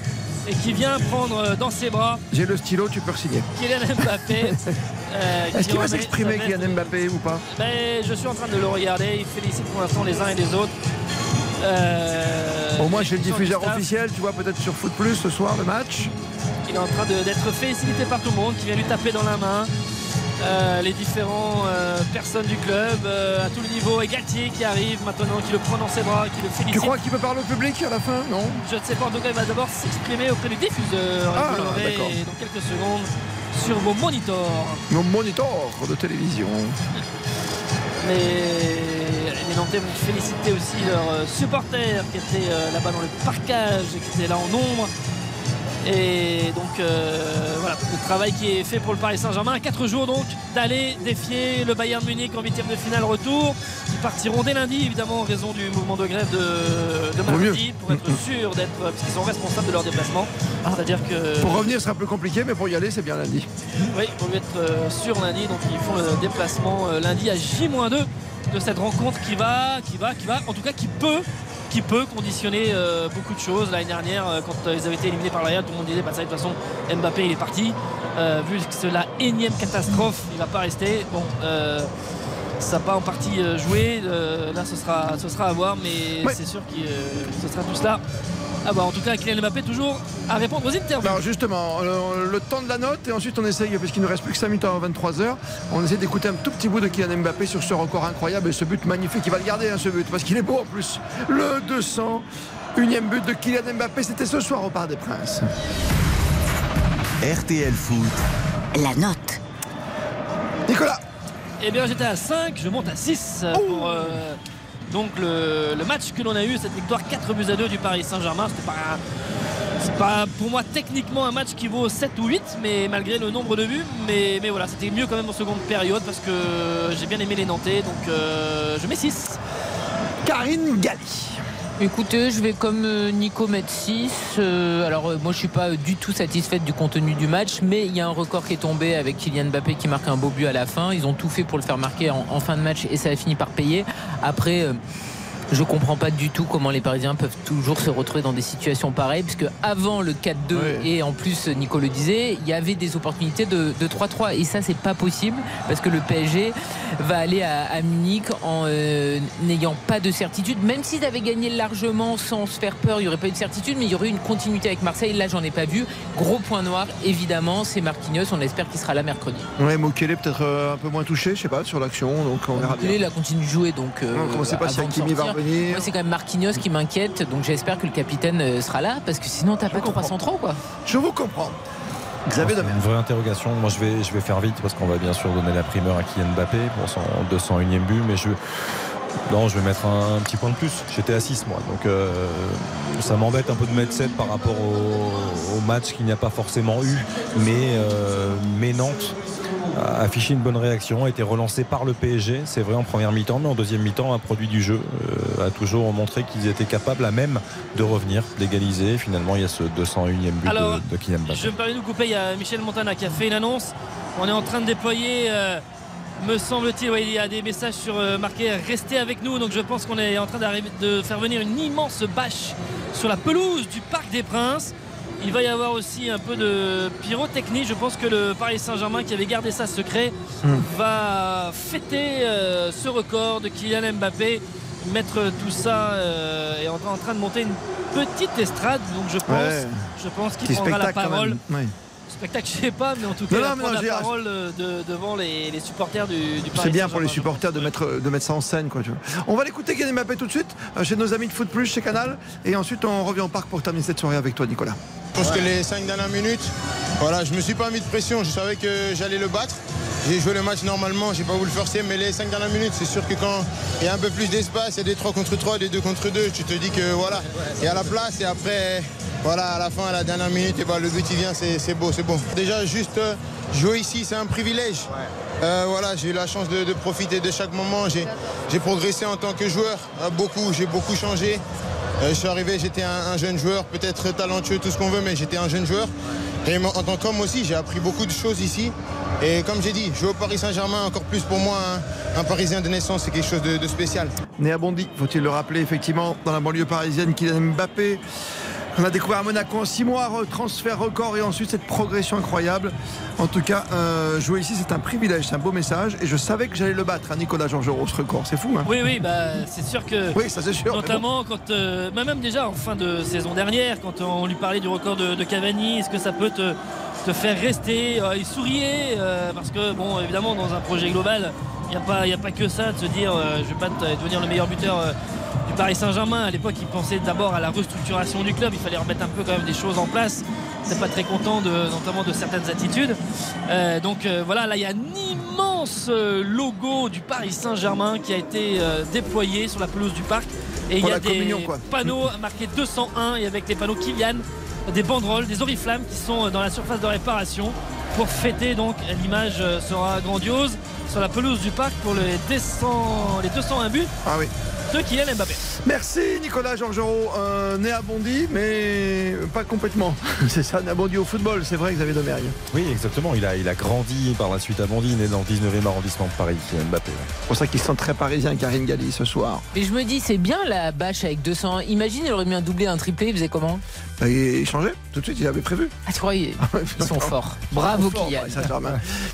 et qui vient prendre dans ses bras J'ai le stylo, tu peux signer. Kylian Mbappé. euh, Est-ce qui qu'il va s'exprimer. Kylian Mbappé, ou pas Ben, Je suis en train de le regarder. Il félicite pour l'instant les uns et les autres. Euh, Au moins, j'ai le les diffuseur officiel, tu vois, peut-être sur Foot Plus ce soir, le match. Il est en train d'être félicité par tout le monde qui vient lui taper dans la main. Euh, les différentes personnes du club, euh, à tout le niveau, et Galtier qui arrive maintenant, qui le prend dans ses bras, qui le félicite. Tu crois qu'il peut parler au public à la fin Non? Je ne sais pas, en tout cas, il va d'abord s'exprimer auprès du diffuseur. Ah, d'accord. dans quelques secondes sur vos monitors. Mon monitor de télévision. Les, les Nantais vont féliciter aussi leurs euh, supporters qui étaient euh, là-bas dans le parcage et qui étaient là en nombre. Et donc euh, voilà, le travail qui est fait pour le Paris Saint-Germain. À 4 jours donc d'aller défier le Bayern Munich en huitième de finale retour. Qui partiront dès lundi évidemment en raison du mouvement de grève de, de mardi pour être sûr d'être. Parce qu'ils sont responsables de leur déplacement. C'est-à-dire que. Pour revenir, ce sera plus compliqué, mais pour y aller, c'est bien lundi. Oui, pour être sûr lundi. Donc ils font le déplacement lundi à J-2 de cette rencontre qui va, qui va, qui va, en tout cas qui peut, qui peut conditionner euh, beaucoup de choses. L'année dernière, euh, quand euh, ils avaient été éliminés par la Real, tout le monde disait bah ça de toute façon Mbappé il est parti. Vu que c'est la énième catastrophe, il va pas rester. Bon. Ça n'a pas en partie euh, joué, Euh, là ce sera, ce sera à voir, mais Ouais. c'est sûr que euh, ce sera tout cela. Ah bah en tout cas Kylian Mbappé toujours à répondre aux interviews. Alors justement, le temps de la note, et ensuite on essaye, parce qu'il ne reste plus que 5 minutes avant 23h, on essaie d'écouter un tout petit bout de Kylian Mbappé sur ce record incroyable et ce but magnifique. Il va le garder, hein, ce but, parce qu'il est beau en plus. Le 200, unième but de Kylian Mbappé, c'était ce soir au Parc des Princes. RTL Foot. La note. Nicolas Eh bien j'étais à 5, je monte à 6 euh, pour euh, donc le, le match que l'on a eu, cette victoire 4 buts à 2 du Paris Saint-Germain. C'était pas c'est pas pour moi techniquement un match qui vaut 7 ou 8, mais malgré le nombre de buts. Mais, mais voilà, c'était mieux quand même en seconde période parce que j'ai bien aimé les Nantais, donc euh, je mets 6. Karine Galli. Écoutez, je vais comme euh, Nico mettre 6. Euh, alors euh, moi je suis pas du tout satisfaite du contenu du match, mais il y a un record qui est tombé avec Kylian Mbappé qui marque un beau but à la fin. Ils ont tout fait pour le faire marquer en, en fin de match et ça a fini par payer. Après. Je comprends pas du tout comment les Parisiens peuvent toujours se retrouver dans des situations pareilles, puisque avant le 4-2 et en plus Nico le disait, il y avait des opportunités de, de 3-3 et ça c'est pas possible parce que le PSG va aller à, à Munich en euh, n'ayant pas de certitude, même s'ils avaient gagné largement sans se faire peur, il y aurait pas eu de certitude, mais il y aurait eu une continuité avec Marseille. Là j'en ai pas vu. Gros point noir, évidemment, c'est Marquinhos. On espère qu'il sera là mercredi. Ouais, Mokele peut-être euh, un peu moins touché, je sais pas, sur l'action, donc on verra bien. Il a continué de jouer donc. euh, Non, on sait pas si Hakimi va. Moi, c'est quand même Marquinhos qui m'inquiète, donc j'espère que le capitaine euh, sera là, parce que sinon t'as pas 300 trop quoi. Je vous comprends. Xavier C'est une vraie interrogation. Moi, je vais, je vais faire vite parce qu'on va bien sûr donner la primeur à Kylian Mbappé pour son 201e but, mais je. Non, je vais mettre un, petit point de plus. J'étais à 6 moi. Donc euh, ça m'embête un peu de mettre 7 par rapport au, au match qu'il n'y a pas forcément eu. Mais, euh, mais Nantes a affiché une bonne réaction, a été relancé par le PSG, c'est vrai en première mi-temps, mais en deuxième mi-temps, un produit du jeu euh, a toujours montré qu'ils étaient capables à même de revenir, d'égaliser. Finalement, il y a ce 201e but Alors, de, de Kylian Mbappé. Je me permets de vous couper, il y a Michel Montana qui a fait une annonce. On est en train de déployer, euh, me semble-t-il, ouais, il y a des messages sur euh, marqué Restez avec nous. Donc je pense qu'on est en train de faire venir une immense bâche sur la pelouse du Parc des Princes. Il va y avoir aussi un peu de pyrotechnie. Je pense que le Paris Saint-Germain, qui avait gardé ça secret, va fêter euh, ce record de Kylian Mbappé. Mettre tout ça euh, et en, en train de monter une petite estrade. Donc je pense, Ouais. je pense qu'il prendra la parole. Oui. Spectacle, je sais pas, mais en tout cas, Non, non, la parole euh, de- devant les, les supporters du, du C'est bien pour les supporters de mettre, de mettre ça en scène. Quoi, tu vois. On va l'écouter Mbappé tout de suite euh, chez nos amis de Foot Plus chez Canal. Et ensuite, on revient au parc pour terminer cette soirée avec toi, Nicolas. Je pense que les 5 dernières minutes, voilà, je me suis pas mis de pression. Je savais que j'allais le battre. J'ai joué le match normalement, j'ai pas voulu le forcer, mais les 5 dernières minutes, c'est sûr que quand il y a un peu plus d'espace, il y a des 3 contre 3, des 2 contre 2, tu te dis que voilà, il y a la place et après, voilà, à la fin, à la dernière minute, et ben, le but il vient, c'est beau, c'est bon. Déjà, juste euh, jouer ici, c'est un privilège. Euh, voilà, j'ai eu la chance de, profiter de chaque moment. J'ai progressé en tant que joueur, euh, beaucoup, j'ai beaucoup changé. Euh, je suis arrivé, j'étais un, un jeune joueur, peut-être talentueux, tout ce qu'on veut, mais j'étais un jeune joueur. Et en tant qu'homme aussi, j'ai appris beaucoup de choses ici. Et comme j'ai dit, jouer au Paris Saint-Germain, encore plus pour moi, un, un Parisien de naissance, c'est quelque chose de, de spécial. Né à Bondy, faut-il le rappeler, effectivement, dans la banlieue parisienne, Kylian Mbappé. On a découvert à Monaco en 6 mois, transfert record et ensuite cette progression incroyable. En tout cas, euh, jouer ici, c'est un privilège, c'est un beau message. Et je savais que j'allais le battre, hein, Nicolas Georgerot, ce record. C'est fou, hein Oui, oui, bah, c'est sûr que. Oui, ça c'est sûr. Notamment quand. euh, bah, même déjà en fin de saison dernière, quand on lui parlait du record de, de Cavani, est-ce que ça peut te, te faire rester Euh, Il souriait, euh, parce que, bon, évidemment, dans un projet global, il n'y a, pas- il y a pas que ça de se dire je vais pas devenir le meilleur buteur. Paris Saint-Germain, à l'époque, il pensait d'abord à la restructuration du club. Il fallait remettre un peu quand même des choses en place. C'est pas très content, de, notamment de certaines attitudes. Euh, donc euh, voilà, là, il y a un immense euh, logo du Paris Saint-Germain qui a été euh, déployé sur la pelouse du parc. Et il y a des quoi. panneaux marqués 201 et avec les panneaux Kylian, des banderoles, des oriflammes qui sont dans la surface de réparation pour fêter. Donc l'image sera grandiose sur la pelouse du parc pour les, 200 les 201 buts Ah oui. de Kylian Mbappé. Merci Nicolas Georgerot, euh, né à Bondy, mais pas complètement. C'est ça, né à Bondy au football, c'est vrai, Xavier Domergue. Oui, exactement. Il a, il a grandi par la suite à Bondy, né dans le 19e arrondissement de Paris, Kylian Mbappé. C'est pour ça qu'il se sent très parisien, Karine Galli, ce soir. Et je me dis, c'est bien la bâche avec 200. Imagine, il aurait mis un doublé, un triplé, il faisait comment? Bah, il changeait tout de suite, il avait prévu. Ah, tu crois, ils, ils sont forts. Bravo, Kylian.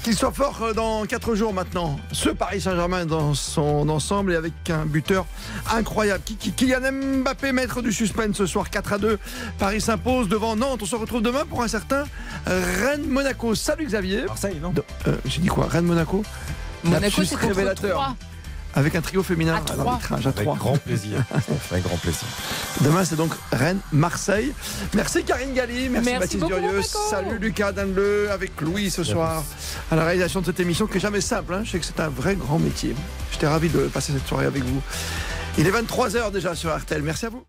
Qu'il soit fort dans 4 jours maintenant. Ce Paris Saint-Germain dans son ensemble et avec un buteur incroyable. Kylian Mbappé, maître du suspense ce soir 4 à 2. Paris s'impose devant Nantes. On se retrouve demain pour un certain euh, Rennes-Monaco. Salut Xavier. Marseille, non? Euh, J'ai dit quoi? Rennes-Monaco Monaco, c'est révélateur. 3. Avec un trio féminin À trois. l'arbitrage à Avec 3. grand plaisir. Avec grand plaisir. Demain, c'est donc Rennes-Marseille. Merci Karine Galli, merci, Merci Baptiste beaucoup, Durieux. Salut Lucas Danleux avec Louis ce soir à la réalisation de cette émission qui est jamais simple. hein. Je sais que c'est un vrai grand métier. J'étais ravi de passer cette soirée avec vous. Il est 23h déjà sur RTL. Merci à vous.